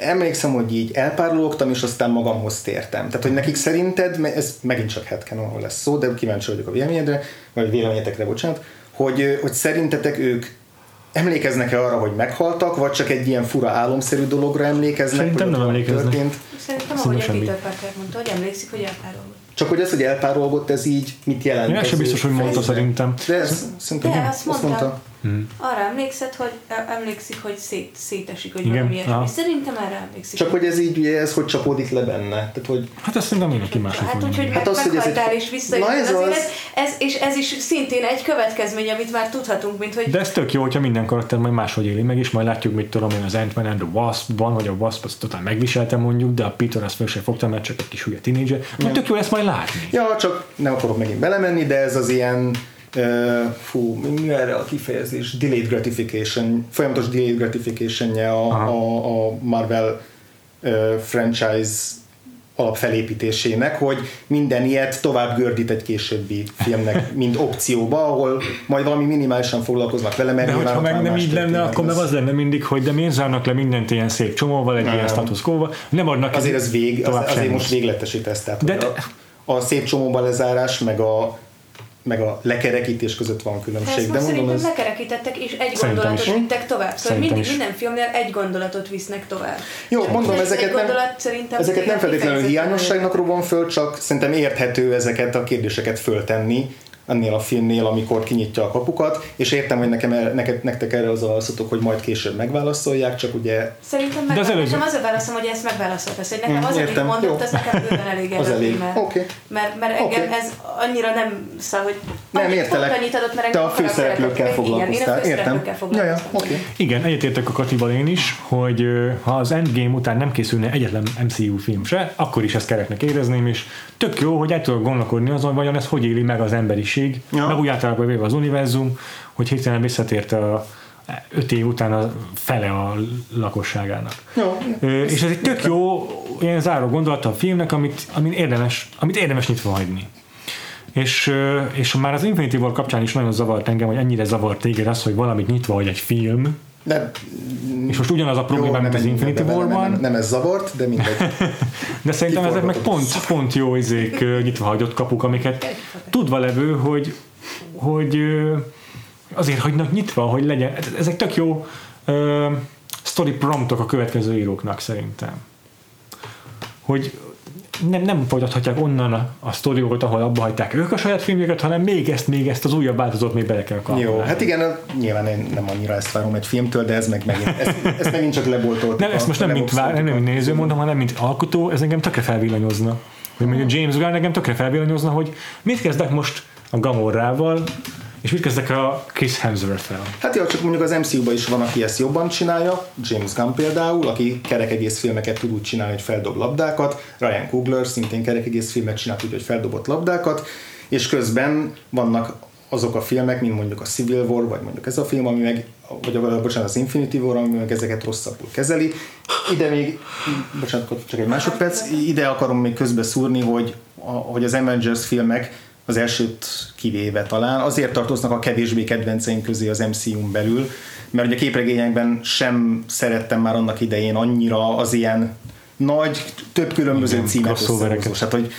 emlékszem, hogy így elpárologtam, és aztán magamhoz tértem. Tehát, hogy nekik szerinted, ez megint csak headcanon lesz szó, de kíváncsi vagyok a véleményedre, vagy véleményetekre, bocsánat, hogy, hogy szerintetek ők emlékeznek-e arra, hogy meghaltak, vagy csak egy ilyen fura álomszerű dologra emlékeznek? Szerintem nem emlékeznek. Történt? Szerintem, ahogy a Peter Parker mondta, hogy emlékszik, hogy elpárolgott. Csak hogy ez, hogy elpárolgott, ez így mit jelent? Én sem biztos, hogy mondta szerintem. De, ez, szerintem, de azt, mondta. Azt mondta. Hmm. Arra emlékszed, hogy emlékszik, hogy szét, szétesik, hogy Igen. valami ilyesmi. Szerintem erre emlékszik. Csak hogy ez így, ez hogy csapódik le benne. Tehát, hogy... Hát ezt szerintem mindenki más. Hát úgy, hogy hát az, hogy ez egy... és visszajön. Na ez, az... ez, ez, és ez is szintén egy következmény, amit már tudhatunk, mint hogy... De ez tök jó, hogyha minden karakter majd máshogy éli meg, és majd látjuk, mit tudom én az Ant-Man and the Wasp-ban, hogy a Wasp azt totál megviselte mondjuk, de a Peter azt föl sem fogta, mert csak egy kis hülye tínédzser. Tök jó ezt majd látni. Ja, csak nem akarok megint belemenni, de ez az ilyen fú, mi erre a kifejezés? Delayed gratification, folyamatos delayed gratification a, a, a Marvel franchise alapfelépítésének, hogy minden ilyet tovább gördít egy későbbi filmnek, mint opcióba, ahol majd valami minimálisan foglalkoznak vele, mert de hogyha meg nem így lenne, akkor meg az lenne mindig, hogy de miért zárnak le mindent ilyen szép csomóval, egy nem. ilyen status quo nem adnak Azért ez vég, az, azért most végletesítesz, tehát de, a, a szép csomóba lezárás, meg a meg a lekerekítés között van különbség. Ezt de mondom, ez... lekerekítettek, és egy gondolatot is. vittek tovább. Szóval mindig is. minden filmnél egy gondolatot visznek tovább. Jó, csak mondom, ezeket nem, ezeket nem feltétlenül hiányosságnak robban föl, csak szerintem érthető ezeket a kérdéseket föltenni, ennél a filmnél, amikor kinyitja a kapukat, és értem, hogy nekem el, neked, nektek erre az a válaszotok, hogy majd később megválaszolják, csak ugye... Szerintem meg, az, előző... az a válaszom, hogy ezt megválaszoltad, hogy nekem mm, az, amit mondott, az nekem bőven elég az elég. Okay. Mert, mert engem okay. ez annyira nem szól, hogy nem értelek. Annyit adott, mert Te a főszereplőkkel foglalkoztál. Igen, Értem. Ja, ja, okay. Igen, egyetértek a Katival én is, hogy ha az Endgame után nem készülne egyetlen MCU film se, akkor is ezt kereknek érezném, és tök jó, hogy el tudok gondolkodni azon, vajon ez hogy éli meg az emberiség, ja. meg úgy általában véve az univerzum, hogy hirtelen visszatért a öt év után a fele a lakosságának. Jó. És ez egy tök jó ilyen záró gondolata a filmnek, amit, amit, érdemes, amit érdemes nyitva hagyni. és, és már az Infinity War kapcsán is nagyon zavart engem, hogy ennyire zavart téged az, hogy valamit nyitva, hogy egy film, de, és most ugyanaz a probléma, mint az Infinity War-ban. Nem, nem, ez zavart, de mindegy. de szerintem ezek meg pont, pont jó izék nyitva hagyott kapuk, amiket tudva levő, hogy, hogy azért hagynak nyitva, hogy legyen. Ezek tök jó uh, story promptok a következő íróknak szerintem. Hogy nem, nem folytathatják onnan a, sztoriókat, ahol abba hagyták ők a saját filmjüket, hanem még ezt, még ezt az újabb változót még bele kell kapni. Jó, hát igen, nyilván én nem annyira ezt várom egy filmtől, de ez meg megint, ez, ez megint csak leboltolt. Nem, ezt most nem mint, vár, nem mint néző mondom, hanem mint alkotó, ez engem tökre felvillanyozna. Hogy mondjuk James Gunn engem tökre felvillanyozna, hogy mit kezdek most a Gamorrával, és mit kezdek a Chris Hemsworth-el? Hát jó, csak mondjuk az MCU-ban is van, aki ezt jobban csinálja, James Gunn például, aki kerekegész filmeket tud úgy csinálni, hogy feldob labdákat, Ryan Coogler szintén kerekegész filmet csinált úgy, hogy feldobott labdákat, és közben vannak azok a filmek, mint mondjuk a Civil War, vagy mondjuk ez a film, ami meg, vagy a, bocsánat, az Infinity War, ami meg ezeket rosszabbul kezeli. Ide még, bocsánat, csak egy másodperc, ide akarom még közbe szúrni, hogy, hogy az Avengers filmek az elsőt kivéve talán, azért tartoznak a kevésbé kedvenceim közé az MCU-n belül, mert ugye a képregényekben sem szerettem már annak idején annyira az ilyen nagy, több különböző Igen, címet összehozó. Hát, hogy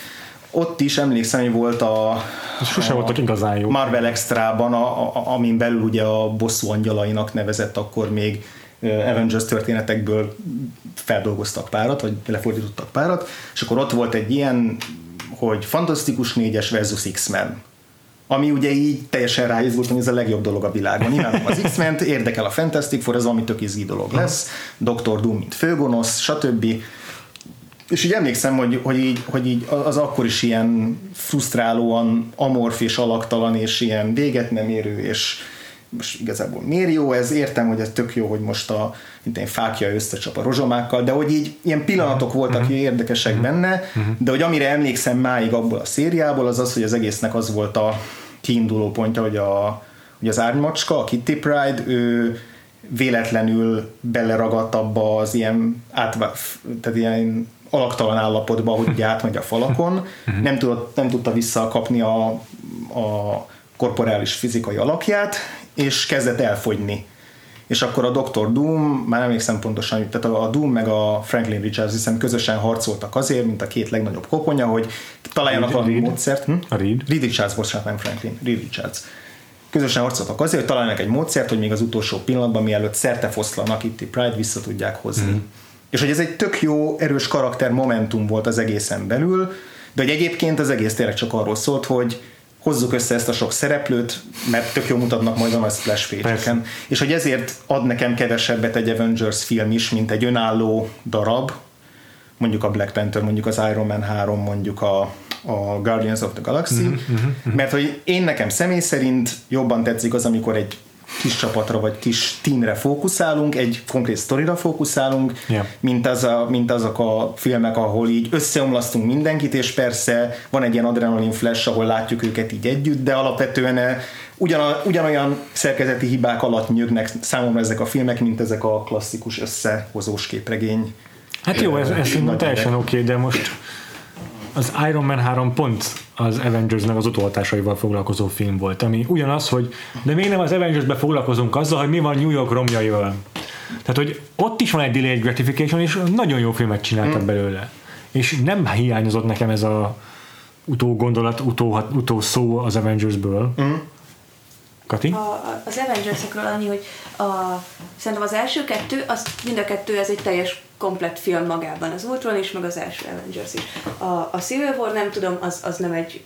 ott is emlékszem, hogy volt a, Sose a voltak igazán jó. Marvel Extra-ban, a, a, amin belül ugye a bosszú angyalainak nevezett akkor még Avengers történetekből feldolgoztak párat, vagy lefordítottak párat, és akkor ott volt egy ilyen hogy Fantasztikus négyes versus X-Men ami ugye így teljesen ráizgult, hogy ez a legjobb dolog a világon. Imádom az X-Men, érdekel a Fantastic Four, ez ami tök izgi dolog lesz, Dr. Doom, mint főgonosz, stb. És így emlékszem, hogy, hogy, így, hogy így az akkor is ilyen frusztrálóan amorf és alaktalan, és ilyen véget nem érő, és most igazából miért jó ez, értem, hogy ez tök jó, hogy most a mint egy fákja összecsap a rozsomákkal, de hogy így ilyen pillanatok voltak uh-huh. érdekesek uh-huh. benne, uh-huh. de hogy amire emlékszem máig abból a szériából, az az, hogy az egésznek az volt a kiinduló pontja, hogy, a, hogy az árnymacska, a Kitty Pride, ő véletlenül beleragadt abba az ilyen, átva, tehát ilyen alaktalan állapotba, hogy átmegy a falakon, nem, tudott, nem tudta visszakapni a, a korporális fizikai alakját, és kezdett elfogyni és akkor a Dr. Doom, már nem emlékszem pontosan, tehát a Doom meg a Franklin Richards hiszem közösen harcoltak azért, mint a két legnagyobb koponya, hogy találjanak Reed, valami Reed. módszert. Hm? A Reed. Reed Richards, bocsánat, nem Franklin, Reed Richards. Közösen harcoltak azért, hogy találjanak egy módszert, hogy még az utolsó pillanatban, mielőtt szerte foszlanak itt Pride vissza tudják hozni. Mm. És hogy ez egy tök jó, erős karakter momentum volt az egészen belül, de hogy egyébként az egész tényleg csak arról szólt, hogy hozzuk össze ezt a sok szereplőt, mert tök jó mutatnak majd a nagy splash page És hogy ezért ad nekem kevesebbet egy Avengers film is, mint egy önálló darab, mondjuk a Black Panther, mondjuk az Iron Man 3, mondjuk a, a Guardians of the Galaxy, uh-huh, uh-huh. mert hogy én nekem személy szerint jobban tetszik az, amikor egy kis csapatra vagy kis teamre fókuszálunk, egy konkrét sztorira fókuszálunk, yeah. mint, az a, mint azok a filmek, ahol így összeomlasztunk mindenkit, és persze van egy ilyen adrenalin flash, ahol látjuk őket így együtt, de alapvetően eh, ugyan, ugyanolyan szerkezeti hibák alatt nyögnek számomra ezek a filmek, mint ezek a klasszikus összehozós képregény. Hát jó, ez, ez teljesen oké, okay, de most az Iron Man 3 pont az Avengers-nek az utolhatásaival foglalkozó film volt, ami ugyanaz, hogy de még nem az Avengers-be foglalkozunk azzal, hogy mi van New York romjaival. Tehát, hogy ott is van egy delayed gratification, és nagyon jó filmet csináltak mm. belőle. És nem hiányozott nekem ez a utó gondolat, utó, utó szó az Avengers-ből. Mm. Kati? A, az Avengers-ekről annyi, hogy a, szerintem az első kettő, az mind a kettő, ez egy teljes komplett film magában. Az Ultron is, meg az első Avengers is. A, a Civil War nem tudom, az, az nem egy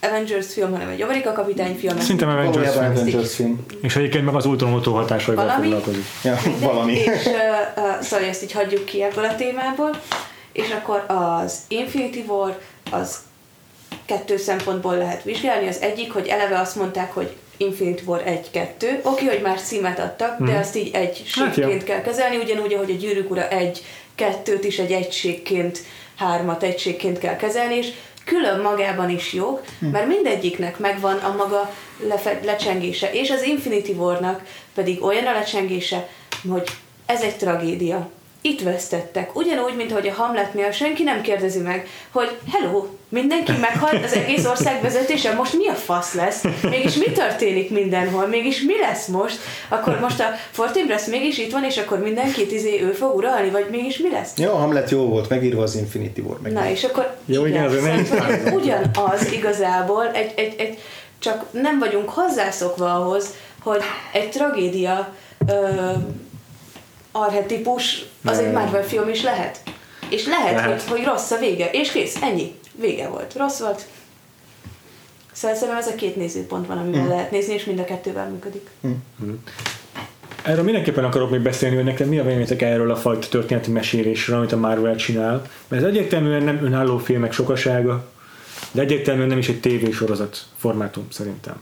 Avengers film, hanem egy Amerika kapitány film. Szinte Avengers, film. Avengers film. És egyébként meg az Ultron utó hatásaival foglalkozik. Ja, valami. És uh, uh, szóval ezt így hagyjuk ki ebből a témából. És akkor az Infinity War az kettő szempontból lehet vizsgálni. Az egyik, hogy eleve azt mondták, hogy Infinite War 1-2. Oké, okay, hogy már címet adtak, mm. de mhm. azt így egy hát kell kezelni, ugyanúgy, ahogy a Gyűrűk Ura egy kettőt is egy egységként, hármat egységként kell kezelni, és külön magában is jó, mm. mert mindegyiknek megvan a maga lefe- lecsengése, és az Infinity War-nak pedig olyan a lecsengése, hogy ez egy tragédia. Itt vesztettek. Ugyanúgy, mint hogy a Hamletnél senki nem kérdezi meg, hogy hello, mindenki meghalt, az egész ország vezetése, most mi a fasz lesz? Mégis mi történik mindenhol? Mégis mi lesz most? Akkor most a Fortinbras mégis itt van, és akkor mindenkit izé ő fog uralni, vagy mégis mi lesz? Jó, Hamlet jó volt, megírva az Infinity War. Meg Na, és akkor Jó, igen, nem szóval ez ugyanaz igazából, egy, egy, egy, csak nem vagyunk hozzászokva ahhoz, hogy egy tragédia ö, arhetipus az egy Marvel film is lehet. És lehet, Lehet. Hogy, hogy rossz a vége. És kész, ennyi. Vége volt. Rossz volt. Szóval szerintem ez a két nézőpont van, amivel lehet nézni, és mind a kettővel működik. Erről mindenképpen akarok még beszélni, hogy nekem mi a véleményetek erről a fajta történeti mesélésről, amit a Marvel csinál. Mert ez egyértelműen nem önálló filmek sokasága, de egyértelműen nem is egy tévésorozat formátum szerintem.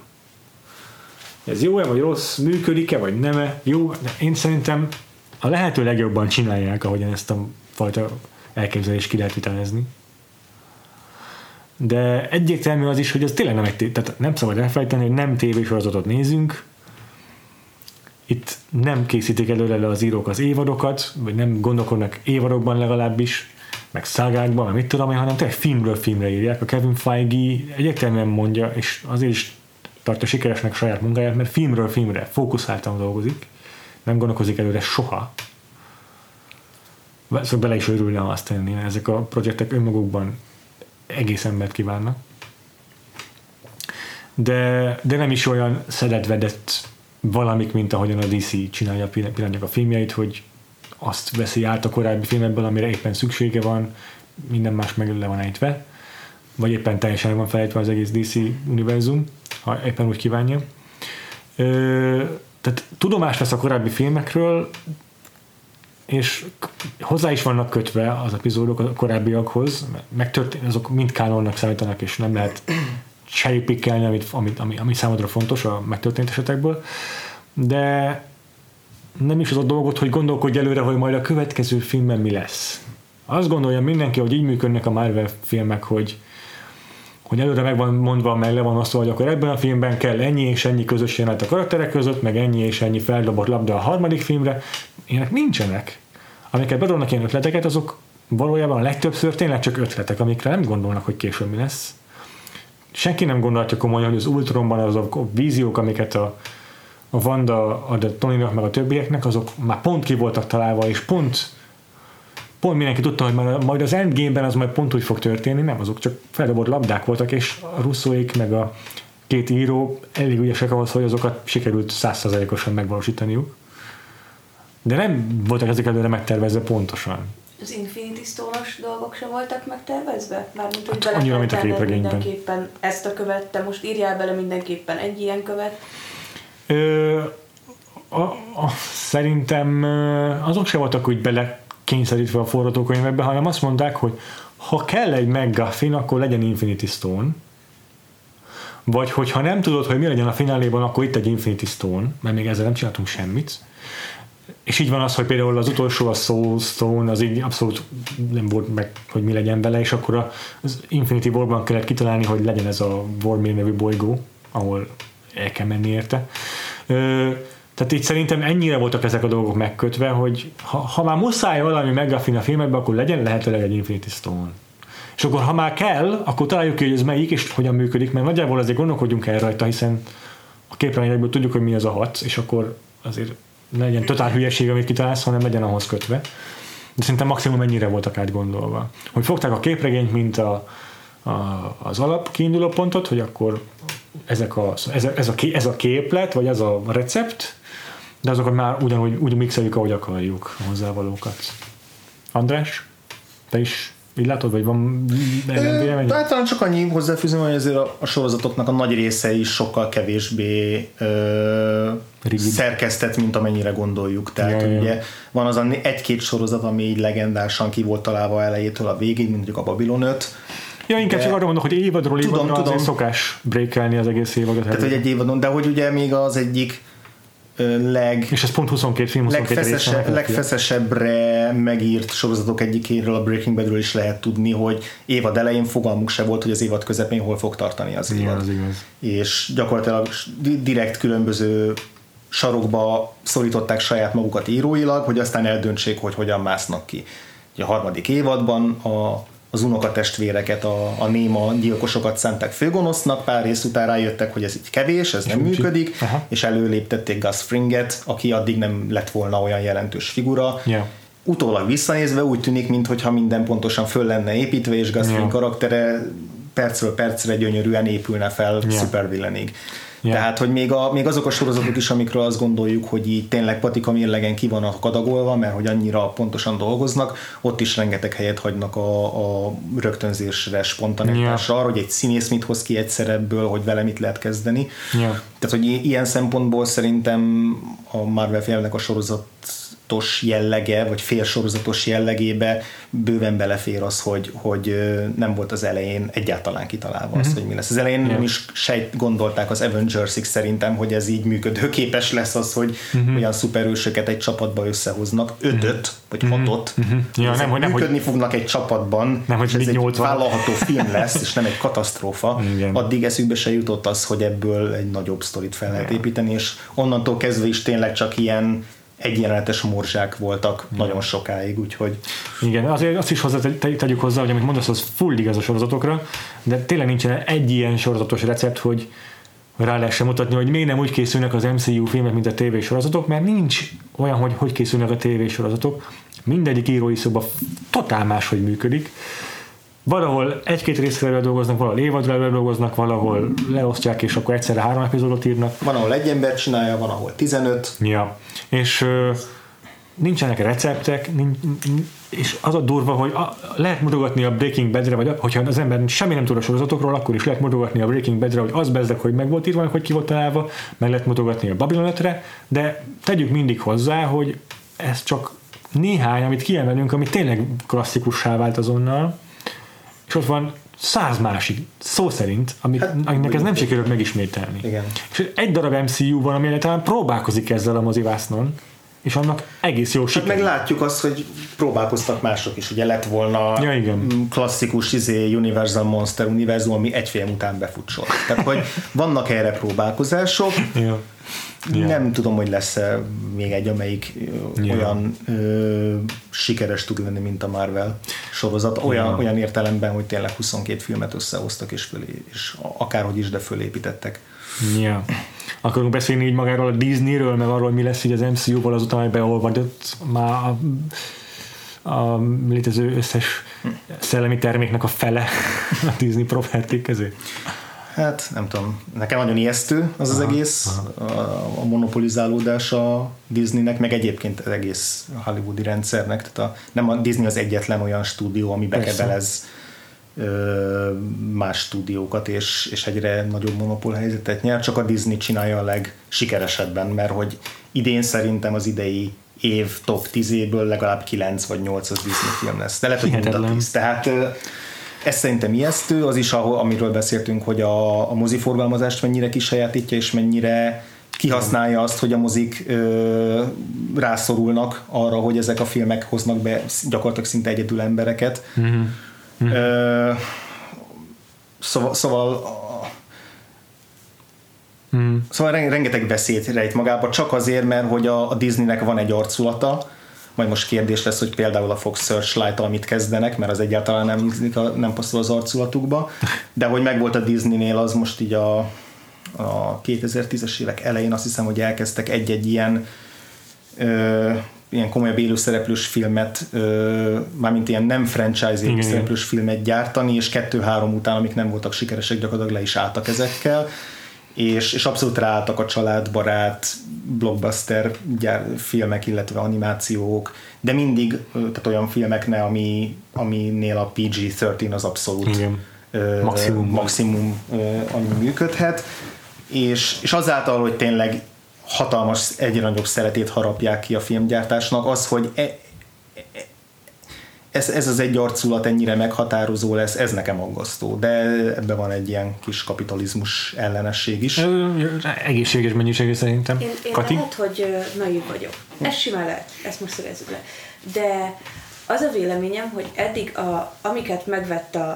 Ez jó-e vagy rossz, működik-e vagy nem-e? Jó, de én szerintem a lehető legjobban csinálják, ahogyan ezt a fajta elképzelést ki lehet vitelézni. De egyértelmű az is, hogy ez tényleg nem egy tehát nem szabad elfelejteni, hogy nem tévésorozatot nézünk, itt nem készítik előre az írók az évadokat, vagy nem gondolkodnak évadokban legalábbis, meg szágákban, meg mit tudom én, hanem tényleg filmről filmre írják. A Kevin Feige egyértelműen mondja, és azért is tartja sikeresnek saját munkáját, mert filmről filmre fókuszáltan dolgozik, nem gondolkozik előre soha. Szóval bele is örülne, ha azt tenni, ezek a projektek önmagukban egész embert kívánnak. De, de nem is olyan szedetvedett valamik, mint ahogyan a DC csinálja pillanatnyilag a filmjeit, hogy azt veszi át a korábbi filmekből, amire éppen szüksége van, minden más meg le van ejtve, vagy éppen teljesen van felejtve az egész DC univerzum, ha éppen úgy kívánja. Tehát tudomást vesz a korábbi filmekről, és hozzá is vannak kötve az epizódok a korábbiakhoz, megtörtént, azok mind kánonnak számítanak, és nem lehet cherrypickelni, amit, amit, ami, ami számodra fontos a megtörtént esetekből, de nem is az a dolgot, hogy gondolkodj előre, hogy majd a következő filmben mi lesz. Azt gondolja mindenki, hogy így működnek a Marvel filmek, hogy hogy előre meg van mondva, meg le van azt, hogy akkor ebben a filmben kell ennyi és ennyi közös jelenet a karakterek között, meg ennyi és ennyi feldobott labda a harmadik filmre. Ilyenek nincsenek. Amiket bedobnak ilyen ötleteket, azok valójában a legtöbbször tényleg csak ötletek, amikre nem gondolnak, hogy később mi lesz. Senki nem gondolhatja komolyan, hogy az Ultronban azok a víziók, amiket a, a Wanda ad a Tonynak meg a többieknek, azok már pont ki voltak találva, és pont pont mindenki tudta, hogy majd az endgame-ben az majd pont úgy fog történni, nem, azok csak feldobott labdák voltak, és a russzóik meg a két író elég ügyesek ahhoz, hogy azokat sikerült százszerzalékosan megvalósítaniuk. De nem voltak ezek előre megtervezve pontosan. Az Infinity Stone-os dolgok sem voltak megtervezve? Mármint, hogy Hát annyira, mint a képregényben. mindenképpen ezt a követ, te most írjál bele mindenképpen egy ilyen követ. Ö, a, a, szerintem azok sem voltak úgy bele kényszerítve a forgatókönyvekbe, hanem azt mondták, hogy ha kell egy McGuffin, akkor legyen Infinity Stone, vagy hogyha nem tudod, hogy mi legyen a fináléban, akkor itt egy Infinity Stone, mert még ezzel nem csináltunk semmit. És így van az, hogy például az utolsó, a Soul Stone, az így abszolút nem volt meg, hogy mi legyen vele, és akkor az Infinity War-ban kellett kitalálni, hogy legyen ez a Vormir nevű bolygó, ahol el kell menni érte. Ö, tehát itt szerintem ennyire voltak ezek a dolgok megkötve, hogy ha, ha már muszáj valami McGuffin a filmekben, akkor legyen lehetőleg egy Infinity Stone. És akkor ha már kell, akkor találjuk ki, hogy ez melyik és hogyan működik, mert nagyjából azért gondolkodjunk el rajta, hiszen a képrányokból tudjuk, hogy mi az a hat, és akkor azért ne legyen totál hülyeség, amit kitalálsz, hanem legyen ahhoz kötve. De szerintem maximum ennyire voltak átgondolva. Hogy fogták a képregényt, mint a, a, az alap kiinduló pontot, hogy akkor ezek a, ez, a, ez, a, ez a képlet, vagy ez a recept, de azokat már ugyanúgy úgy mixeljük, ahogy akarjuk a hozzávalókat. András, te is így látod, vagy van ellenvélemény? Hát talán csak annyi hozzáfűzöm, hogy azért a, a sorozatoknak a nagy része is sokkal kevésbé ö, Rigid. szerkesztett, mint amennyire gondoljuk. Tehát Ja, ja. ugye van az egy-két sorozat, ami így legendásan ki volt találva elejétől a végig, mint mondjuk a Babylon 5. Ja, inkább De- csak arra mondok, hogy évadról Tudom, évadra azért tudom. szokás breakelni az egész évadot. Tehát, hogy egy évadon, de hogy ugye még az egyik leg, És ez pont 22 film, 22 legfeszesebb, legfeszesebbre megírt sorozatok egyikéről, a Breaking Badről is lehet tudni, hogy évad elején fogalmuk se volt, hogy az évad közepén hol fog tartani az Igen, évad. az igaz. És gyakorlatilag di- direkt különböző sarokba szorították saját magukat íróilag, hogy aztán eldöntsék, hogy hogyan másznak ki. Ugye a harmadik évadban a, az unokatestvéreket, a, a néma gyilkosokat szánták főgonosznak, pár rész után rájöttek, hogy ez így kevés, ez nem működik, Aha. és előléptették Gus Fringet, aki addig nem lett volna olyan jelentős figura. Yeah. Utólag visszanézve úgy tűnik, mintha minden pontosan föl lenne építve, és Gus yeah. Fring karaktere percről percre gyönyörűen épülne fel yeah. szupervillenig. Yeah. Tehát, hogy még, a, még azok a sorozatok is, amikről azt gondoljuk, hogy így tényleg patika mérlegen ki vannak kadagolva, mert hogy annyira pontosan dolgoznak, ott is rengeteg helyet hagynak a, a rögtönzésre, spontanitásra, yeah. hogy egy színész mit hoz ki egy szerepből, hogy vele mit lehet kezdeni. Yeah. Tehát, hogy ilyen szempontból szerintem a Marvel filmnek a sorozat sorozatos jellege, vagy félsorozatos jellegébe bőven belefér az, hogy, hogy nem volt az elején egyáltalán kitalálva mm-hmm. az, mhm. hogy mi lesz. Az elején yeah. nem is sejt gondolták az avengers szerintem, hogy ez így működőképes lesz az, hogy mm-hmm. olyan szuperősöket egy csapatba összehoznak, ötöt, mm-hmm. vagy hatot. Mm-hmm. Ja, nem, hogy nem, működni hogy... fognak egy csapatban, nem, hogy és ez egy 80. vállalható film lesz, és nem egy katasztrófa. Igen. Addig eszükbe se jutott az, hogy ebből egy nagyobb sztorit fel lehet építeni, és onnantól kezdve is tényleg csak ilyen egyenletes morzsák voltak mm. nagyon sokáig, úgyhogy... Igen, azért azt is hozzá tegyük hozzá, hogy amit mondasz, az full igaz a sorozatokra, de tényleg nincsen egy ilyen sorozatos recept, hogy rá lehessen mutatni, hogy miért nem úgy készülnek az MCU filmek, mint a TV sorozatok, mert nincs olyan, hogy hogy készülnek a TV sorozatok. Mindegyik írói szoba totál máshogy működik valahol egy-két részre dolgoznak, valahol évadra dolgoznak, valahol leosztják, és akkor egyszerre három epizódot írnak. Van, ahol egy ember csinálja, van, ahol 15. Ja, és nincsenek receptek, nincs, és az a durva, hogy a, lehet mutogatni a Breaking Badre, vagy hogyha az ember semmi nem tud a sorozatokról, akkor is lehet mutogatni a Breaking Badre, hogy az bezdek, hogy meg volt írva, hogy ki volt találva, meg lehet mutogatni a Babylon de tegyük mindig hozzá, hogy ez csak néhány, amit kiemelünk, ami tényleg klasszikussá vált azonnal, és ott van száz másik, szó szerint, amit, hát, aminek ez nem sikerült megismételni. Igen. És egy darab MCU van, ami talán próbálkozik ezzel a mozivásznon, és annak egész jó siker. Hát meg látjuk azt, hogy próbálkoztak mások is. Ugye lett volna ja, igen. klasszikus izé, Universal Monster univerzum, ami egy film után befutsol. Tehát, hogy vannak erre próbálkozások. Ja. Yeah. Nem tudom, hogy lesz-e még egy, amelyik yeah. olyan ö, sikeres tud lenni, mint a Marvel sorozat. Olyan, yeah. olyan értelemben, hogy tényleg 22 filmet összehoztak, és, fölé, és akárhogy is, de fölépítettek. Ja. Akarunk beszélni így magáról a Disneyről, meg arról, mi lesz így az MCU-val azután, hogy beolvadott már a, a létező összes szellemi terméknek a fele a Disney property közé. Hát nem tudom, nekem nagyon ijesztő az aha, az egész, aha. A, a monopolizálódás a Disneynek, meg egyébként az egész hollywoodi rendszernek, tehát a, nem a Disney az egyetlen olyan stúdió, ami bekebelez más stúdiókat, és, és egyre nagyobb monopól helyzetet nyer, csak a Disney csinálja a legsikeresebben, mert hogy idén szerintem az idei év top 10-éből legalább 9 vagy 8 az Disney film lesz. De lehet, hogy 10. Tehát ez szerintem ijesztő, az is, ahol, amiről beszéltünk, hogy a, a moziforgalmazást mennyire kisajátítja, és mennyire kihasználja azt, hogy a mozik ö, rászorulnak arra, hogy ezek a filmek hoznak be gyakorlatilag szinte egyedül embereket. Mm-hmm. Ö, szóval, szóval Mm. Szóval rengeteg veszélyt rejt magába, csak azért, mert hogy a, a Disneynek van egy arculata, majd most kérdés lesz, hogy például a Fox searchlight amit kezdenek, mert az egyáltalán nem, nem passzol az arculatukba, de hogy megvolt a Disneynél, az most így a, a 2010-es évek elején azt hiszem, hogy elkezdtek egy-egy ilyen ö, ilyen komolyabb élőszereplős filmet, mármint ilyen nem franchise élőszereplős filmet gyártani, és kettő-három után, amik nem voltak sikeresek, gyakorlatilag le is álltak ezekkel. És, és abszolút ráálltak a családbarát blockbuster gyár, filmek, illetve animációk, de mindig tehát olyan filmekne, ami, aminél a PG-13 az abszolút Igen. maximum, maximum annyi működhet, és, és azáltal, hogy tényleg hatalmas, egyre nagyobb szeretét harapják ki a filmgyártásnak, az, hogy e, ez, ez az egy arculat ennyire meghatározó lesz, ez nekem aggasztó, de ebben van egy ilyen kis kapitalizmus ellenesség is. Egészséges mennyiségű szerintem. Én, én Kati? lehet, hogy naív vagyok. Ez simán lehet, ezt most szögezzük le. De az a véleményem, hogy eddig, a, amiket megvett a,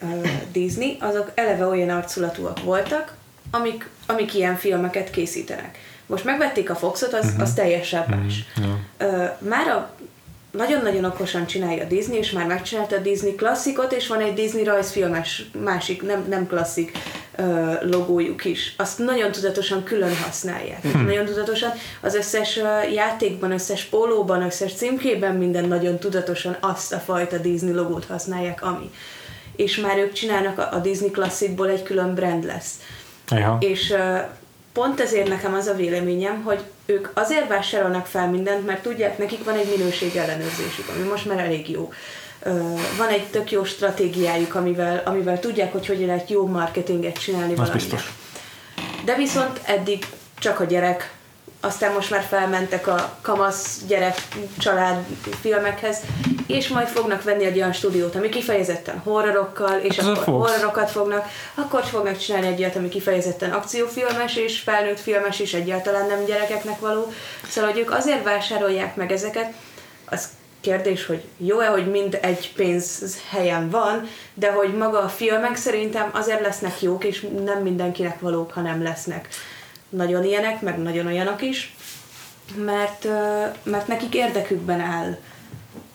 a Disney, azok eleve olyan arculatúak voltak, amik, amik ilyen filmeket készítenek. Most megvették a Foxot, az, uh-huh. az teljesen más. Uh-huh. Ö, már a nagyon-nagyon okosan csinálja a Disney, és már megcsinálta a Disney klasszikot, és van egy Disney rajzfilmes másik, nem, nem klasszik ö, logójuk is. Azt nagyon tudatosan külön használják. Hmm. Nagyon tudatosan az összes játékban, összes pólóban, összes címkében minden nagyon tudatosan azt a fajta Disney logót használják, ami. És már ők csinálnak a, Disney klasszikból egy külön brand lesz. Ja. És pont ezért nekem az a véleményem, hogy ők azért vásárolnak fel mindent, mert tudják, nekik van egy minőség ellenőrzésük, ami most már elég jó. Van egy tök jó stratégiájuk, amivel, amivel tudják, hogy hogy lehet jó marketinget csinálni valaminek. biztos. De viszont eddig csak a gyerek aztán most már felmentek a kamasz gyerek család filmekhez, és majd fognak venni egy olyan stúdiót, ami kifejezetten horrorokkal, és ez akkor horrorokat fognak, akkor fognak csinálni egy olyat, ami kifejezetten akciófilmes és felnőtt filmes, és egyáltalán nem gyerekeknek való. Szóval, hogy ők azért vásárolják meg ezeket, az kérdés, hogy jó-e, hogy mind egy pénz helyen van, de hogy maga a filmek szerintem azért lesznek jók, és nem mindenkinek valók, ha nem lesznek nagyon ilyenek, meg nagyon olyanok is, mert, mert nekik érdekükben áll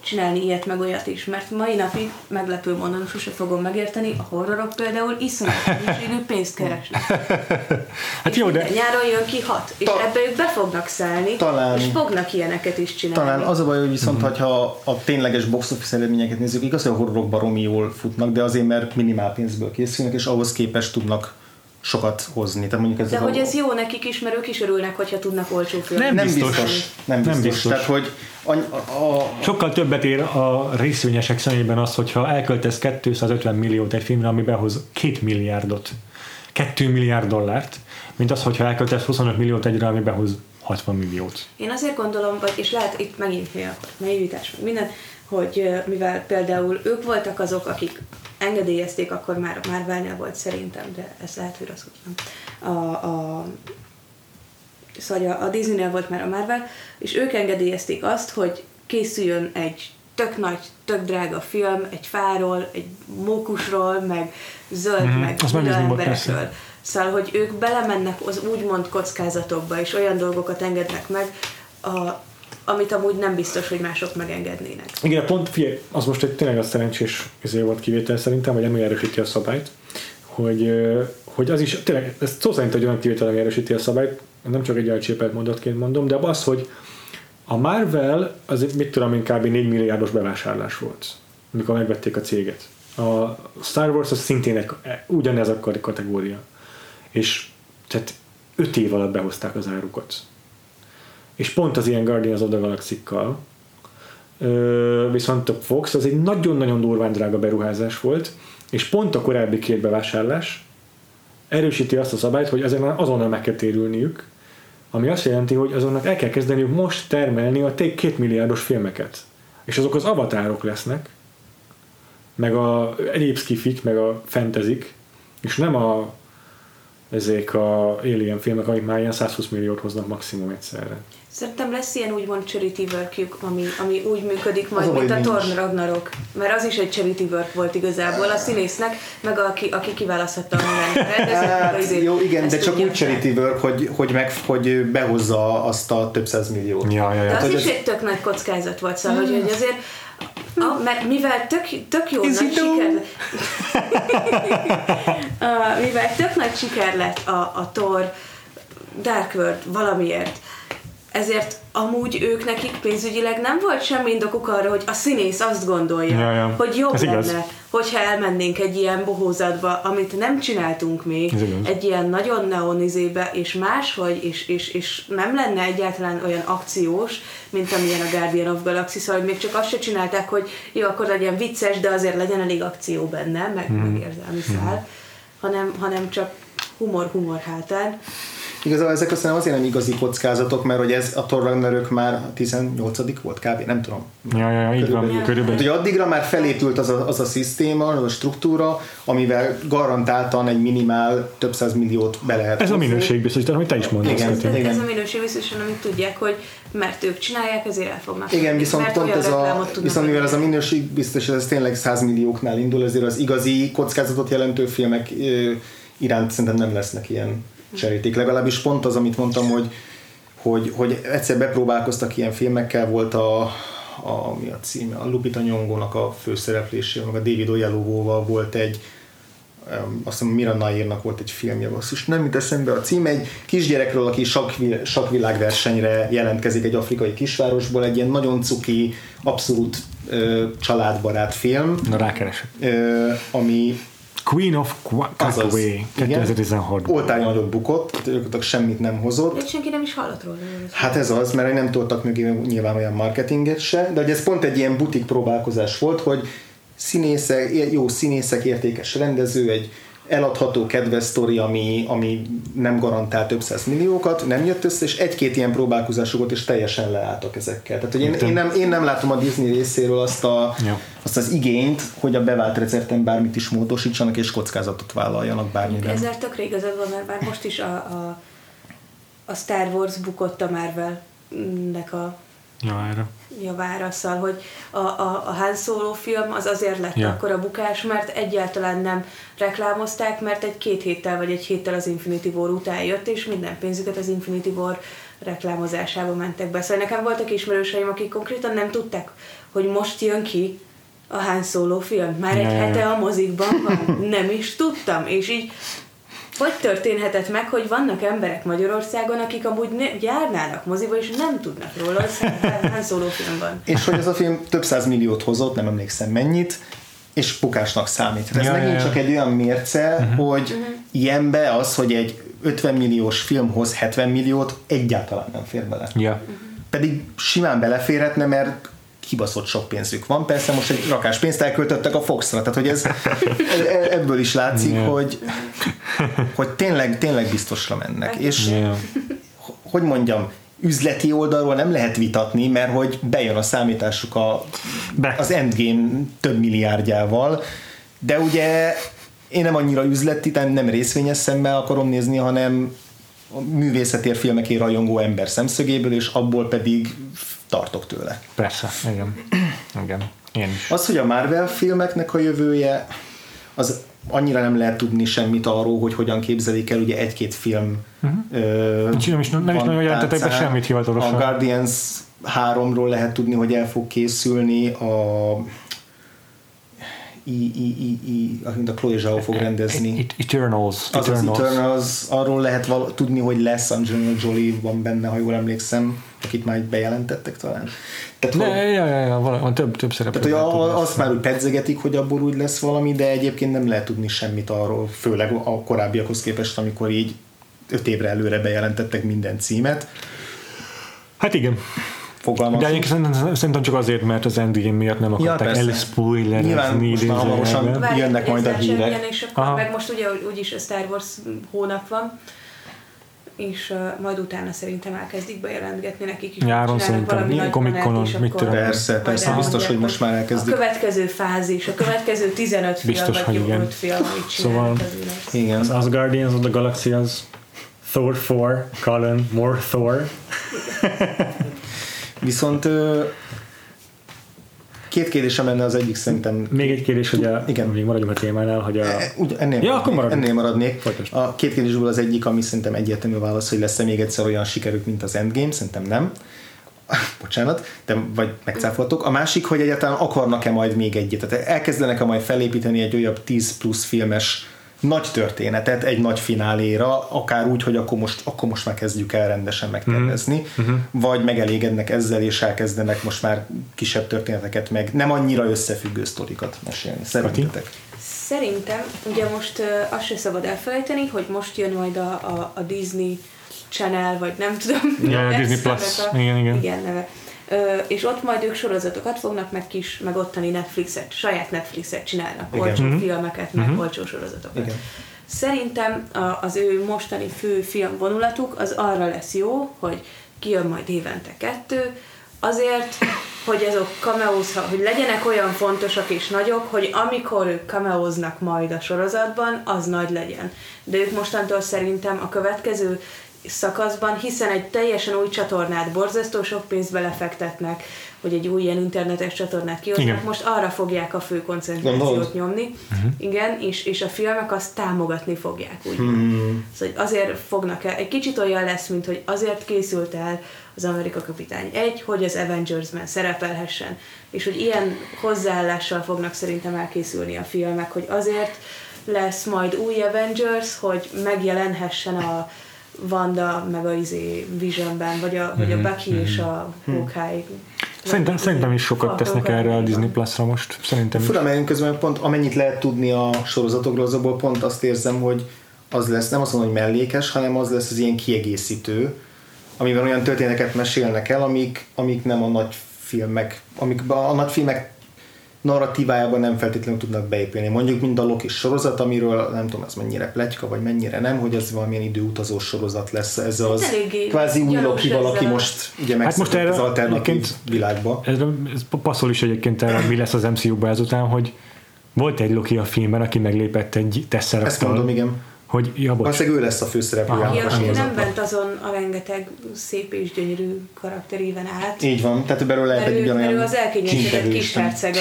csinálni ilyet meg olyat is, mert mai napig meglepő mondom, sose fogom megérteni, a horrorok például iszonyat mennyiségű pénzt keresnek. Hát jó, de Nyáron jön ki hat, és Ta- ebbe ők be fognak szállni, Talán- és fognak ilyeneket is csinálni. Talán az a baj, hogy viszont, Mhm. uh-huh. ha a tényleges box office eredményeket nézzük, igaz, hogy a horrorok baromi jól futnak, de azért, mert minimál pénzből készülnek, és ahhoz képest tudnak sokat hozni. Tehát mondjuk ez De a- hogy ez jó nekik is, mert ők is örülnek, hogyha tudnak olcsó filmet. Nem nem biztos. biztos. Nem Nem biztos. biztos. Tehát, hogy a, a, a, sokkal többet ér a részvényesek szemében az, hogyha elköltesz 250 milliót egy filmre, ami behoz 2 milliárdot, 2 milliárd dollárt, mint az, hogyha elköltesz 25 milliót egyre, ami behoz 60 milliót. Én azért gondolom, vagy és lehet itt megint mi a naivitás, meg minden, hogy mivel például ők voltak azok, akik engedélyezték, akkor már Marvelnél volt szerintem, de ez lehet, hogy rosszul tudom. A, a, szóval a, a Disneynél volt már a Marvel, és ők engedélyezték azt, hogy készüljön egy tök nagy, tök drága film, egy fáról, egy mókusról, meg zöld, Mhm, meg volt, emberekről. Szóval, hogy ők belemennek az úgymond kockázatokba, és olyan dolgokat engednek meg, a, amit amúgy nem biztos, hogy mások megengednének. Igen, pont figyelj, az most egy tényleg a szerencsés ezért volt kivétel szerintem, vagy ami erősíti a szabályt, hogy, hogy az is, tényleg, ez szó szerint egy olyan kivétel, ami erősíti a szabályt, nem csak egy elcsépelt mondatként mondom, de az, hogy a Marvel, az mit tudom én, kb. 4 milliárdos bevásárlás volt, amikor megvették a céget. A Star Wars az szintén egy, ugyanez a kategória. És tehát 5 év alatt behozták az árukat. És pont az ilyen Guardians of the Galaxy-kkal, Ö, viszont a Fox az egy nagyon-nagyon durván drága beruházás volt, és pont a korábbi két bevásárlás erősíti azt a szabályt, hogy ezen azonnal meg kell térülniük, ami azt jelenti, hogy azonnak el kell kezdeniük most termelni a té- két milliárdos filmeket. És azok az avatárok lesznek, meg a egyéb skifik, meg a fantasy és nem a ezek a Alien filmek, amik már ilyen 120 milliót hoznak maximum egyszerre. Szerintem lesz ilyen úgymond charity workjük, ami, ami úgy működik majd, Az a mint a. Thor Ragnarok. Mert az is egy charity work volt igazából a színésznek, meg aki, aki kiválaszthatta a hát, jó, igen, de csak úgy charity work, hogy, hogy, meg, hogy behozza azt a több száz milliót. Ja, ja, De ja. az hogy is egy tök nagy kockázat volt, szóval, hogy, hogy azért a, mert mivel tök, tök jó Is nagy siker lett, uh, mivel tök nagy siker lett a, a Thor Dark World valamiért, ezért amúgy ők nekik pénzügyileg nem volt semmi indokuk arra, hogy a színész azt gondolja, Ja, ja. hogy jobb Ez lenne, igaz. hogyha elmennénk egy ilyen bohózatba, amit nem csináltunk még, egy ilyen nagyon neonizébe, és máshogy, és, és, és nem lenne egyáltalán olyan akciós, mint amilyen a Guardian of Galaxy, szóval még csak azt se csinálták, hogy jó, akkor legyen vicces, de azért legyen elég akció benne, meg, Mhm. mm. meg érzelmi szál, hanem, hanem csak humor-humor hátán. Igazából ezek aztán azért nem igazi kockázatok, mert hogy ez a Thor Ragnarök már 18 volt kb. Nem tudom. Ja, ja, ja, így van, Körülbelül. Ja. körülbelül. Hát, hogy addigra már felépült az a, az a szisztéma, az a struktúra, amivel garantáltan egy minimál több száz milliót be lehet Ez a hozni. minőségbiztosítás, amit te is mondasz. Igen. Ez, Igen. ez a minőség biztosan, amit tudják, hogy mert ők csinálják, ezért el fognak. Igen, viszont mert pont ez a, viszont mivel ez a minőség biztos, ez tényleg 100 millióknál indul, ezért az igazi kockázatot jelentő filmek iránt szerintem nem lesznek ilyen cseréték. Legalábbis pont az, amit mondtam, hogy, hogy, hogy egyszer bepróbálkoztak ilyen filmekkel, volt a, a, mi a címe, a Lupita Nyongónak a főszereplésével, meg a David Oyelowo-val volt egy, azt hiszem Mira Nairnak volt egy filmje, basszus, nem mit eszembe a cím, egy kisgyerekről, aki sakvilágversenyre jelentkezik egy afrikai kisvárosból, egy ilyen nagyon cuki, abszolút ö, családbarát film. Na rákeresek. Ö, ami Queen of Kakaway 2016 Oltája nagyot bukott, ők semmit nem hozott. De senki nem is hallott róla. Hát ez az, mert nem tudtak mögé nyilván olyan marketinget se, de ez pont egy ilyen butik próbálkozás volt, hogy színészek, jó színészek, értékes rendező, egy eladható kedves sztori, ami, ami nem garantál több száz milliókat, nem jött össze, és egy-két ilyen próbálkozásokat is teljesen leálltak ezekkel. Tehát, hogy én, én, nem, én nem látom a Disney részéről azt, a, ja. azt az igényt, hogy a bevált recepten bármit is módosítsanak, és kockázatot vállaljanak bármiben. Ezzel tökre igazad van, mert már most is a, a, a Star Wars bukott a Marvel-nek a javára. javára, szóval, hogy a, a, a Han Solo film az azért lett ja. akkor a bukás, mert egyáltalán nem reklámozták, mert egy két héttel vagy egy héttel az Infinity War után jött, és minden pénzüket az Infinity War reklámozásába mentek be. Szóval nekem voltak ismerőseim, akik konkrétan nem tudták, hogy most jön ki a Han Solo film. Már egy hete a mozikban van. Nem is tudtam. És így hogy történhetett meg, hogy vannak emberek Magyarországon, akik amúgy ne, járnának moziba, és nem tudnak róla, hogy szóló film van. És hogy ez a film több száz milliót hozott, nem emlékszem mennyit, és pukásnak számít. Ez ja, megint ja, csak egy olyan mérce, uh-huh. hogy uh-huh. ilyenbe az, hogy egy 50 milliós filmhoz 70 milliót egyáltalán nem fér bele. Ja. Uh-huh. Pedig simán beleférhetne, mert kibaszott sok pénzük van. Persze most egy rakás pénzt elköltöttek a Foxra, tehát hogy ez e- ebből is látszik, yeah. hogy, hogy tényleg, tényleg biztosra mennek. És yeah. hogy mondjam, üzleti oldalról nem lehet vitatni, mert hogy bejön a számításuk a, Be. az Endgame több milliárdjával, de ugye én nem annyira üzleti, nem részvényes szemmel akarom nézni, hanem a művészetért filmekért rajongó ember szemszögéből, és abból pedig tartok tőle. Persze, igen. igen. Én is. Az, hogy a Marvel filmeknek a jövője, az annyira nem lehet tudni semmit arról, hogy hogyan képzelik el, ugye egy-két film uh-huh. ö, nem is, nem is nagyon jelentettek be semmit hivatalosan. A Guardians 3-ról lehet tudni, hogy el fog készülni, a I, I, I, I, amit a Chloe Zhao fog rendezni. Eternals. Az Eternals. az Eternals, arról lehet val- tudni, hogy lesz Angelina Jolie van benne, ha jól emlékszem, akit már bejelentettek talán. Tehát, ne, hogy, ja, ja, ja, van több, több szereplő. Tehát, hogy a, azt már úgy pedzegetik, hogy abból úgy lesz valami, de egyébként nem lehet tudni semmit arról, főleg a korábbiakhoz képest, amikor így öt évre előre bejelentettek minden címet. Hát igen fogalmazunk. De egyébként szerintem csak azért, mert az Endgame miatt nem akarták ja, elspoilerezni. Nyilván most már hamarosan jönnek majd a hírek. Ilyen, és akkor meg most ugye úgyis a Star Wars hónap van, és uh, majd utána szerintem elkezdik bejelentgetni nekik is. Nyáron szerintem, komikonon, mit tudom. Persze, persze, biztos, hogy most már elkezdik. A következő fázis, a következő 15 film, biztos, vagy hogy igen. film, amit Szóval, igen. az Asgardians of the Galaxy az Thor 4, Colin, more Thor. Viszont két kérdésem lenne az egyik szerintem. Még egy kérdés, hogy a, igen. még maradjunk a témánál, hogy a... E, úgy, ennél, ja, akkor maradjunk. ennél maradnék. Folytasd. A két kérdésből az egyik, ami szerintem egyértelmű válasz, hogy lesz-e még egyszer olyan sikerük, mint az Endgame, szerintem nem. Bocsánat, de vagy megcáfoltok. A másik, hogy egyáltalán akarnak-e majd még egyet. Tehát elkezdenek-e majd felépíteni egy olyan 10 plusz filmes nagy történetet egy nagy fináléra, akár úgy, hogy akkor most, akkor most már kezdjük el rendesen megtervezni, uh-huh. vagy megelégednek ezzel, és elkezdenek most már kisebb történeteket, meg nem annyira összefüggő sztorikat mesélni. Szerintetek? Szerintem, ugye most uh, azt se szabad elfelejteni, hogy most jön majd a, a, a Disney Channel, vagy nem tudom. Ja, a Disney Plus. A, igen, igen. Igen, neve és ott majd ők sorozatokat fognak, meg kis, meg ottani Netflixet, saját Netflixet csinálnak, olcsó uh-huh. filmeket, meg uh-huh. olcsó sorozatokat. Igen. Szerintem az ő mostani fő film vonulatuk az arra lesz jó, hogy kijön majd évente kettő, azért, hogy azok kameózha, hogy legyenek olyan fontosak és nagyok, hogy amikor ők kameóznak majd a sorozatban, az nagy legyen. De ők mostantól szerintem a következő szakaszban, hiszen egy teljesen új csatornát borzasztó sok pénzt belefektetnek, hogy egy új ilyen internetes csatornát kihoznak, most arra fogják a fő koncentrációt nyomni, uh-huh. igen, és, és a filmek azt támogatni fogják, úgy. Hmm. Szóval hogy azért fognak el, egy kicsit olyan lesz, mint hogy azért készült el az Amerika Kapitány egy, hogy az Avengers-ben szerepelhessen, és hogy ilyen hozzáállással fognak szerintem elkészülni a filmek, hogy azért lesz majd új Avengers, hogy megjelenhessen a Wanda, meg a izé Visionben, vagy a, vagy a Bucky és a Hawkeye. Szerintem, szerintem is sokat tesznek erre a Disney Plus-ra most. Szerintem. Fura, én közben pont amennyit lehet tudni a sorozatokról, azokból pont azt érzem, hogy az lesz, nem azt mondom, hogy mellékes, hanem az lesz az ilyen kiegészítő, amiben olyan történeteket mesélnek el, amik, amik nem a nagy filmek, amik a nagy filmek narratívájában nem feltétlenül tudnak beépülni. Mondjuk, mint a Loki sorozat, amiről nem tudom, ez mennyire pletyka, vagy mennyire nem, hogy ez valamilyen időutazó sorozat lesz. Ez az eléggé kvázi új Loki valaki a- most ugye Hát most erre az alternatív világba. Ez, ez passzol is egyébként erre, mi lesz az MCU-ban ezután, hogy volt egy Loki a filmben, aki meglépett egy Ezt tesszeraktal, mondom, igen. Hogy ja, bocs, ő lesz a főszereplő. Aha. Ja, a ő nem bent azon a rengeteg szép és gyönyörű karakteréven át. Így van, tehát belőle lehet Mert egy mert ugyanolyan ő az elkényeztetett csintegő kis herceg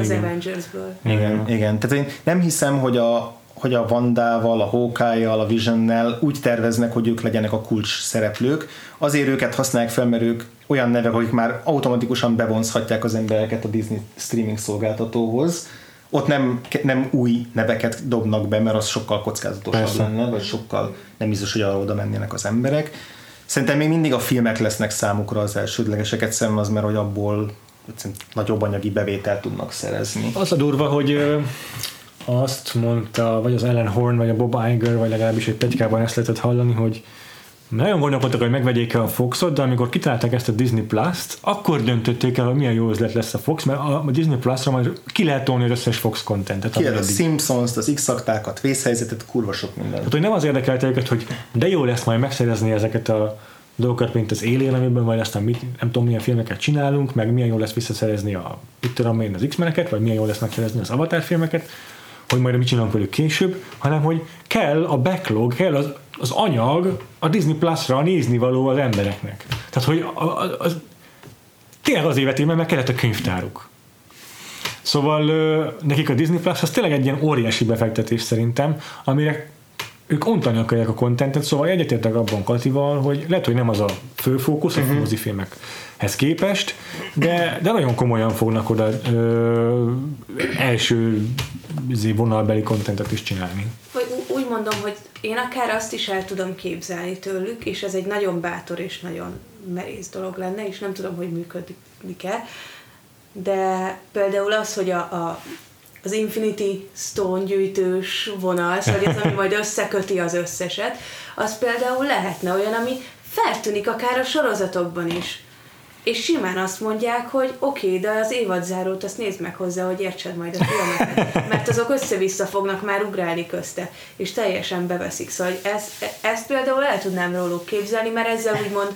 az igen. Avengersből. Igen, igen. Tehát én nem hiszem, hogy a, hogy a Vandával, a Hawkeye-jal, a Visionnel úgy terveznek, hogy ők legyenek a kulcs szereplők. Azért őket használják fel, mert ők olyan nevek, akik már automatikusan bevonzhatják az embereket a Disney streaming szolgáltatóhoz. Ott nem, nem új neveket dobnak be, mert az sokkal kockázatosabb Persze. lenne, vagy sokkal nem biztos, hogy arra oda mennének az emberek. Szerintem még mindig a filmek lesznek számukra az elsődlegeseket szemben az, mert hogy abból nagyobb anyagi bevételt tudnak szerezni. Az a durva, hogy azt mondta, vagy az Ellen Horn, vagy a Bob Iger, vagy legalábbis egy plegykában ezt lehetett hallani, hogy nagyon gondolkodtak, hogy megvegyék el a Foxot, de amikor kitalálták ezt a Disney Plus-t, akkor döntötték el, hogy milyen jó üzlet lesz a Fox, mert a Disney Plus-ra majd ki lehet tolni az összes Fox contentet. Ki a Simpsons-t, az X-aktákat, vészhelyzetet, kurva sok minden. Tehát, hogy nem az érdekelte őket, hogy de jó lesz majd megszerezni ezeket a dolgokat, mint az Alien, amiben majd aztán mit, nem tudom milyen filmeket csinálunk, meg milyen jó lesz visszaszerezni a, mit tudom én, az X-meneket, vagy milyen jó lesz megszerezni az Avatar filmeket, hogy majd mit csinálunk velük később, hanem hogy kell a backlog, kell az, az anyag a Disney Plus-ra nézni való az embereknek. Tehát, hogy a, a, az, tényleg az évet mert meg kellett a könyvtáruk. Szóval ö, nekik a Disney Plus az tényleg egy ilyen óriási befektetés szerintem, amire ők ontani akarják a kontentet, szóval egyetértek abban Katival, hogy lehet, hogy nem az a fő fókusz uh-huh. a mozifilmekhez képest, de, de nagyon komolyan fognak oda ö, első izé, vonalbeli kontentet is csinálni. Vagy mondom, hogy én akár azt is el tudom képzelni tőlük, és ez egy nagyon bátor és nagyon merész dolog lenne, és nem tudom, hogy működik-e, de például az, hogy a, a az Infinity Stone gyűjtős vonal, szóval ez, ami majd összeköti az összeset, az például lehetne olyan, ami feltűnik akár a sorozatokban is. És simán azt mondják, hogy oké, okay, de az évadzárót azt nézd meg hozzá, hogy értsed majd a filmeket, mert azok össze-vissza fognak már ugrálni közte, és teljesen beveszik. Szóval hogy ezt, ezt például el tudnám róluk képzelni, mert ezzel úgymond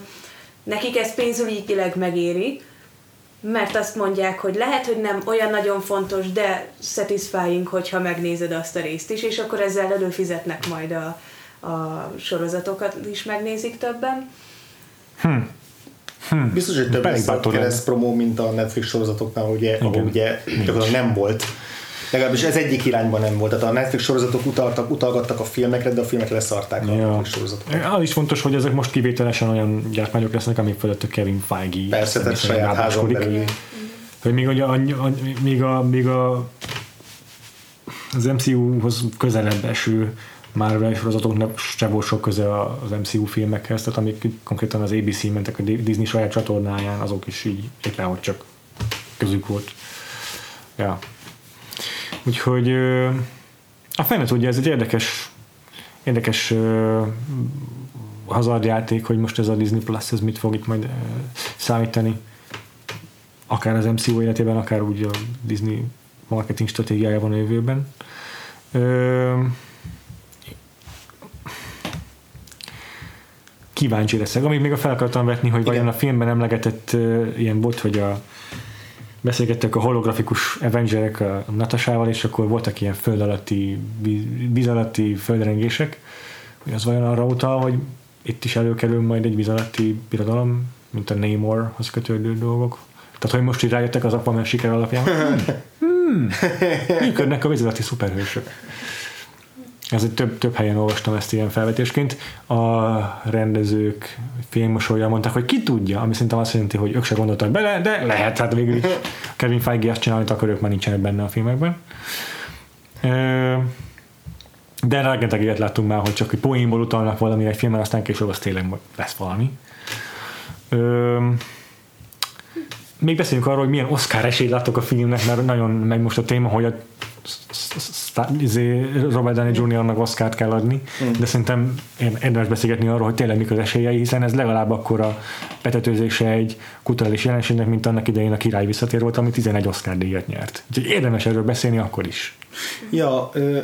nekik ez pénzügyileg megéri, mert azt mondják, hogy lehet, hogy nem olyan nagyon fontos, de satisfying, hogyha megnézed azt a részt is, és akkor ezzel előfizetnek majd a, a sorozatokat is megnézik többen. Biztos, hogy több lesz a bátor lenne. kereszt promó, mint a Netflix sorozatoknál, ugye, ahol Igen. ugye gyakorlatilag nem volt. Legalábbis ez egyik irányban nem volt. Tehát a Netflix sorozatok utaltak, utalgattak a filmekre, de a filmek leszarták a Ja. Netflix sorozatokat. Az is fontos, hogy ezek most kivételesen olyan gyártmányok lesznek, amik fölött a Kevin Feige Persze, tehát saját házon belül. Hogy még, ugye, a, a, még, a, még a, az MCU-hoz közelebb eső Marvel sorozatoknak se volt sok köze az MCU filmekhez, tehát amik konkrétan az ABC mentek a Disney saját csatornáján, azok is így éppen, hogy csak közük volt. Ja. Úgyhogy a fene tudja, ez egy érdekes érdekes hazardjáték, hogy most ez a Disney Plus ez mit fog itt majd számítani akár az MCU életében, akár úgy a Disney marketing stratégiájában a jövőben. Ö, kíváncsi leszek. Amíg még a fel akartam vetni, hogy vajon a filmben emlegetett ö, ilyen volt, hogy a beszélgettek a holografikus Avengerek a Natasával, és akkor voltak ilyen föld alatti, víz- alatti földrengések, hogy az vajon arra utal, hogy itt is előkerül majd egy víz alatti birodalom, mint a Namorhoz kötődő dolgok. Tehát, hogy most így rájöttek az Aquaman siker alapján. Hmm. Működnek a víz alatti szuperhősök. Ez egy több, több helyen olvastam ezt ilyen felvetésként. A rendezők félmosolja mondták, hogy ki tudja, ami szerintem azt jelenti, hogy ők se gondoltak bele, de lehet, hát végül is Kevin Feige azt csinálni, akkor ők már nincsenek benne a filmekben. De rengeteg ilyet láttunk már, hogy csak egy poénból utalnak valamire egy filmen, aztán később az tényleg lesz valami. Még beszéljünk arról, hogy milyen Oscar esélyt láttok a filmnek, mert nagyon meg most a téma, hogy a Robert Downey Jr.-nak Oscar-t kell adni, mm. de szerintem érdemes beszélgetni arról, hogy tényleg mik az esélyei, hiszen ez legalább akkor a betetőzése egy kulturális jelenségnek, mint annak idején a király visszatér volt, ami 11 Oscar díjat nyert. Úgyhogy érdemes erről beszélni akkor is. Ja, ö,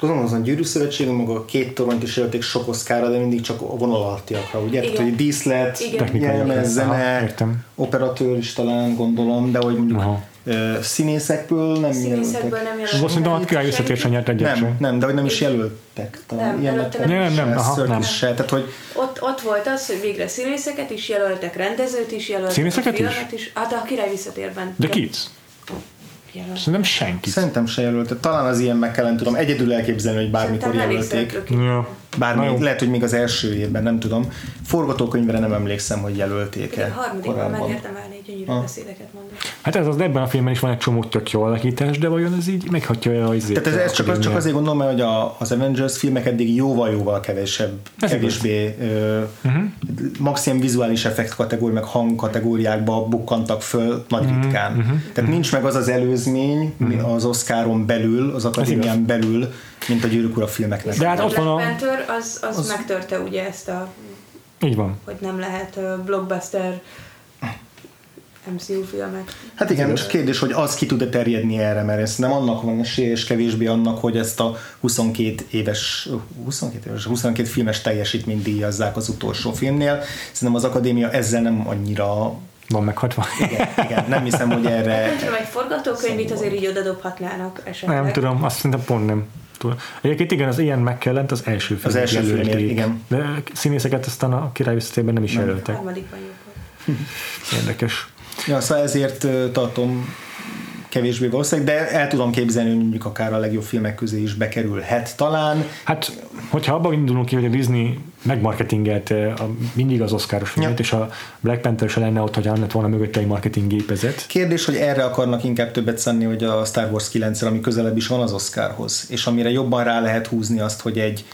gondolom az a gyűrű szövetség, maga a két toront is jelölték sok oszkára, de mindig csak a vonal alattiakra, ugye? Tehát, hogy díszlet, jelmez, zene, Értem. operatőr is talán gondolom, de hogy mondjuk Aha színészekből nem Színészekből nem jelöltek. Most szerintem a király visszatér sem nyert egyet Nem, nem, de hogy nem is jelöltek. Talán. Nem, nem, nem, nem, nem, aha, nem. Se, tehát, hogy ott, ott volt az, hogy végre színészeket is jelöltek, rendezőt is jelöltek. Színészeket is? is? Hát a király visszatérben. De kit? Jelölt. Szerintem senki. Szerintem se jelölte. Talán az ilyen meg kellene tudom egyedül elképzelni, hogy bármikor jelölték. Ja. Bármi, lehet, hogy még az első évben, nem tudom. Forgatókönyvre nem emlékszem, hogy jelölték-e. A harmadikban megérdemelni egy gyönyörű ah. beszédeket mondani. Hát ez az, ebben a filmben is van egy csomó tök jó alakítás, de vajon ez így meghatja a izét? Tehát ez, ez csak, az, csak azért gondolom, mert hogy a, az Avengers filmek eddig jóval-jóval kevesebb, ez kevésbé ö, uh-huh. maximum vizuális effekt kategóri, meg hang kategóriákba bukkantak föl nagy uh-huh. ritkán. Uh-huh. Tehát uh-huh. nincs meg az az előzmény uh-huh. az Oscaron belül, az akadémián belül, mint a Gyűrűk Ura filmeknek. De hát ott van a... Panther az, az, az, megtörte ugye ezt a... Így van. Hogy nem lehet blockbuster MCU filmek. Hát igen, csak kérdés, hogy az ki tud-e terjedni erre, mert ez nem annak van esélye, és kevésbé annak, hogy ezt a 22 éves, 22 éves, 22 filmes teljesítményt díjazzák az utolsó filmnél. Szerintem az akadémia ezzel nem annyira van meghatva. Igen, igen, nem hiszem, hogy erre... Nem tudom, egy forgatókönyvét azért így dobhatnának esetleg. Nem tudom, azt szerintem pont nem. Egyébként igen, az ilyen megkellent az első film. Az első film, igen. De színészeket aztán a király nem is jelöltek. Érdekes. Ja, szóval ezért tartom kevésbé valószínűleg, de el tudom képzelni, hogy mondjuk akár a legjobb filmek közé is bekerülhet talán. Hát, hogyha abban indulunk ki, hogy a Disney megmarketingelt a, mindig az Oscaros filmet, ja. és a Black Panther se lenne ott, hogy lett volna mögötte egy marketing gépezet. Kérdés, hogy erre akarnak inkább többet szenni, hogy a Star Wars 9 ami közelebb is van az Oscarhoz, és amire jobban rá lehet húzni azt, hogy egy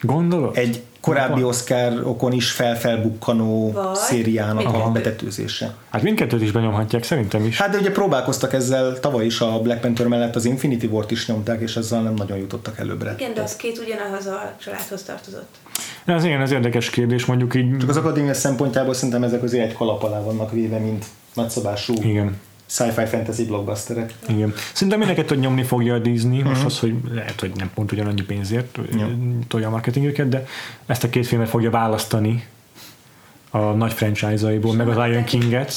Gondolod? Egy korábbi Oscar-okon is felfelbukkanó Vagy? szériának a betetőzése. Hát mindkettőt is benyomhatják, szerintem is. Hát de ugye próbálkoztak ezzel tavaly is a Black Panther mellett az Infinity War-t is nyomták, és ezzel nem nagyon jutottak előbbre. Igen, de az két ugyanahoz a családhoz tartozott. De az igen, ez érdekes kérdés, mondjuk így... Csak az akadémia szempontjából szerintem ezek azért egy kalap alá vannak véve, mint nagyszabású igen sci-fi fantasy blockbusterek. Igen. Szerintem mindenket, nyomni fogja a Disney, most uh-huh. az, hogy lehet, hogy nem pont ugyanannyi pénzért ja. tolja a marketingüket, de ezt a két filmet fogja választani a nagy franchise-aiból, meg a Lion King-et.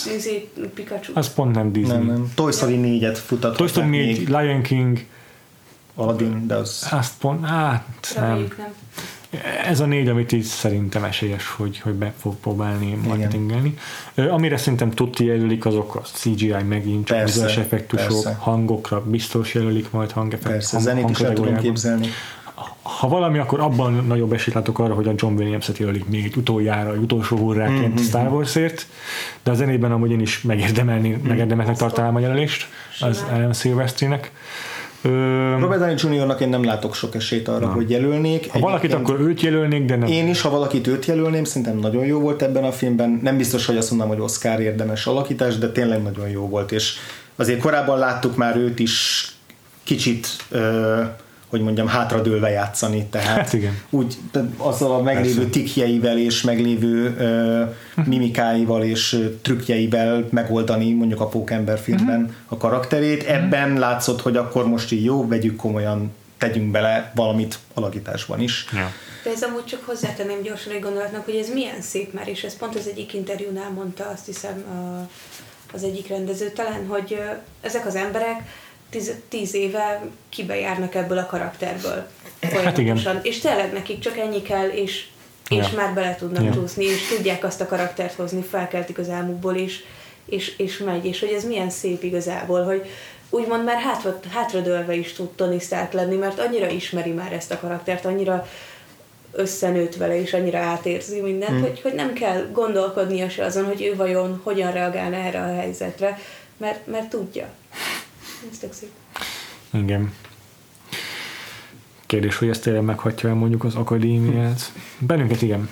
Az pont nem Disney. Nem, nem. Toy Story 4-et futat. Toy Story 4, Lion King. Aladdin, de az... Azt pont, hát nem. nem ez a négy, amit így szerintem esélyes, hogy, hogy be fog próbálni marketingelni. Igen. Amire szerintem tudti jelölik, azok a CGI megint, csak bizonyos effektusok, persze. hangokra biztos jelölik majd hangeffekt. Persze, hang, zenét is el tudom képzelni. Ha valami, akkor abban nagyobb esélyt látok arra, hogy a John Williams-et jelölik még egy utoljára, egy utolsó hurráként mm-hmm. Star Warsért, de a zenében amúgy én is megérdemelni, mm. megérdemelnek tartanám a jelölést az Alan Silvestrinek. Robert Downey Jr.-nak én nem látok sok esélyt arra, na. hogy jelölnék. Ha valakit, akkor őt jelölnék, de nem. Én is, ha valakit őt jelölném, szerintem nagyon jó volt ebben a filmben. Nem biztos, hogy azt mondom, hogy Oscar érdemes alakítás, de tényleg nagyon jó volt, és azért korábban láttuk már őt is kicsit hogy mondjam, hátradőlve játszani, tehát hát igen. úgy azzal a meglévő Persze. tikjeivel és meglévő uh, mimikáival és uh, trükkjeivel megoldani mondjuk a Pókember filmben uh-huh. a karakterét. Uh-huh. Ebben látszott, hogy akkor most így jó, vegyük komolyan, tegyünk bele valamit alakításban is. Ja. De ez amúgy csak hozzátenném gyorsan egy gondolatnak, hogy ez milyen szép már, és ez pont az egyik interjúnál mondta azt hiszem az egyik rendező talán, hogy ezek az emberek tíz, tíz éve kibe járnak ebből a karakterből. folyamatosan. Hát és tényleg nekik csak ennyi kell, és, és ja. már bele tudnak ja. csúszni, és tudják azt a karaktert hozni, felkeltik az álmukból, és, és, és megy. És hogy ez milyen szép igazából, hogy úgymond már hátra, hátradőlve is tud Tony Stark lenni, mert annyira ismeri már ezt a karaktert, annyira összenőtt vele, és annyira átérzi mindent, hmm. hogy, hogy nem kell gondolkodnia se azon, hogy ő vajon hogyan reagálna erre a helyzetre, mert, mert tudja. Ez tök szép. Igen. Kérdés, hogy ezt tényleg meghagyja el mondjuk az akadémiát. Bennünket igen.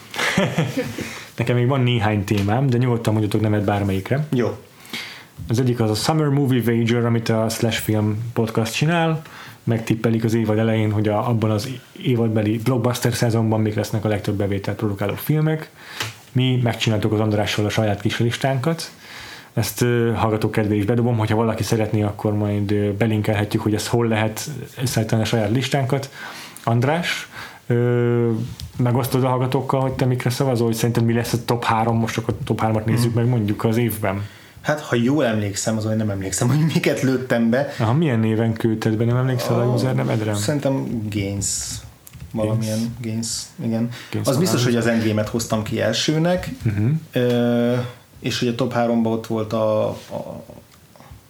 Nekem még van néhány témám, de nyugodtan mondjatok nemet bármelyikre. Jó. Az egyik az a Summer Movie Wager, amit a Slash Film podcast csinál. Megtippelik az évad elején, hogy a, abban az évadbeli blockbuster szezonban még lesznek a legtöbb bevételt produkáló filmek. Mi megcsináltuk az Andrással a saját kis listánkat. Ezt hallgatók kedvé is bedobom, hogyha valaki szeretné, akkor majd belinkelhetjük, hogy ezt hol lehet összeállítani a saját listánkat. András, megosztod a hallgatókkal, hogy te mikre szavazol, hogy szerinted mi lesz a top 3, most csak a top 3-at nézzük mm. meg mondjuk az évben. Hát, ha jól emlékszem, azon nem emlékszem, hogy miket lőttem be. Aha, milyen néven küldted be, nem emlékszel a, a user nevedre? Szerintem Gains. Valamilyen Gains, Gains igen. Gains az biztos, hogy az Endgame-et hoztam ki elsőnek, uh-huh. ö, és hogy a top 3-ban ott volt a, a,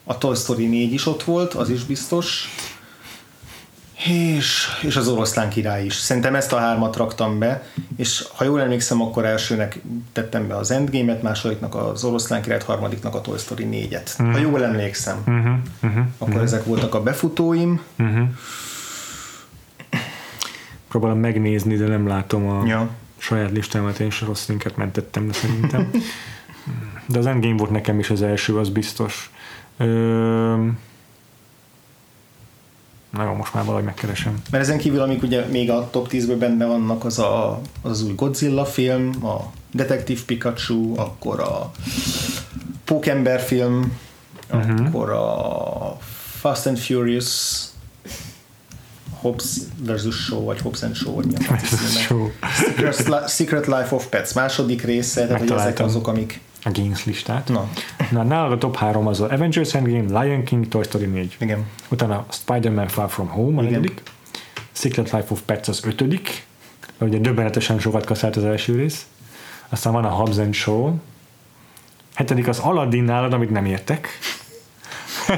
a Toy Story 4 is ott volt, az is biztos. És, és az oroszlán király is. Szerintem ezt a hármat raktam be, és ha jól emlékszem, akkor elsőnek tettem be az Endgame-et, másodiknak az oroszlán királyt, harmadiknak a Toy Story 4-et. Uh-huh. Ha jól emlékszem. Uh-huh. Uh-huh. Akkor uh-huh. ezek voltak a befutóim. Uh-huh. Próbálom megnézni, de nem látom a ja. saját listámat, én is rossz linket mentettem, de szerintem. de az Endgame volt nekem is az első, az biztos. Ö- Na jó, most már valahogy megkeresem. Mert ezen kívül, amik ugye még a top 10-ben benne vannak, az a, az, az új Godzilla film, a Detective Pikachu, akkor a Pókember film, uh-huh. akkor a Fast and Furious Hobbs versus Show, vagy Hobbs and Show, vagy mi a Secret Life of Pets második része, tehát hogy ezek azok, amik a Games listát. Na. Na, nálad a top 3 az a Avengers Endgame, Lion King, Toy Story 4. Igen. Utána Spider-Man Far From Home a Igen. negyedik. Secret Life of Pets az ötödik. Ugye döbbenetesen sokat kaszált az első rész. Aztán van a Hobbs and Show. Hetedik az Aladdin nálad, amit nem értek.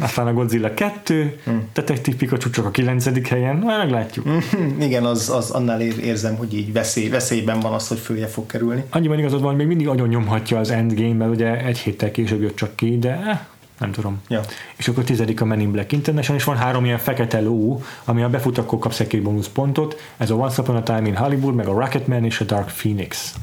aztán a Godzilla 2, hmm. Detective Pikachu csak a 9. helyen, majd meglátjuk. Hmm, igen, az, az annál érzem, hogy így veszély, veszélyben van az, hogy följe fog kerülni. Annyiban igazad van, hogy még mindig agyon nyomhatja az Endgame, mert ugye egy héttel később jött csak ki, de eh, nem tudom. Ja. És akkor tizedik a Men in Black International, és van három ilyen fekete ló, ami a befut, akkor kapsz egy két bónuszpontot. Ez a Once Upon a Time in Hollywood, meg a Rocketman és a Dark Phoenix.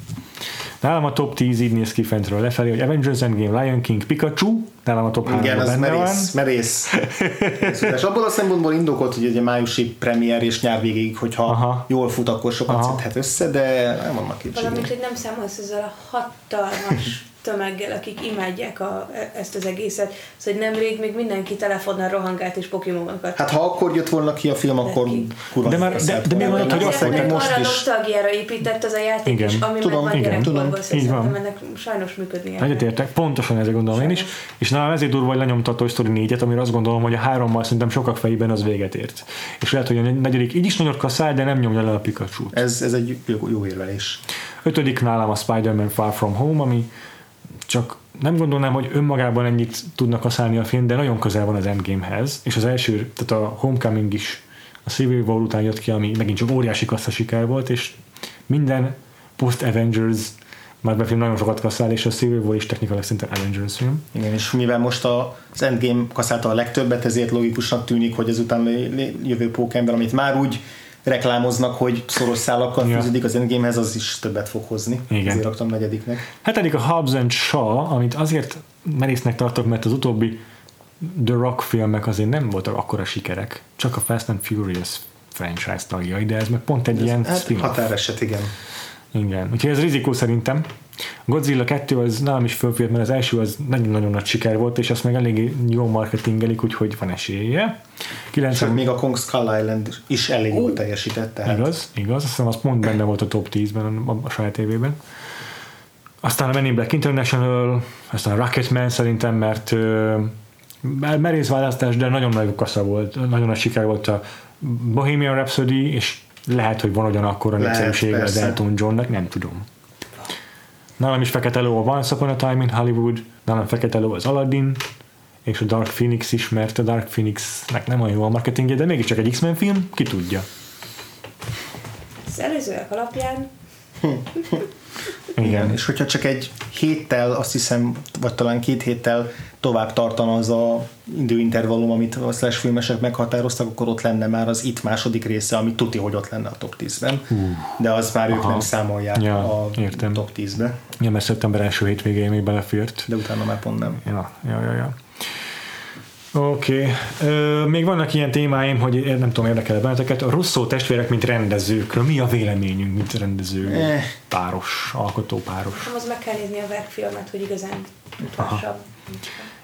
Nálam a top 10 így néz ki fentről lefelé, hogy Avengers Endgame, Lion King, Pikachu, nálam a top 3 Igen, az merész, van. merész. és abból a szempontból indokolt, hogy egy májusi premier és nyár végéig, hogyha Aha. jól fut, akkor sokat szedhet össze, de nem vannak kétségek. Valamint, hogy nem számolsz ezzel a hatalmas tömeggel, akik imádják a, ezt az egészet. Szóval nemrég még mindenki telefonnal rohangált és pokémonokat. Hát ha akkor jött volna ki a film, akkor kurva. De, már, de, de, mi van, hogy azt mondják, most arra is. nosztalgiára épített az a játék igen. is, ami tudom, meg igen, tudom. Így van. ennek sajnos működni. Egyetértek, pontosan ezzel gondolom sajnos. én is. És nálam ezért durva, hogy lenyomta a Toy Story 4-et, amire azt gondolom, hogy a hárommal szerintem sokak fejében az véget ért. És lehet, hogy a negyedik így is nagyot kaszál, de nem nyomja le a pikachu Ez, ez egy jó, jó érvelés. Ötödik nálam a Spider-Man Far From Home, ami csak nem gondolnám, hogy önmagában ennyit tudnak kaszálni a film, de nagyon közel van az Endgamehez, és az első, tehát a Homecoming is a Civil War után jött ki, ami megint csak óriási kassza siker volt, és minden post-Avengers Marvel film nagyon sokat kasszál, és a Civil War is technikailag szerintem Avengers film. Igen, és mivel most az Endgame kasszálta a legtöbbet, ezért logikusnak tűnik, hogy ezután jövő pókember, amit már úgy reklámoznak, hogy szoros szálakkal ja. fűződik az Endgamehez, az is többet fog hozni. Igen. Ezért raktam negyediknek. Hetedik a Hobbs and Shaw, amit azért merésznek tartok, mert az utóbbi The Rock filmek azért nem voltak akkora sikerek. Csak a Fast and Furious franchise tagjai, de ez meg pont egy ez, ilyen hát határeset, igen. Igen, úgyhogy ez rizikó szerintem. Godzilla 2 az nálam is fölfért, mert az első az nagyon-nagyon nagy siker volt, és azt meg elég jó marketingelik, úgyhogy van esélye. 90... Sőt, még a Kong Skull Island is elég jól teljesített. Tehát. Igaz, igaz, azt hiszem az pont benne volt a top 10-ben a, a saját évében. Aztán a Men in Black International, aztán a Rocketman szerintem, mert merész választás, de nagyon nagy kasza volt, nagyon nagy siker volt a Bohemian Rhapsody, és lehet, hogy van ugyanakkor a népszerűsége az Elton Johnnak, nem tudom. Nálam is Fekete Ló a Once Upon a Time in Hollywood, nálam Fekete Ló az Aladdin, és a Dark Phoenix is, mert a Dark Phoenixnek nem olyan jó a marketingje, de mégiscsak egy X-Men film, ki tudja. Az előzőek alapján igen, és hogyha csak egy héttel, azt hiszem, vagy talán két héttel tovább tartana az a időintervallum, amit a slash filmesek meghatároztak, akkor ott lenne már az itt második része, ami tuti, hogy ott lenne a top 10-ben. Uh, de az már Aha. ők nem számolják ja, a értem. top 10-be. Ja, mert szeptember első hétvégén még belefért. De utána már pont nem. Ja, ja, ja. ja. Oké. Okay. Még vannak ilyen témáim, hogy nem tudom, érdekel benneteket. A Russzó testvérek, mint rendezőkről. Mi a véleményünk, mint rendező eh. páros, alkotó páros? Nem, az meg kell nézni a verkfilmet, hogy igazán utolsabb.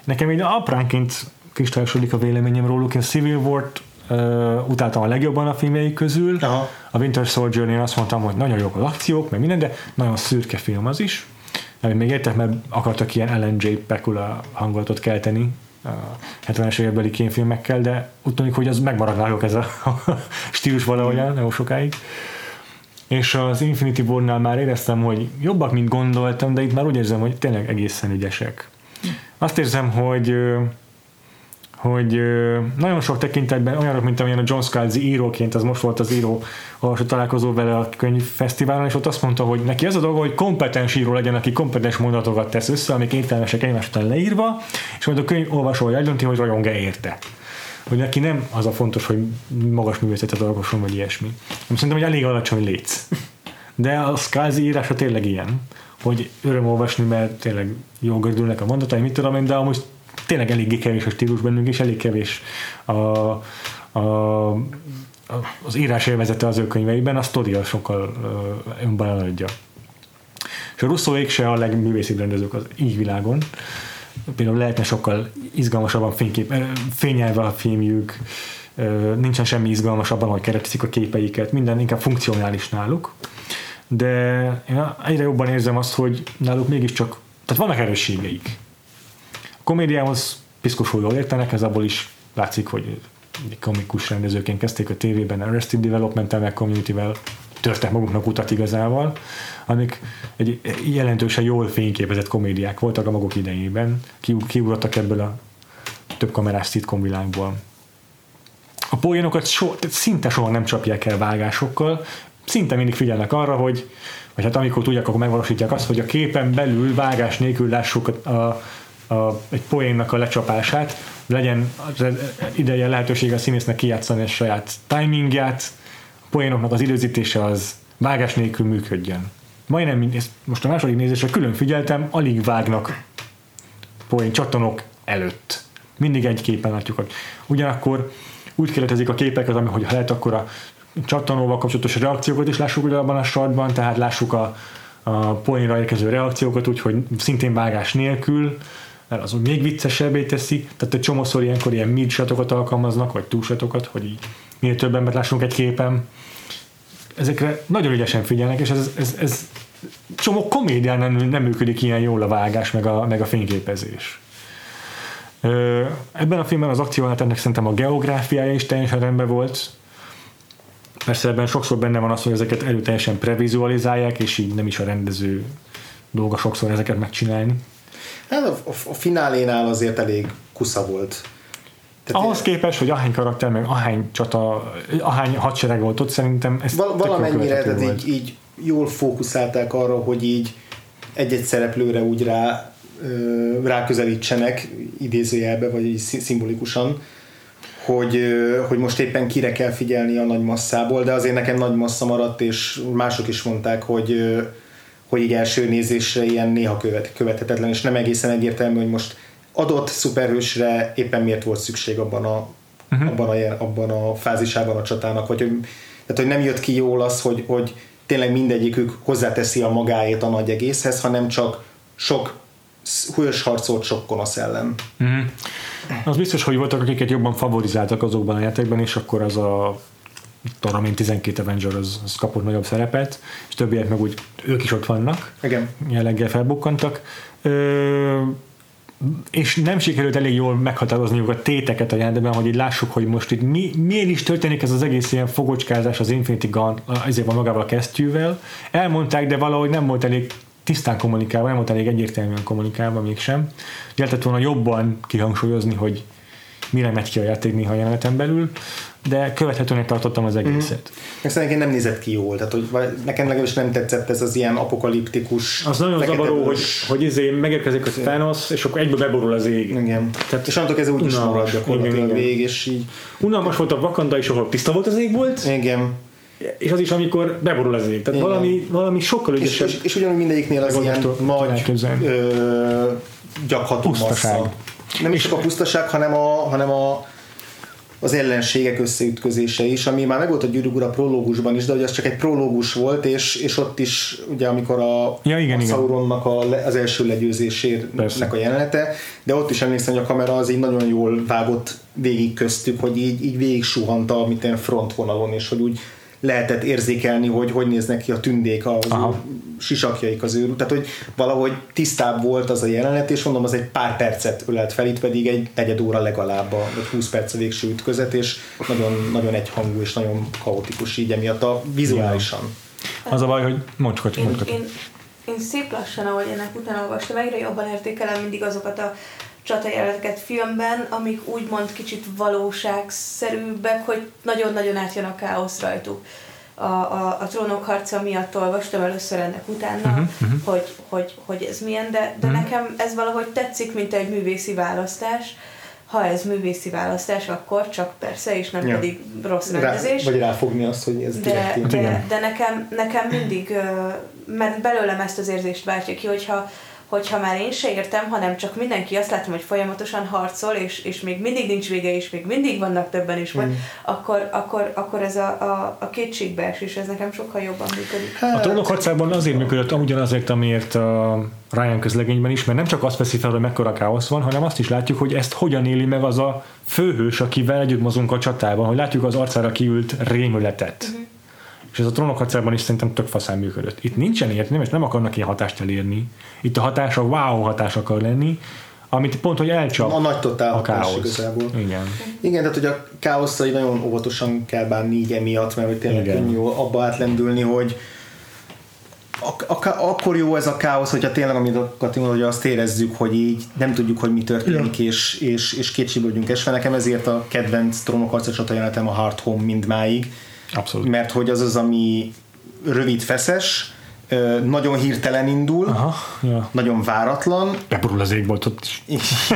Nekem így apránként kristályosodik a véleményem róluk. Én Civil War-t uh, utáltam a legjobban a filmjeik közül. Aha. A Winter Soldier-nél azt mondtam, hogy nagyon jók az akciók, meg minden, de nagyon szürke film az is. Még értek, mert akartak ilyen Ellen J. Pekula hangulatot kelteni 70-es évekbeli kémfilmekkel, de úgy tűnik, hogy az megmarad náluk ez a stílus valahogyan, nagyon sokáig. És az Infinity War-nál már éreztem, hogy jobbak, mint gondoltam, de itt már úgy érzem, hogy tényleg egészen ügyesek. Azt érzem, hogy hogy nagyon sok tekintetben olyanok, mint amilyen a John Scalzi íróként, az most volt az író olvasó találkozó vele a könyvfesztiválon, és ott azt mondta, hogy neki az a dolga, hogy kompetens író legyen, aki kompetens mondatokat tesz össze, amik értelmesek egymás után leírva, és majd a könyv olvasója eldönti, hogy rajong-e érte. Hogy neki nem az a fontos, hogy magas művészetet alkosson, vagy ilyesmi. Nem szerintem, hogy elég alacsony létsz. De a Scalzi írása tényleg ilyen, hogy öröm olvasni, mert tényleg jól gördülnek a mondatai, mit tudom én, de amúgy tényleg eléggé kevés a stílus bennünk, és elég kevés a, a, az írás élvezete az ő könyveiben, a sztoria sokkal önben eladja. És a Russzóék se a legművészibb rendezők az így világon. Például lehetne sokkal izgalmasabban fénykép, fényelve a filmjük, nincsen semmi izgalmasabban, hogy keretezik a képeiket, minden inkább funkcionális náluk. De én egyre jobban érzem azt, hogy náluk mégiscsak, tehát vannak erősségeik komédiához piszkosul jól értenek, ez abból is látszik, hogy komikus rendezőként kezdték a tévében Arrested Development-tel, meg Community-vel törtek maguknak utat igazával, amik egy jelentősen jól fényképezett komédiák voltak a maguk idejében, kiugrottak ebből a több kamerás szitkom világból. A poénokat so, szinte soha nem csapják el vágásokkal, szinte mindig figyelnek arra, hogy vagy hát amikor tudják, akkor megvalósítják azt, hogy a képen belül vágás nélkül lássuk a, a a, egy poénnak a lecsapását, legyen az ideje lehetőség a színésznek kijátszani a saját timingját, a poénoknak az időzítése az vágás nélkül működjön. Majdnem, ezt most a második nézésre külön figyeltem, alig vágnak poén csattanok előtt. Mindig egy képen látjuk. Ugyanakkor úgy keretezik a képeket, ami, hogy lehet, akkor a csattanóval kapcsolatos reakciókat is lássuk abban a sortban, tehát lássuk a, a poénra érkező reakciókat, úgyhogy szintén vágás nélkül, mert az még viccesebbé teszi, tehát egy csomószor ilyenkor ilyen mid alkalmaznak, vagy túlsatokat, hogy így minél több embert lássunk egy képen. Ezekre nagyon ügyesen figyelnek, és ez, ez, ez csomó komédián nem, nem működik ilyen jól a vágás, meg a, meg a fényképezés. Ebben a filmben az akciónál ennek szerintem a geográfiája is teljesen rendben volt. Persze ebben sokszor benne van az, hogy ezeket erőteljesen previzualizálják, és így nem is a rendező dolga sokszor ezeket megcsinálni. Hát a, a, a finálénál azért elég kusza volt. Tehát Ahhoz képest, hogy ahány karakter, meg ahány csata, ahány hadsereg volt ott, szerintem ez Val- valamennyire, tehát így, így jól fókuszálták arra, hogy így egy-egy szereplőre úgy rá, ráközelítsenek idézőjelbe, vagy így szimbolikusan, hogy, hogy most éppen kire kell figyelni a nagy masszából, de azért nekem nagy massza maradt, és mások is mondták, hogy hogy így első nézésre ilyen néha követ, követhetetlen, és nem egészen egyértelmű, hogy most adott szuperhősre éppen miért volt szükség abban a, uh-huh. abban, a, abban a fázisában a csatának, vagy hogy, tehát, hogy nem jött ki jól az, hogy, hogy tényleg mindegyikük hozzáteszi a magáét a nagy egészhez, hanem csak sok hős harcolt sok konasz ellen. Uh-huh. Az biztos, hogy voltak, akiket jobban favorizáltak azokban a játékban, és akkor az a tudom én 12 Avenger az, az kapott nagyobb szerepet, és többiek meg úgy ők is ott vannak. Igen. Jelleggel felbukkantak. Ö, és nem sikerült elég jól meghatározniuk a téteket a jelenetben, hogy így lássuk, hogy most itt mi, miért is történik ez az egész ilyen fogocskázás az Infinity Gun, ezért van magával a kesztyűvel. Elmondták, de valahogy nem volt elég tisztán kommunikálva, nem volt elég egyértelműen kommunikálva mégsem. Lehetett volna jobban kihangsúlyozni, hogy mire megy ki a játék néha jeleneten belül, de követhetőnek tartottam az egészet. Meg szerintem nem nézett ki jól, tehát hogy nekem legalábbis nem tetszett ez az ilyen apokaliptikus. Az nagyon zavaró, hogy, hogy izé megérkezik a Thanos, és akkor egyből beborul az ég. Igen. Tehát- és onnantól ez úgy is Unalmas. marad gyakorlatilag Igen, végig, és így, Unalmas volt a Wakanda is, ahol tiszta volt az ég volt, igen. és az is, amikor beborul az ég. Tehát Igen. valami, valami sokkal És, ügyesebb. és, és ugyanúgy mindegyiknél az ilyen nagy ö, gyakható massza. Nem is csak a pusztaság, hanem a, hanem a az ellenségek összeütközése is, ami már megvolt a Gyűrűk Ura prológusban is, de hogy az csak egy prológus volt, és, és ott is, ugye amikor a, Ja, igen, a igen. Sauronnak a, az első Persze. legyőzésének a jelenete, de ott is emlékszem, hogy a kamera az így nagyon jól vágott végig köztük, hogy így, így végig suhant a mint ilyen frontvonalon, és hogy úgy lehetett érzékelni, hogy hogy néznek ki a tündék, az Aha. sisakjaik az ő, tehát hogy valahogy tisztább volt az a jelenet, és mondom, az egy pár percet ölelt fel, itt pedig egy negyed óra legalább, a, vagy 20 perc a végső ütközet, és nagyon, nagyon egyhangú és nagyon kaotikus így emiatt a vizuálisan. Az a baj, hogy mondd, hogy Én, én, én szép lassan, ahogy ennek utána olvastam, egyre jobban értékelem mindig azokat a csatajeleneteket filmben, amik úgymond kicsit valóságszerűbbek, hogy nagyon-nagyon átjön a káosz rajtuk. A, a, a trónok harca miatt olvastam először ennek utána, uh-huh, uh-huh. Hogy, hogy, hogy ez milyen, de, de uh-huh. nekem ez valahogy tetszik, mint egy művészi választás. Ha ez művészi választás, akkor csak persze, és nem Ja. pedig rossz Rá, rendezés. vagy ráfogni azt, hogy ez De, de, de nekem, nekem mindig, mert belőlem ezt az érzést váltja ki, hogyha, hogyha már én se értem, hanem csak mindenki azt látom, hogy folyamatosan harcol, és, és még mindig nincs vége, és még mindig vannak többen is, mm. akkor, akkor, akkor ez a, a, a kétségbeesés, ez nekem sokkal jobban működik. A trónok harcában azért működött ugyanazért, amiért a Ryan közlegényben is, mert nem csak azt veszi fel, hogy mekkora káosz van, hanem azt is látjuk, hogy ezt hogyan éli meg az a főhős, akivel együtt mozunk a csatában, hogy látjuk az arcára kiült rémületet. Uh-huh. És ez a trónok harcában is szerintem tök faszán működött. Itt nincsen értelme, és nem akarnak ilyen hatást elérni. Itt a hatás a wow hatás akar lenni, amit pont, hogy elcsap A nagy totál a káosz. igazából. Igen. Igen, tehát hogy a káoszai nagyon óvatosan kell bánni így emiatt, mert hogy tényleg Igen. könnyű abba átlendülni, hogy ak- ak- akkor jó ez a káosz, hogyha tényleg, amit a Kati mondta, hogy azt érezzük, hogy így nem tudjuk, hogy mi történik, és, és, és kétségbe vagyunk esve. Nekem ezért a kedvenc trónokharca csata jelenetem a Hard Home mindmáig, Abszolút. mert hogy az az, ami rövid, feszes, nagyon hirtelen indul, Aha, ja. nagyon váratlan, Beborul az égboltot is.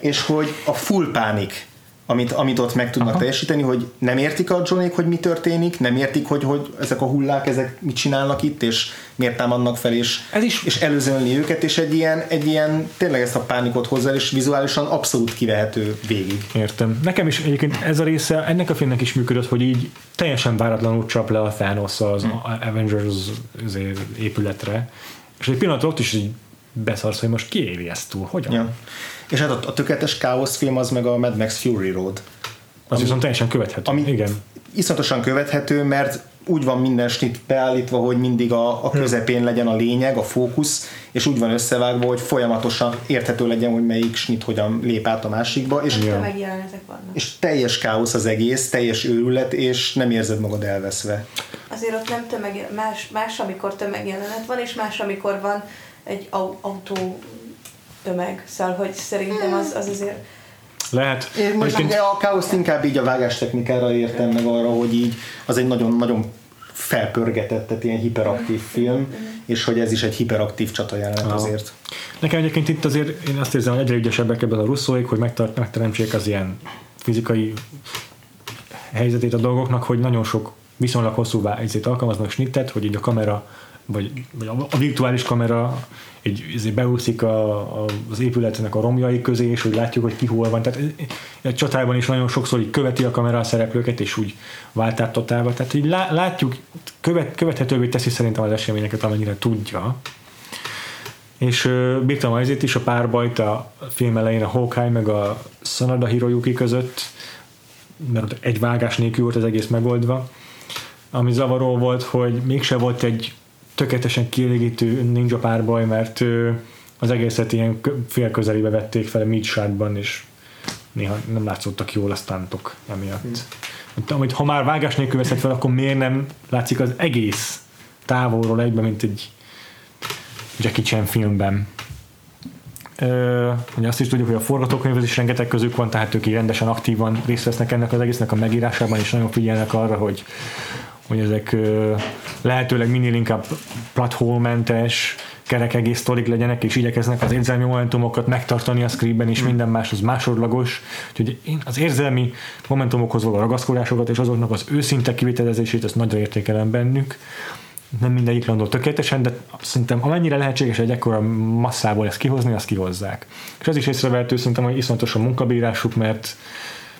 és hogy a full pánik, amit, amit ott meg tudnak Aha. Teljesíteni, hogy nem értik a Johnnyk, hogy mi történik, nem értik, hogy, hogy ezek a hullák, ezek mit csinálnak itt, és miért támadnak fel, és, Ez is- és előzölni őket, és egy ilyen, egy ilyen tényleg ezt a pánikot hozzá, és vizuálisan abszolút kivehető végig. Értem. Nekem is egyébként ez a része ennek a filmnek is működött, hogy így teljesen váratlanul csap le a Thanos az Hmm. Avengers azért épületre, és egy pillanat ott is így beszarsz, hogy most ki éli ezt túl, hogyan? Ja. És hát a, a tökéletes káosz film az meg a Mad Max Fury Road. Az viszont teljesen követhető. Ami Igen. iszonyatosan követhető, mert úgy van minden snit beállítva, hogy mindig a, a közepén legyen a lényeg, a fókusz, és úgy van összevágva, hogy folyamatosan érthető legyen, hogy melyik snit hogyan lép át a másikba, és, Ja. És teljes káosz az egész, teljes őrület, és nem érzed magad elveszve. Azért ott nem tömeg, más, más, amikor tömegjelenet van, és más, amikor van egy au- autó tömeg. Szóval, hogy szerintem az, az azért Lehet. Én most Egyébként- ugye a káoszt inkább így a vágástechnikára értem meg arra, hogy így az egy nagyon-nagyon felpörgetett, tehát ilyen hiperaktív film, és hogy ez is egy hiperaktív csata jelenet azért. Nekem egyébként itt azért én azt érzem, hogy egyre ügyesebbek ebben a russzóik, hogy megtart, megteremtsék az ilyen fizikai helyzetét a dolgoknak, hogy nagyon sok viszonylag hosszú helyzét alkalmaznak snittet, hogy így a kamera, vagy, vagy a virtuális kamera így, beúszik a, a, az épületnek a romjai közé, és úgy látjuk, hogy ki hol van. Tehát egy csatában is nagyon sokszor így követi a kamera a szereplőket, és úgy vált át totálba. Tehát így lá, látjuk, követ, követhetővé teszi szerintem az eseményeket, amennyire tudja. És ö, bírtam azért is a párbajt a film elején a Hawkeye meg a Sanada Hiroyuki között, mert egy vágás nélkül volt az egész megoldva. Ami zavaró volt, hogy mégse volt egy tökéletesen kielégítő ninja párbaj, mert az egészet ilyen félközelébe vették fel a mid és néha nem látszottak jól a stuntok emiatt. Hmm. Amit, ha már vágás nélkül veszed fel, akkor miért nem látszik az egész távolról egyben, mint egy Jackie Chan filmben. Ö, ugye azt is tudjuk, hogy a forgatókönyvez is rengeteg közük van, tehát ők így rendesen aktívan részt vesznek ennek az egésznek a megírásában, és nagyon figyelnek arra, hogy, hogy ezek lehetőleg minél inkább platformmentes, kerek egész sztorik legyenek, és igyekeznek az érzelmi momentumokat megtartani a scriptben, és hmm. minden más az másodlagos. Úgyhogy én az érzelmi momentumokhoz való ragaszkodásokat és azoknak az őszinte kivitelezését, ezt nagyra értékelem bennük nem mindegyik landol tökéletesen, de szerintem amennyire lehetséges egy ekkora masszából ezt kihozni, azt kihozzák. És az is észrevehető szerintem, hogy iszonyatos a munkabírásuk, mert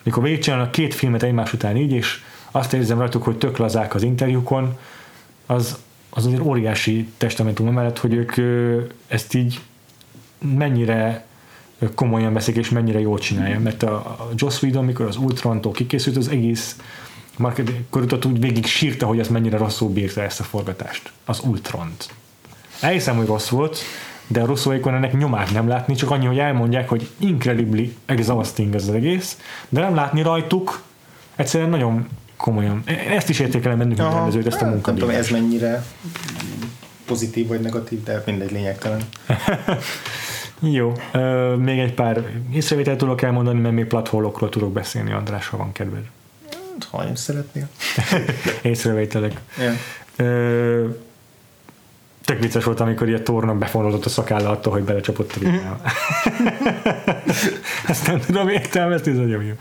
mikor végigcsinálnak két filmet egymás után így, és azt érzem rajtuk, hogy tök lazák az interjúkon, az, az azért óriási testamentum mellett, hogy ők ezt így mennyire komolyan veszik, és mennyire jól csinálja, mert a, a Joss Whedon, amikor az Ultron-tól kikészült, az egész marketing korutat úgy végig sírta, hogy ez mennyire rosszul bírta ezt a forgatást. Az Ultront. Elhiszem, hogy rossz volt, de a rosszóikon ennek nyomát nem látni, csak annyi, hogy elmondják, hogy incredibly exhausting ez az egész, de nem látni rajtuk, egyszerűen nagyon komolyan. Ezt is értékelem bennük, mint rendezőt, ezt a munkát. Nem tudom, ez mennyire pozitív vagy negatív, de mindegy lényegtelen. Jó, még egy pár észrevételt tudok elmondani, mert még platformokról tudok beszélni, András, ha van kedved ha nem szeretnél. Észrevételek. Yeah. Ö, tök vicces volt, amikor ilyen torna befonódott a szakálla attól, hogy belecsapott a videóba. Ezt nem tudom értelmezni, ez nagyon jó.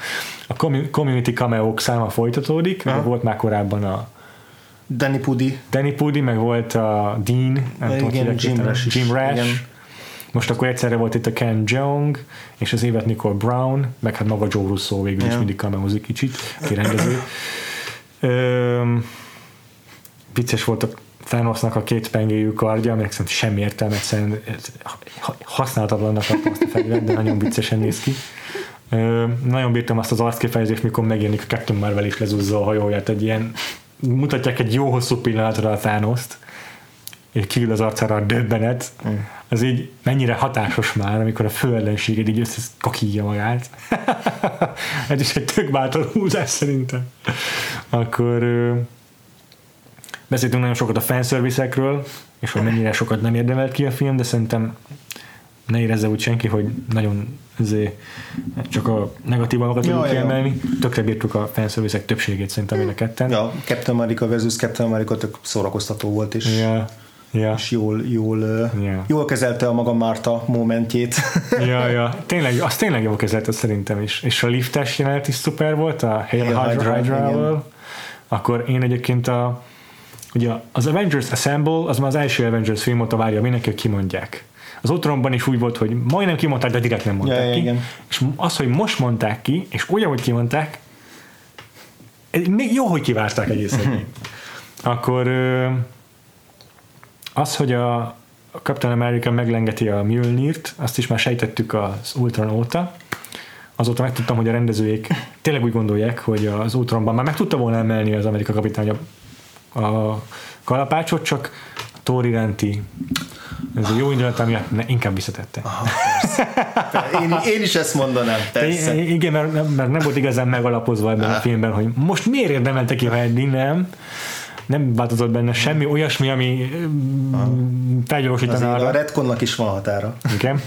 A community cameo száma folytatódik, uh-huh. volt már korábban a Danny Pudi. Danny Pudi, meg volt a Dean, nem igen, tudom, Jim Rash. Jim Rash. Igen. Most akkor egyszerre volt itt a Ken Jeong, és az évet Nicole Brown, meg hát maga Joe Russo végül yeah. is mindig kameózik kicsit, kirendező. vicces volt a Thanosnak a két pengéjű kardja, aminek szerintem semmi értelme, egyszerűen használhatatlannak tartom azt a fegyvert, de nagyon viccesen néz ki. Ö, nagyon bírtam azt az arckifejezést, mikor megjelenik a Captain Marvel is lezúzza a hajóját, egy ilyen mutatják egy jó hosszú pillanatra a Thanos-t, és kívül az arcára a döbbenet, mm. az így mennyire hatásos már, amikor a főellenséged így összekakíja magát. Ez is egy tök bátor húzás szerintem. Akkor beszéltünk nagyon sokat a fanszerviszekről, és hogy mennyire sokat nem érdemelt ki a film, de szerintem ne érezze úgy senki, hogy nagyon azért csak a negatívakat tudjuk ja, kiemelni. Ja. Tökre bírtuk a fanszerviszek többségét szerintem mind a ketten. Ja, Captain America versus Captain America tök szórakoztató volt, és ja yeah. és jól, jól, yeah. jól kezelte a maga Márta momentjét. ja, ja. Tényleg, azt tényleg jól kezelte szerintem is. És a liftes jelenet is szuper volt, a Hail Hydra, Hydra Akkor én egyébként a ugye az Avengers Assemble, az már az első Avengers film óta várja mindenki, hogy kimondják. Az Ultronban is úgy volt, hogy majdnem kimondták, de direkt nem mondták ja, ki. Igen. És az, hogy most mondták ki, és úgy, ahogy kimondták, még jó, hogy kivárták egészen. Akkor az, hogy a Captain America meglengeti a Mjölnirt, azt is már sejtettük az Ultron óta. Azóta megtudtam, hogy a rendezőjék tényleg úgy gondolják, hogy az Ultronban már meg tudta volna emelni az Amerika kapitány a, a kalapácsot, csak Thor iránti ez a jó indulat miatt ne, inkább visszatette. Aha, én, én, is ezt mondanám, persze. I, igen, mert, mert nem volt igazán megalapozva ebben ah. a filmben, hogy most miért érdemelte ki, ha eddig nem nem változott benne semmi olyasmi, ami felgyorsítaná arra. A retconnak is van határa. Igen.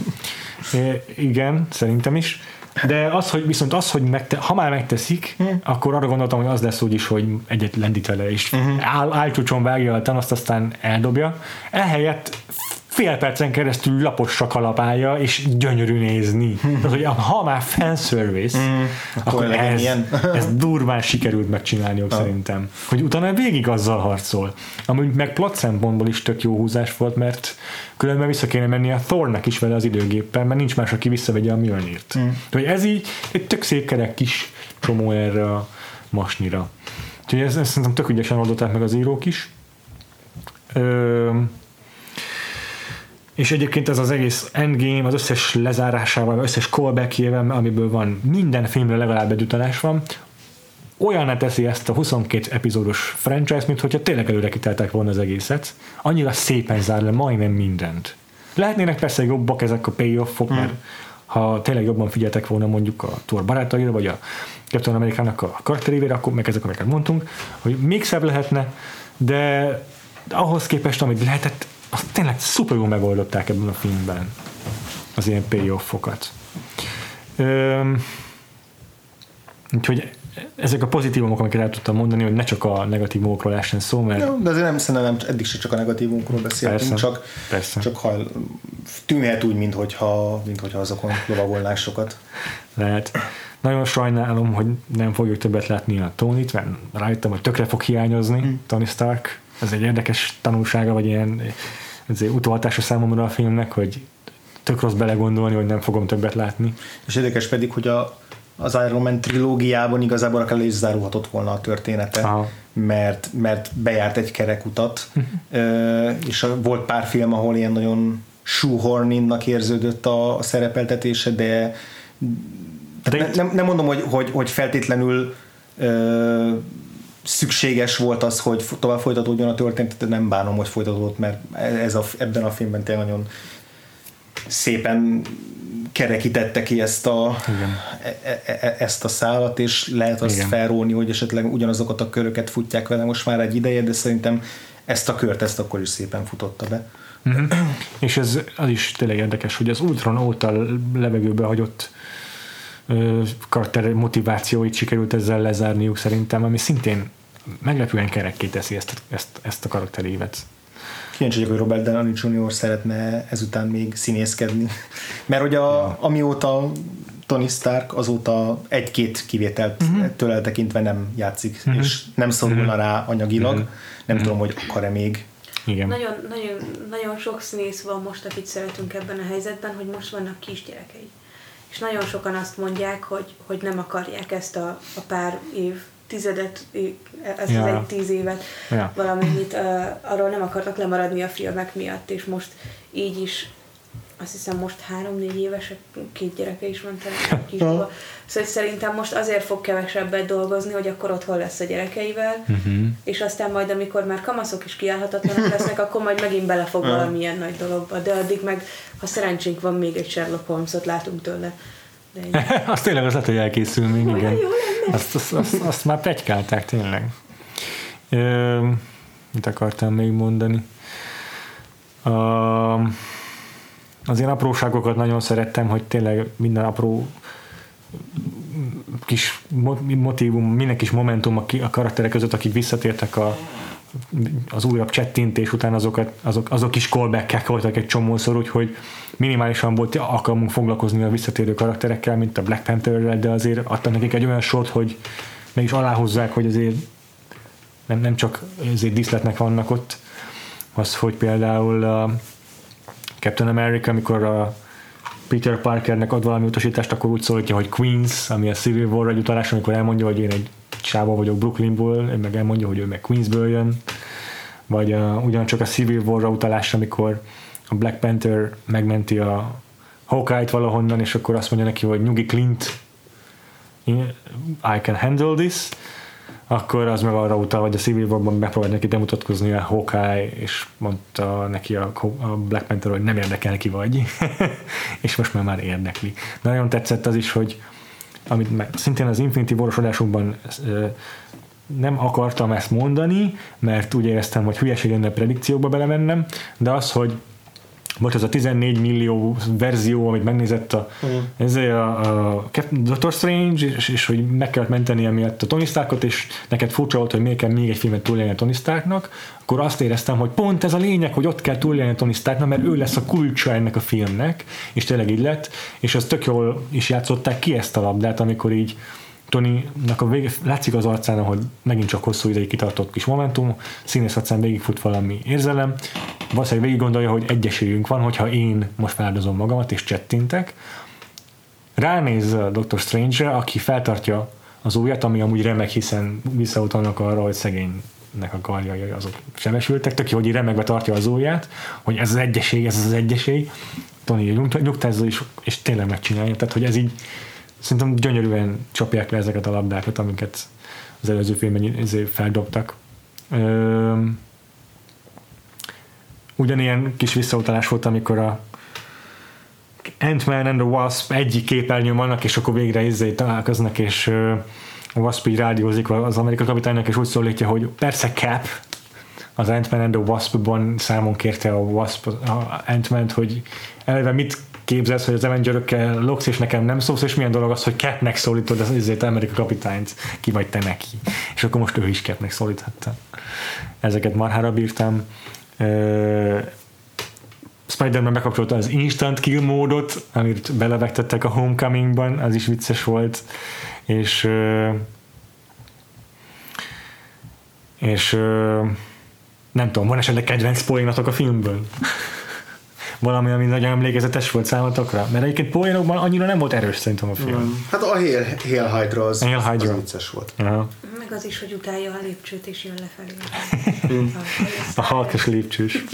É, igen, szerintem is. De az, hogy viszont az, hogy megte, ha már megteszik, hmm. akkor arra gondoltam, hogy az lesz úgy is, hogy egyet lendít vele, és uh-huh. áll, álcsúcson vágja a azt aztán eldobja. Ehelyett fél percen keresztül lapos kalapálja, és gyönyörű nézni. Tehát, hogy ha már fanservice, mm, akkor, akkor ez, ilyen. ez durván sikerült megcsinálniuk ah. szerintem. Hogy utána végig azzal harcol. Ami meg plot szempontból is tök jó húzás volt, mert különben vissza kéne menni a Thornak is vele az időgéppen, mert nincs más, aki visszavegye a Mjölnirt. Mm. Hogy ez így egy tök szép kerek kis csomó erre a masnira. Úgyhogy ez, ez szerintem tök ügyesen oldották meg az írók is. Ö, és egyébként ez az egész endgame, az összes lezárásával, az összes callbackjével, amiből van minden filmre legalább egy utalás van, olyan teszi ezt a 22 epizódos franchise, mint hogyha tényleg előre kiteltek volna az egészet. Annyira szépen zár le majdnem mindent. Lehetnének persze jobbak ezek a payoffok, mert ha tényleg jobban figyeltek volna mondjuk a Thor barátaira, vagy a Captain Amerikának a karakterévére, akkor meg ezek, amiket mondtunk, hogy még szebb lehetne, de ahhoz képest, amit lehetett, azt tényleg szuper jól megoldották ebben a filmben az ilyen payoffokat. Öm, úgyhogy ezek a pozitívumok, amiket el tudtam mondani, hogy ne csak a negatívumokról essen szó, mert... Jó, de azért nem, szerintem nem, eddig sem csak a negatívumokról beszéltünk, Persze, csak, persze. csak hajl, tűnhet úgy, minthogyha, minthogyha azokon lovagolnák sokat. lehet. Nagyon sajnálom, hogy nem fogjuk többet látni a Tony-t, mert rájöttem, hogy tökre fog hiányozni hmm. Tony Stark. Ez egy érdekes tanulsága, vagy ilyen utóhatása számomra a filmnek, hogy tök rossz belegondolni, hogy nem fogom többet látni. És érdekes pedig, hogy a, az Iron Man trilógiában igazából akár is zárulhatott volna a története, Aha. mert, mert bejárt egy kerekutat, Ö, és volt pár film, ahol ilyen nagyon shoehorninnak érződött a, a szerepeltetése, de, De de itt- nem, nem mondom, hogy, hogy, hogy feltétlenül ö, szükséges volt az, hogy tovább folytatódjon a történet, de nem bánom, hogy folytatódott, mert ez a, ebben a filmben tényleg nagyon szépen kerekítette ki ezt a, e, e, e, ezt a szálat, és lehet azt Igen. felróni, hogy esetleg ugyanazokat a köröket futják vele most már egy ideje, de szerintem ezt a kört ezt akkor is szépen futotta be. Uh-huh. És ez az is tényleg érdekes, hogy az Ultron óta levegőbe hagyott karakter motivációit sikerült ezzel lezárniuk szerintem, ami szintén meglepően kerekké teszi ezt, ezt, ezt a karakterévet. Kíváncsi vagyok, hogy Robert Downey Jr. szeretne ezután még színészkedni. Mert hogy a, amióta Tony Stark azóta egy-két kivételt uh-huh. tőle eltekintve nem játszik, uh-huh. és nem szorulna uh-huh. rá anyagilag. Uh-huh. Nem uh-huh. tudom, hogy akar-e még. Igen. Nagyon, nagyon, nagyon sok színész van most, akit szeretünk ebben a helyzetben, hogy most vannak kisgyerekei. És nagyon sokan azt mondják, hogy, hogy nem akarják ezt a, a pár év, tizedet, ezt Ja. az egy tíz évet, Ja. valamennyit, uh, arról nem akarnak lemaradni a filmek miatt, és most így is azt hiszem most három-négy évesek, két gyereke is van talán a kisbaba. Szóval szerintem most azért fog kevesebbet dolgozni, hogy akkor otthon lesz a gyerekeivel, Uh-huh. és aztán majd, amikor már kamaszok is kiállhatatlanak lesznek, akkor majd megint belefog valamilyen nagy dologba. De addig meg, ha szerencsénk van, még egy Sherlock Holmesot látunk tőle. Azt tényleg az lehet, hogy elkészül még, igen. Olyan lenne. Azt, azt, azt, azt már plegykálták tényleg. Ö, mit akartam még mondani? A, az ilyen apróságokat nagyon szerettem, hogy tényleg minden apró kis mo- motivum, minden kis momentum a, ki- a karakterek között, akik visszatértek a, az újabb csettintés után azokat, azok, azok is callback voltak egy csomószor, úgyhogy minimálisan volt alkalmunk foglalkozni a visszatérő karakterekkel, mint a Black Pantherrel, de azért adtak nekik egy olyan sort, hogy meg is aláhozzák, hogy azért nem, nem csak azért diszletnek vannak ott, az, hogy például a Captain America, amikor a Peter Parkernek ad valami utasítást, akkor úgy szólítja, hogy Queens, ami a Civil War egy utalás, amikor elmondja, hogy én egy sáva vagyok Brooklynból, ő meg elmondja, hogy ő meg Queensből jön, vagy a, ugyancsak a Civil War-ra utalás, amikor a Black Panther megmenti a Hawkeye-t valahonnan, és akkor azt mondja neki, hogy nyugi Clint, I can handle this, akkor az meg arra utal, hogy a Civil War-ban megpróbált neki bemutatkozni a Hawkeye, és mondta neki a Black Panther, hogy nem érdekel ki vagy, és most már már érdekli. Nagyon tetszett az is, hogy amit szintén az Infinity ö, nem akartam ezt mondani, mert úgy éreztem, hogy hülyeség lenne predikcióba belemennem, de az, hogy most az a 14 millió verzió, amit megnézett a, uh-huh. ezért a, a Doctor Strange, és, és hogy meg kellett menteni emiatt a Tony Starkot, és neked furcsa volt, hogy miért kell még egy filmet túlélni a Tony Starknak, akkor azt éreztem, hogy pont ez a lényeg, hogy ott kell túlélni a Tony Starknak, mert ő lesz a kulcsa ennek a filmnek, és tényleg így lett, és az tök jól is játszották ki ezt a labdát, amikor így Tony-nak a vége, látszik az arcán, hogy megint csak hosszú ideig kitartott kis momentum, színész arcán végigfut valami érzelem, valószínűleg végig gondolja, hogy egy esélyünk van, hogyha én most feláldozom magamat és csettintek. Ránéz a Dr. Strange-re, aki feltartja az ujjat, ami amúgy remek, hiszen visszautalnak arra, hogy szegénynek a karjai azok sebesültek, tök jó, hogy remegve tartja az ujját, hogy ez az egyeség, ez az egyeség. Tony nyugt- nyugtázza is, és tényleg megcsinálja. Tehát, hogy ez így szerintem gyönyörűen csapják le ezeket a labdákat, amiket az előző filmben ezért feldobtak. Öm, ugyanilyen kis visszautalás volt, amikor a Ant-Man and the Wasp egyik képernyőn vannak, és akkor végre izzé találkoznak, és ö, a Wasp így rádiózik az amerikai kapitánynak, és úgy szólítja, hogy persze Cap, az Ant-Man and the Wasp-ban számon kérte a Wasp, a Ant-Man-t, hogy eleve mit képzelsz, hogy az Avenger-ökkel loksz, és nekem nem szólsz, és milyen dolog az, hogy Capnek szólítod az izét Amerika kapitányt, ki vagy te neki. És akkor most ő is Capnek szólíthatta. Ezeket marhára bírtam. Spider-Man bekapcsolta az Instant Kill módot, amit belevegtettek a Homecomingban, az is vicces volt, és és nem tudom, van esetleg kedvenc poénatok a filmből? Valami, ami nagyon emlékezetes volt számotokra? Mert egyébként poénokban annyira nem volt erős szerintem a film. Hát a Hail, Hail Hydra az, Hail Hydra. az vicces volt. Ja. Meg az is, hogy utálja a lépcsőt és jön lefelé. A halkas lépcsős.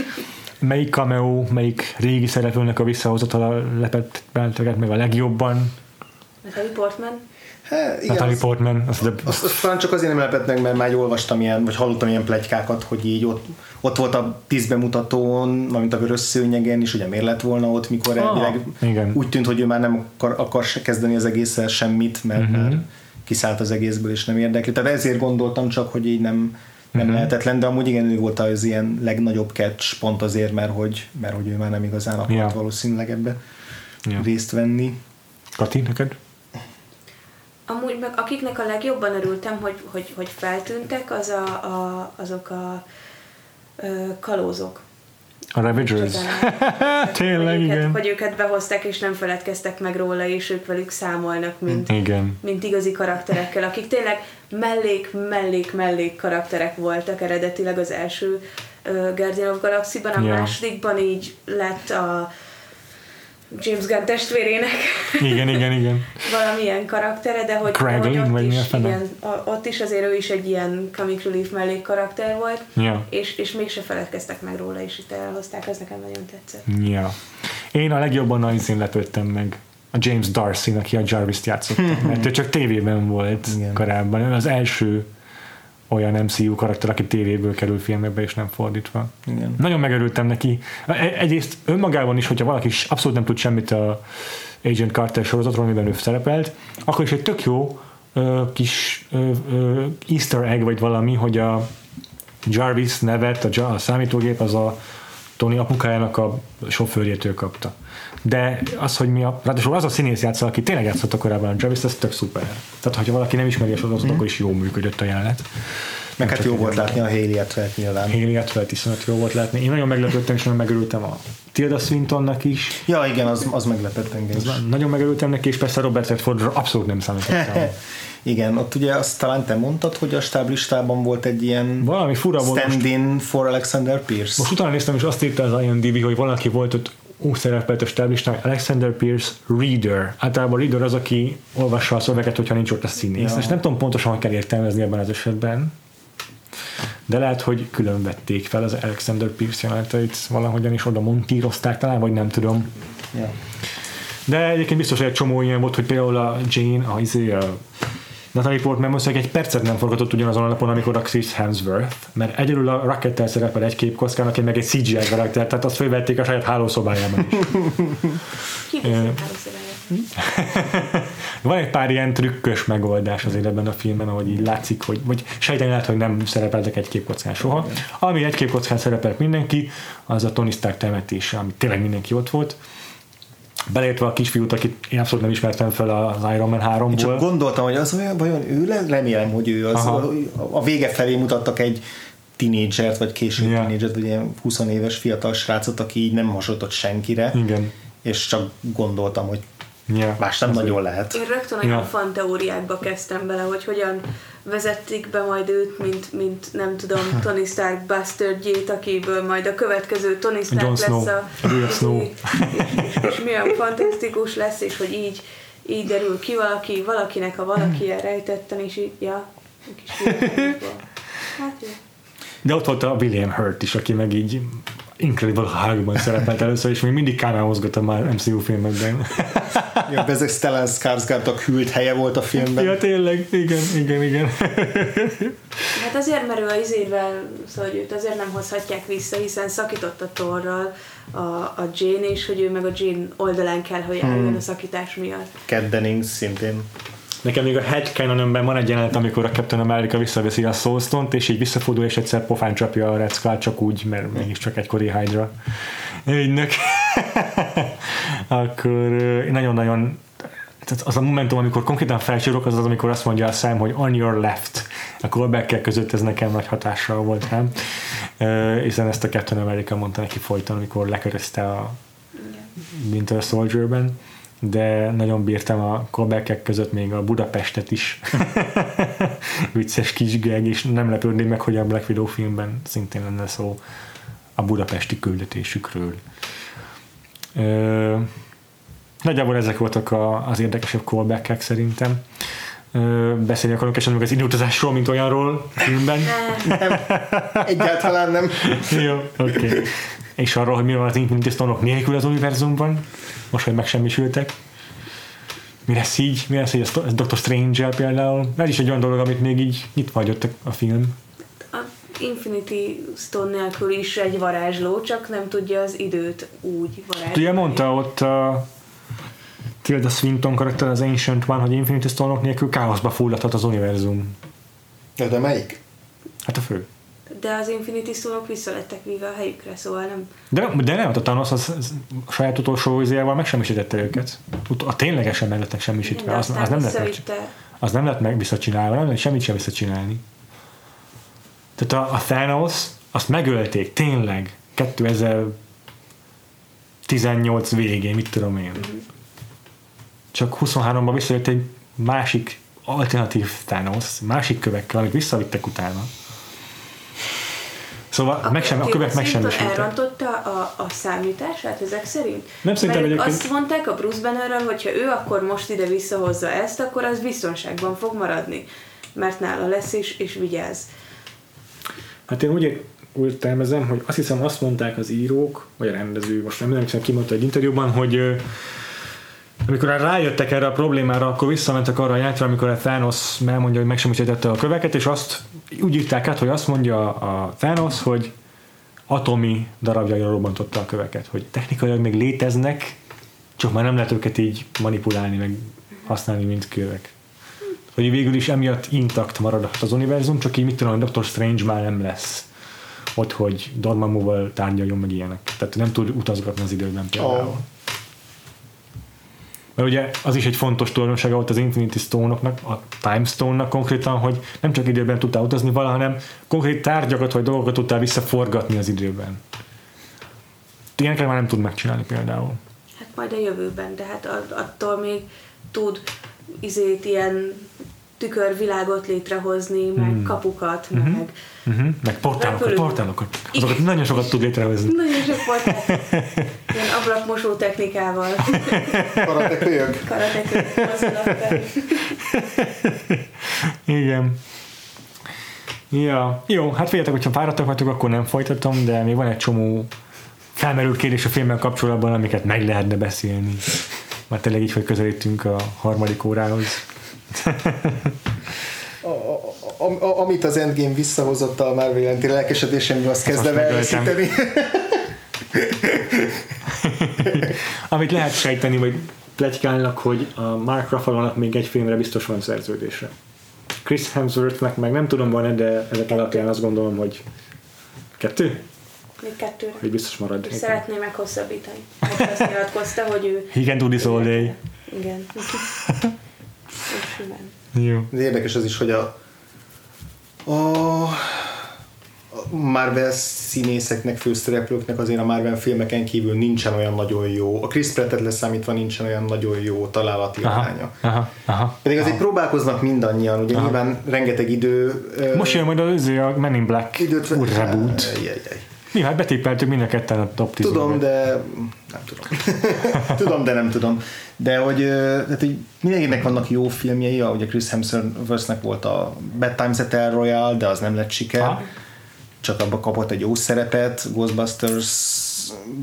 Melyik cameo, melyik régi szereplőnek a visszahozatala lepett benneteket meg a legjobban? Natalie Portman. Hát, igen, Natalie az, Portman, az, azt, azt talán csak azért nem lepett meg, mert már olvastam ilyen, vagy hallottam ilyen plegykákat, hogy így ott, ott volt a tíz bemutatón, mint a vörös szőnyegen is, ugye miért lett volna ott, mikor Ah, elvileg igen. úgy tűnt, hogy ő már nem akar, akar se kezdeni az egésszel semmit, mert uh-huh. már kiszállt az egészből, és nem érdekli. Tehát ezért gondoltam csak, hogy így nem, nem uh-huh. lehetetlen, de amúgy igen, ő volt az ilyen legnagyobb catch, pont azért, mert hogy, mert hogy ő már nem igazán akart Ja. valószínűleg ebbe Ja. részt venni. Kati, neked? Amúgy meg akiknek a legjobban örültem, hogy, hogy, hogy feltűntek, az a, a, azok a ö, kalózok. A Ravagers? Tényleg, hogy őket, igen. hogy őket behozták, és nem feledkeztek meg róla, és ők velük számolnak, mint, Igen. mint igazi karakterekkel, akik tényleg mellék, mellék, mellék karakterek voltak eredetileg az első uh, Guardian of Galaxy-ban, a Ja. másodikban így lett a James Gunn testvérének Igen, igen, igen. valamilyen karaktere, de hogy, Craig hogy Lynn, ott, vagy is, igen, ott is azért ő is egy ilyen comic relief mellék karakter volt, Ja. és, és mégse feledkeztek meg róla, és itt elhozták, ez nekem nagyon tetszett. Ja. Én a legjobban a izén lepődtem meg a James Darcy, aki a Jarvis-t játszotta, mert ő csak tévében volt Igen. korábban. Az első olyan MCU karakter, aki tévéből kerül filmekbe, és nem fordítva. Igen. Nagyon megörültem neki. E- Egyrészt önmagában is, hogyha valaki is abszolút nem tud semmit a Agent Carter sorozatról, amiben ő szerepelt, akkor is egy tök jó ö, kis ö, ö, easter egg, vagy valami, hogy a Jarvis nevet, a, a számítógép az a Tony apukájának a sofőrjétől kapta. De az, hogy mi a... Ráadásul az a színész játsza, aki tényleg játszott korábban a Jarvis, ez tök szuper. Tehát, hogyha valaki nem ismeri a sorozatot, akkor is jó működött a jelenet. Meg hát jó volt látni a Haley Atwell nyilván. Haley Atwell iszonyat jó volt látni. Én nagyon meglepődtem, és nagyon megörültem a Tilda Swintonnak is. Ja, igen, az, az meglepett engem is. Nagyon megörültem neki, és persze Robert Redfordra abszolút nem számítottam. Igen, ott ugye azt talán te mondtad, hogy a stáblistában volt egy ilyen Valami fura volt. Most, stand-in for Alexander Pierce. most utána néztem, és azt írta az IMDb, hogy valaki volt ott úgy szerepelt a stáblistán, Alexander Pierce Reader. Általában Reader az, aki olvassa a szöveget, hogyha nincs ott a színész. Ja. És nem tudom pontosan, hogy kell értelmezni ebben az esetben. De lehet, hogy külön vették fel az Alexander Pierce jeleneteit, valahogyan is oda montírozták talán, vagy nem tudom. Ja. De egyébként biztos, hogy egy csomó ilyen volt, hogy például a Jane, a, izé, a Natalie Portman most egy percet nem forgatott ugyanazon a napon, amikor a Chris Hemsworth, mert egyedül a Rockettel szerepel egy képkockán, aki meg egy CGI karakter, tehát azt fölvették a saját hálószobájában is. Van egy pár ilyen trükkös megoldás azért ebben a filmben, ahogy így látszik, hogy, vagy sejteni lehet, hogy nem szerepeltek egy képkockán soha. Ami egy képkockán szerepelt mindenki, az a Tony Stark temetése, ami tényleg mindenki ott volt. Beleértve a kisfiút, akit én abszolút nem ismertem fel az Iron Man 3-ból. Csak gondoltam, hogy az olyan, vajon ő lesz? Remélem, hogy ő az. Aha. A vége felé mutattak egy tinédzsert, vagy később yeah. tinédzsert, vagy ilyen 20 éves fiatal srácot, aki így nem hasonlított senkire, Igen. és csak gondoltam, hogy Ja. más nem nagyon lehet. Én rögtön olyan Ja. ja. fanteóriákba kezdtem bele, hogy hogyan vezették be majd őt, mint, mint nem tudom, Tony Stark bastardjét, akiből majd a következő Tony Stark Jon lesz Snow. a... Snow. És, és, milyen fantasztikus lesz, és hogy így, így derül ki valaki, valakinek a valaki rejtetten, és így, ja, egy kis. Hát jó. De ott volt a William Hurt is, aki meg így Incredible Hulkban szerepelt először, és még mindig kámálmozgatom már MCU filmekben. Ja, ez egy Stellan Skarsgårdnak hűlt helye volt a filmben. ja, tényleg, igen, igen, igen. Hát azért, mert ő a izével, szóval hogy őt azért nem hozhatják vissza, hiszen szakított a Torral a, a Jane, és hogy ő meg a Jane oldalán kell, hogy álljon hmm. a szakítás miatt. Cat Dennings szintén. Nekem még a Headcanonben van egy jelenet, amikor a Captain America visszaveszi a soulstone és így visszafordul, és egyszer pofán csapja a Red Skull csak úgy, mert mégiscsak egykori Hydra ügynök. Akkor nagyon-nagyon tehát az a momentum, amikor konkrétan felcsörök, az az, amikor azt mondja a szám, hogy on your left. A callback között ez nekem nagy hatással volt rám. Uh, hiszen ezt a Captain America mondta neki folyton, amikor lekörözte a Winter Soldier-ben de nagyon bírtam a callback között még a Budapestet is. Vicces kis gag, és nem lepődném meg, hogy a Black Widow filmben szintén lenne szó a budapesti küldetésükről. Ö, nagyjából ezek voltak a, az érdekesebb callback szerintem. Ö, beszélni akarunk esetleg az időutazásról, mint olyanról filmben? Nem, egyáltalán nem. Jó, oké. Okay. És arról, hogy mi van az Infinity stone nélkül az univerzumban, most, hogy megsemmisültek. Mi lesz így? Mi lesz így a Doctor strange például? Ez is egy olyan dolog, amit még így nyitva hagyott a film. A Infinity Stone nélkül is egy varázsló, csak nem tudja az időt úgy varázsolni. Ugye mondta ott a Tilda Swinton karakter, az Ancient One, hogy Infinity Stone-ok nélkül káoszba fulladhat az univerzum. De, de melyik? Hát a fő de az Infinity Stone-ok vissza lettek víve a helyükre, szóval nem... De, de nem, a Thanos az, az saját utolsó izéjával megsemmisítette őket. A ténylegesen meg lettek semmisítve. Az, az, nem lett meg, az nem lett meg visszacsinálva, nem lehet semmit sem visszacsinálni. Tehát a, a Thanos, azt megölték, tényleg, 2018 végén, mit tudom én. Mm-hmm. Csak 23-ban visszajött egy másik alternatív Thanos, másik kövekkel, amit visszavittek utána. Szóval a, meg sem, a kövek meg sem elrontotta a, a számítását ezek szerint? Nem szerintem Mert egyébként... azt mondták a Bruce Bannerről, hogyha ő akkor most ide visszahozza ezt, akkor az biztonságban fog maradni. Mert nála lesz és, és vigyáz. Hát én úgy, úgy termezem, hogy azt hiszem azt mondták az írók, vagy a rendező, most nem emlékszem, ki mondta egy interjúban, hogy amikor rájöttek erre a problémára, akkor visszamentek arra a játra, amikor a Thanos elmondja, hogy megsemmisítette a köveket, és azt úgy írták át, hogy azt mondja a Thanos, hogy atomi darabjaira robbantotta a köveket, hogy technikailag még léteznek, csak már nem lehet őket így manipulálni, meg használni, mint kövek. Hogy végül is emiatt intakt maradhat az univerzum, csak így mit tudom, Dr. Strange már nem lesz ott, hogy Dormammu-val tárgyaljon meg ilyenek. Tehát nem tud utazgatni az időben például. Oh. Mert ugye az is egy fontos tulajdonsága volt az Infinity Stone-oknak, a Time Stone-nak konkrétan, hogy nem csak időben tudtál utazni vala, hanem konkrét tárgyakat vagy dolgokat tudtál visszaforgatni az időben. Ilyeneket már nem tud megcsinálni például. Hát majd a jövőben, de hát attól még tud izét ilyen tükörvilágot létrehozni, meg hmm. kapukat, uh-huh. meg uh-huh. meg portálokat, portálokat. Azokat Igen. nagyon sokat tud létrehozni. Nagyon sok portál. Ilyen ablakmosó technikával. Karatekölyök. Karatekölyök. Igen. Ja, jó, hát figyeljetek, hogyha fáradtak vagytok, akkor nem folytatom, de még van egy csomó felmerült kérdés a filmmel kapcsolatban, amiket meg lehetne beszélni. Már tényleg így, hogy közelítünk a harmadik órához a, a, a, amit az Endgame visszahozott a Marvel jelenti lelkesedésem, azt kezdem elveszíteni. amit lehet sejteni, vagy pletykálnak, hogy a Mark ruffalo még egy filmre biztos van szerződése. Chris Hemsworthnek meg nem tudom van de ezek alapján azt gondolom, hogy kettő? Még kettőre. Hogy biztos marad. Szeretné meghosszabbítani. Azt nyilatkozta, hogy ő... He can do this all day. Igen. Jó. De érdekes az is, hogy a, a Marvel színészeknek, főszereplőknek azért a Marvel filmeken kívül nincsen olyan nagyon jó, a Chris Pratt-et leszámítva nincsen olyan nagyon jó találati aha, aránya. Aha, aha, Pedig azért aha. próbálkoznak mindannyian, ugye aha. nyilván rengeteg idő... Most jön majd az a Men in Black időt, reboot. Mi, hát betépeltük mind a ketten a top 10 Tudom, de nem tudom. tudom, de nem tudom. De hogy, tehát, hogy mindenkinek vannak jó filmjei, ugye Chris Hemsworthnek volt a Bad Times at El Royale, de az nem lett siker. Ha? csak abba kapott egy jó szerepet, Ghostbusters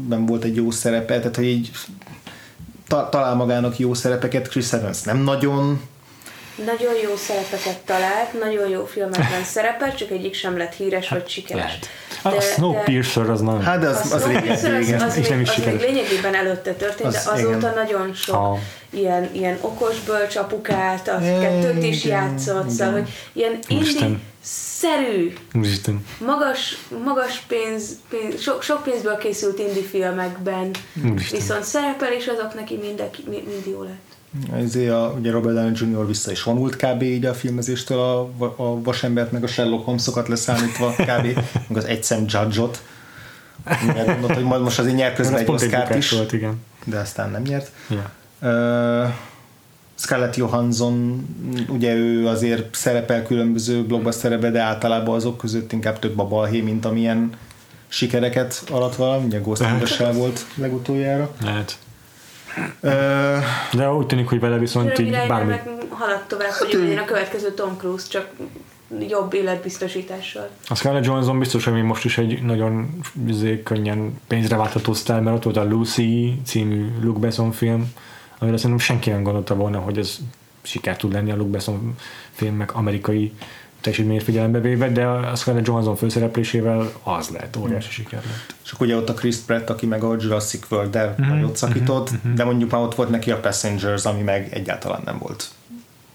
nem volt egy jó szerepe, tehát hogy így ta- talál magának jó szerepeket, Chris Evans nem nagyon, Nagyon jó szerepeket talált, nagyon jó filmekben szerepel, csak egyik sem lett híres vagy sikeres. Lehet. A Snowpiercer az nagyon... hát de az, az, Az, régen, az, az, régen. az, és nem még, is az még sikeres. lényegében előtte történt, Az- de azóta igen. nagyon sok Ha. ilyen, ilyen okos bölcs apukát, a Igen, kettőt is játszott, szóval, hogy ilyen indi szerű, Úristen. magas, magas pénz, pénz sok, sok pénzből készült indie filmekben, Úristen. viszont szerepel, és azok neki mindenki, mi- mind jó lett. Ezért a, ugye Robert Downey Jr. vissza is vonult kb. így a filmezéstől a, a vasembert, meg a Sherlock Holmesokat leszámítva kb. meg az egy szem Judge-ot. Mert mondott, hogy majd most azért nyer közben egy bukás is, volt, igen. de aztán nem nyert. Ja. Uh, Scarlett Johansson, ugye ő azért szerepel különböző blockbusterebe, de általában azok között inkább több a balhé, mint amilyen sikereket alatt van. Ugye Ghost volt legutoljára. Lehet. De úgy tűnik, hogy vele viszont így bármi... haladt tovább, hogy ő legyen a következő Tom Cruise, csak jobb életbiztosítással. A Scarlett Johansson biztos, hogy most is egy nagyon izé, könnyen pénzre váltható sztár, mert ott volt a Lucy című Luke Besson film, amire szerintem senki nem gondolta volna, hogy ez siker tud lenni a Luke Besson filmek amerikai teljesítményét figyelembe véve, de a Scarlett Johansson főszereplésével az lett, óriási siker lett. és akkor ugye ott a Chris Pratt, aki meg a Jurassic World-del mm-hmm. nagyot szakított, mm-hmm. de mondjuk már ott volt neki a Passengers, ami meg egyáltalán nem volt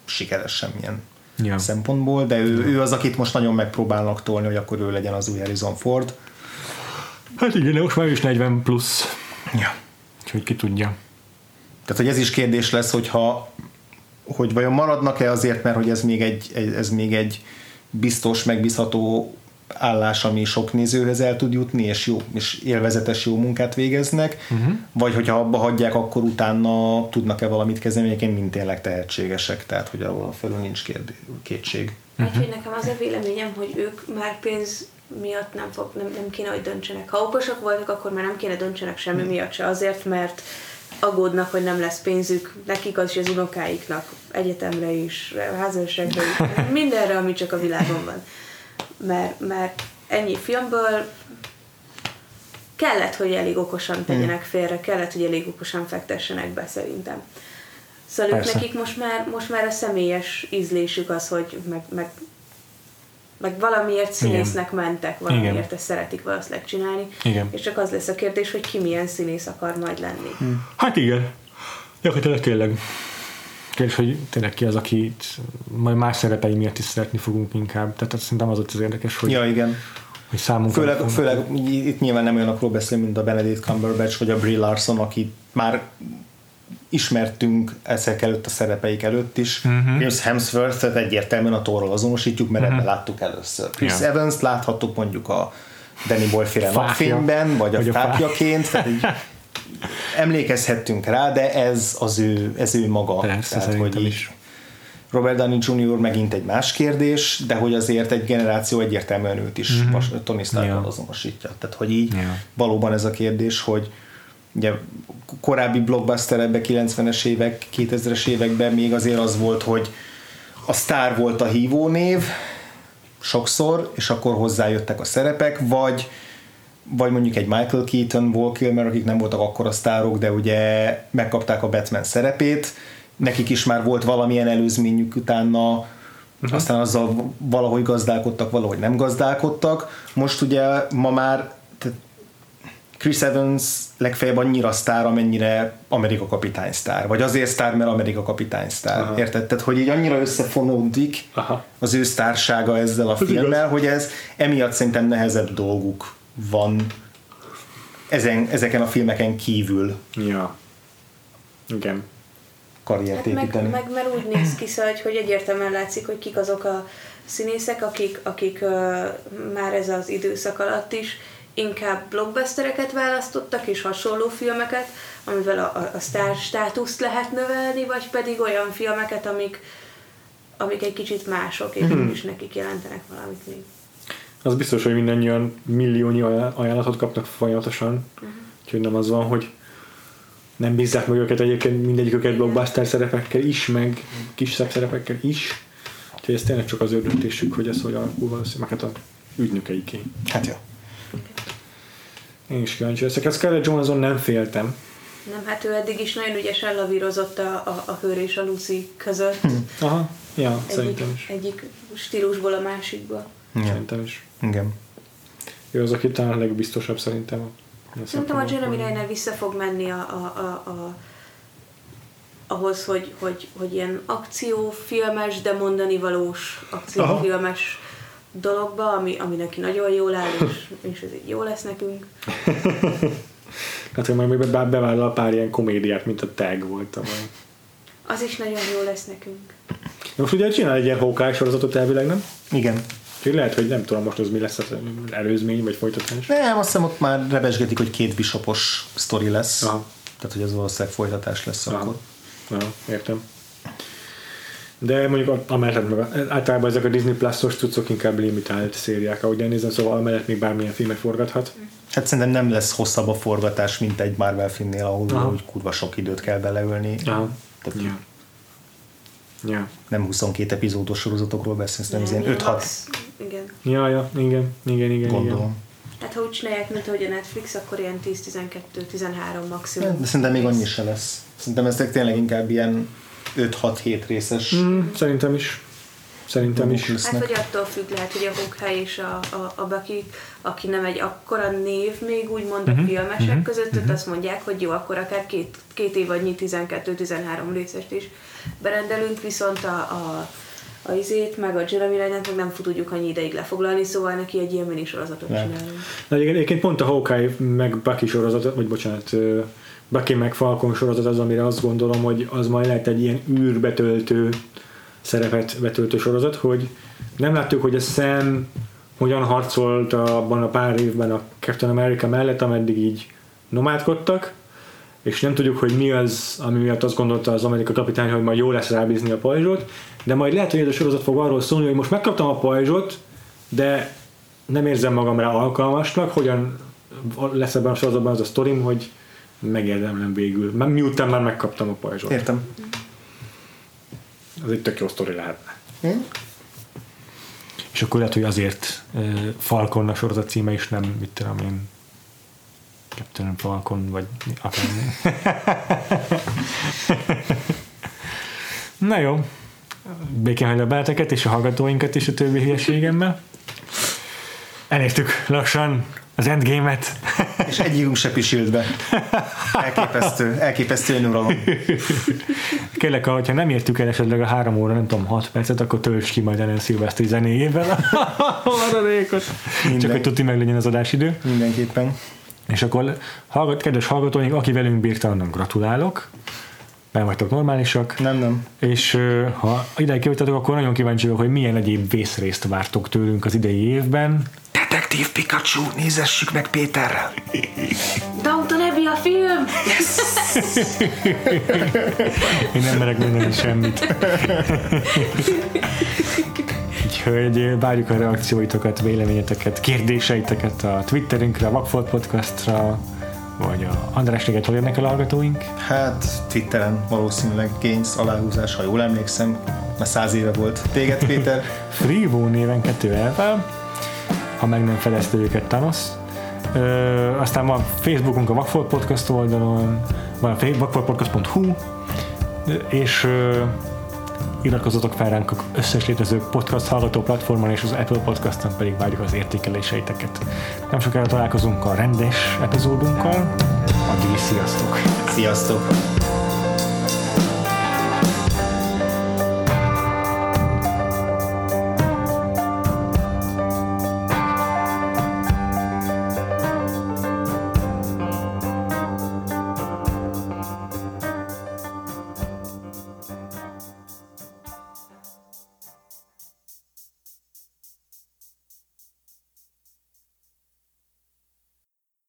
sikeres semmilyen Ja. szempontból, de ő, ő az, akit most nagyon megpróbálnak tolni, hogy akkor ő legyen az új Harrison Ford. Hát igen, de most már is 40 plusz, Ja. úgyhogy ki tudja. Tehát, hogy ez is kérdés lesz, hogyha hogy vajon maradnak-e azért, mert hogy ez még egy, ez még egy biztos, megbízható állás, ami sok nézőhöz el tud jutni, és, jó, és élvezetes jó munkát végeznek, uh-huh. vagy hogyha abba hagyják, akkor utána tudnak-e valamit kezdeni, egyébként mind tényleg tehetségesek, tehát hogy arról fölül nincs kérdé, kétség. Uh-huh. Úgyhogy nekem az a véleményem, hogy ők már pénz miatt nem, fog, nem, nem kéne, hogy döntsenek. Ha okosak voltak, akkor már nem kéne döntsenek semmi miatt se. Azért, mert aggódnak, hogy nem lesz pénzük nekik, az is az unokáiknak, egyetemre is, házasságra is, mindenre, ami csak a világon van. Mert, mert ennyi filmből kellett, hogy elég okosan tegyenek félre, kellett, hogy elég okosan fektessenek be szerintem. Szóval Persze. nekik most már, most már a személyes ízlésük az, hogy meg, meg, meg valamiért színésznek mentek, valamiért Igen. ezt szeretik valószínűleg csinálni, Igen. és csak az lesz a kérdés, hogy ki milyen színész akar majd lenni. Hát igen. Gyakorlatilag tényleg. Kérdés, hogy tényleg ki az, akit majd más szerepei miatt is szeretni fogunk inkább. Tehát azt szerintem az ott az érdekes, hogy, Ja, igen. hogy számunkra... Főleg, főleg itt nyilván nem olyanokról beszél, mint a Benedict Cumberbatch vagy a Brie Larson, aki már ismertünk ezek előtt a szerepeik előtt is. Uh-huh. Hemsworth-et egyértelműen a torról azonosítjuk, mert uh-huh. ebben láttuk először. Chris Ja. Evans-t láthattuk mondjuk a Danny Boy-féle Fákja. napfényben, vagy a, Vagy a fá- fákjaként, tehát így emlékezhettünk rá, de ez az ő, ez ő maga. Persze, tehát, hogy így is. Robert Downey Jr. megint egy más kérdés, de hogy azért egy generáció egyértelműen őt is mm-hmm. Tony Stark Ja. azonosítja. Tehát, hogy így Ja. valóban ez a kérdés, hogy ugye korábbi blockbusterekben, 90-es évek, 2000-es években még azért az volt, hogy a sztár volt a hívónév sokszor, és akkor hozzájöttek a szerepek, vagy vagy mondjuk egy Michael Keaton, Val Kilmer, akik nem voltak akkora sztárok, de ugye megkapták a Batman szerepét, nekik is már volt valamilyen előzményük utána, uh-huh. aztán azzal valahogy gazdálkodtak, valahogy nem gazdálkodtak. Most ugye ma már Chris Evans legfeljebb annyira sztár, amennyire Amerika kapitány sztár. Vagy azért sztár, mert Amerika kapitány sztár. Aha. Érted? Tehát, hogy így annyira összefonódik Aha. az ő sztársága ezzel a filmmel, hogy ez emiatt szerintem nehezebb dolguk van ezen, ezeken a filmeken kívül Ja. Igen. karriert Hát meg, építeni. meg, mert úgy néz ki, szóval, hogy, hogy egyértelműen látszik, hogy kik azok a színészek, akik, akik uh, már ez az időszak alatt is inkább blockbustereket választottak, és hasonló filmeket, amivel a, a, a sztár státuszt lehet növelni, vagy pedig olyan filmeket, amik, amik egy kicsit mások, és Mhm. is nekik jelentenek valamit még. Az biztos, hogy mindannyian milliónyi ajánl- ajánlatot kapnak folyamatosan, uh-huh. úgyhogy nem az van, hogy nem bízzák meg őket egyébként mindegyiküket blockbuster szerepekkel is, meg kis szerepekkel is. Úgyhogy ez tényleg csak az ő döntésük, hogy ez hogy alakul valószínűleg. Hát a ügynökeiké. Hát jó. Én is kíváncsi leszek. A Scarlett Johansson nem féltem. Nem, hát ő eddig is nagyon ügyesen lavírozott a, a, a Hőr és a Lucy között. Aha, ja, Egyik, szerintem is. egyik stílusból a másikba. Ja. Szerintem is. Igen. Ő az, aki talán a legbiztosabb szerintem. Szerintem a. Jeremy Renner vissza fog menni a, a, a, a ahhoz, hogy, hogy, hogy ilyen akciófilmes, de mondani valós akciófilmes dologba, ami, ami neki nagyon jól áll, és, és ez így jó lesz nekünk. Hát, hogy majd még be- bevállal pár ilyen komédiát, mint a Tag volt tavaly. Az is nagyon jó lesz nekünk. Most ugye csinál egy ilyen Hawkeye sorozatot elvileg, nem? Igen. Úgyhogy lehet, hogy nem tudom most az mi lesz az előzmény vagy folytatás. Nem, azt hiszem ott már rebesgetik, hogy két bisopos sztori lesz. Aha. Tehát, hogy az valószínűleg folytatás lesz Aha. akkor. Aha, értem. De mondjuk a- amellett meg általában ezek a Disney Plus-os cuccok inkább limitált szériák, ahogy nézem, szóval amellett még bármilyen filmet forgathat. Hát szerintem nem lesz hosszabb a forgatás, mint egy Marvel filmnél, ahol Aha. úgy kurva sok időt kell beleölni. Aha. Tehát Ja. Ja. nem 22 epizódos sorozatokról beszélsz, hanem ez ilyen 5-6 max- Igen. Ja, ja, igen, igen, igen, gondolom. Hát ha úgy csinálják, mint ahogy a Netflix, akkor ilyen 10-12-13 maximum. De szerintem még annyi se lesz. Szerintem ezek tényleg inkább ilyen 5-6-7 részes. Mm, szerintem is. Szerintem is. dolgok Hát lesznek. vagy attól függ, lehet, hogy a Hawkeye és a, a, a Bucky, aki nem egy akkora név még úgymond Mhm. a filmesek között, ott azt mondják, hogy jó, akkor akár két, két évadnyi 12-13 részest is berendelünk, viszont a, a, a izét, meg a Jeremy Rennet meg nem tudjuk annyi ideig lefoglalni, szóval neki egy ilyen minisorozatot Nem. csinálunk. Na, igen, egyébként pont a Hawkeye meg Bucky sorozat, vagy bocsánat, Bucky meg Falcon sorozat az, amire azt gondolom, hogy az majd lehet egy ilyen űrbetöltő szerepet betöltő sorozat, hogy nem láttuk, hogy a Sam hogyan harcolt abban a pár évben a Captain America mellett, ameddig így nomádkodtak, és nem tudjuk, hogy mi az, ami miatt azt gondolta az amerikai kapitány, hogy majd jó lesz rábízni a pajzsot, de majd lehet, hogy ez a sorozat fog arról szólni, hogy most megkaptam a pajzsot, de nem érzem magam rá alkalmasnak, hogyan lesz ebben a sorozatban az a sztorim, hogy megérdemlem végül, Már miután már megkaptam a pajzsot. Értem. Ez egy tök jó sztori lehetne. Hm? És akkor lehet, hogy azért uh, Falcon a sorozat címe is nem, mit tudom én, Captain Falcon, vagy mi- akármi. Na jó, békén hagyja beleteket és a hallgatóinkat és a többi hülyeségemmel. Elértük lassan az endgame-et. És egyikünk se pisült be. Elképesztő, elképesztő önuralom. Kérlek, ha nem értük el esetleg a három óra, nem tudom, hat percet, akkor töltsd ki majd ellen szilvesztri zenéjével a maradékot. Csak hogy tuti meg legyen az adásidő. Mindenképpen. És akkor, hallgat, kedves hallgatóink, aki velünk bírta, annak gratulálok. Nem vagytok normálisak. Nem, nem. És ha ideig kijöttetek, akkor nagyon kíváncsi vagyok, hogy milyen egyéb vészrészt vártok tőlünk az idei évben. Detektív Pikachu, nézessük meg Péterrel. Downton Abbey a film! Én nem merek mondani semmit. Úgyhogy várjuk a reakcióitokat, véleményeteket, kérdéseiteket a Twitterünkre, a Vagfolt Podcastra, vagy a András hol érnek el a hallgatóink. Hát Twitteren valószínűleg Gains aláhúzás, ha jól emlékszem, mert száz éve volt. Téged, Péter? Freevo néven kettő elvel, ha meg nem fedezte őket Thanos. Ö, aztán van Facebookunk a Vagfolt Podcast oldalon, van a vagfoltpodcast.hu, és ö, iratkozzatok fel ránk az összes létező podcast hallgató platformon, és az Apple Podcaston pedig várjuk az értékeléseiteket. Nem sokára találkozunk a rendes epizódunkkal. Addig is sziasztok! Sziasztok!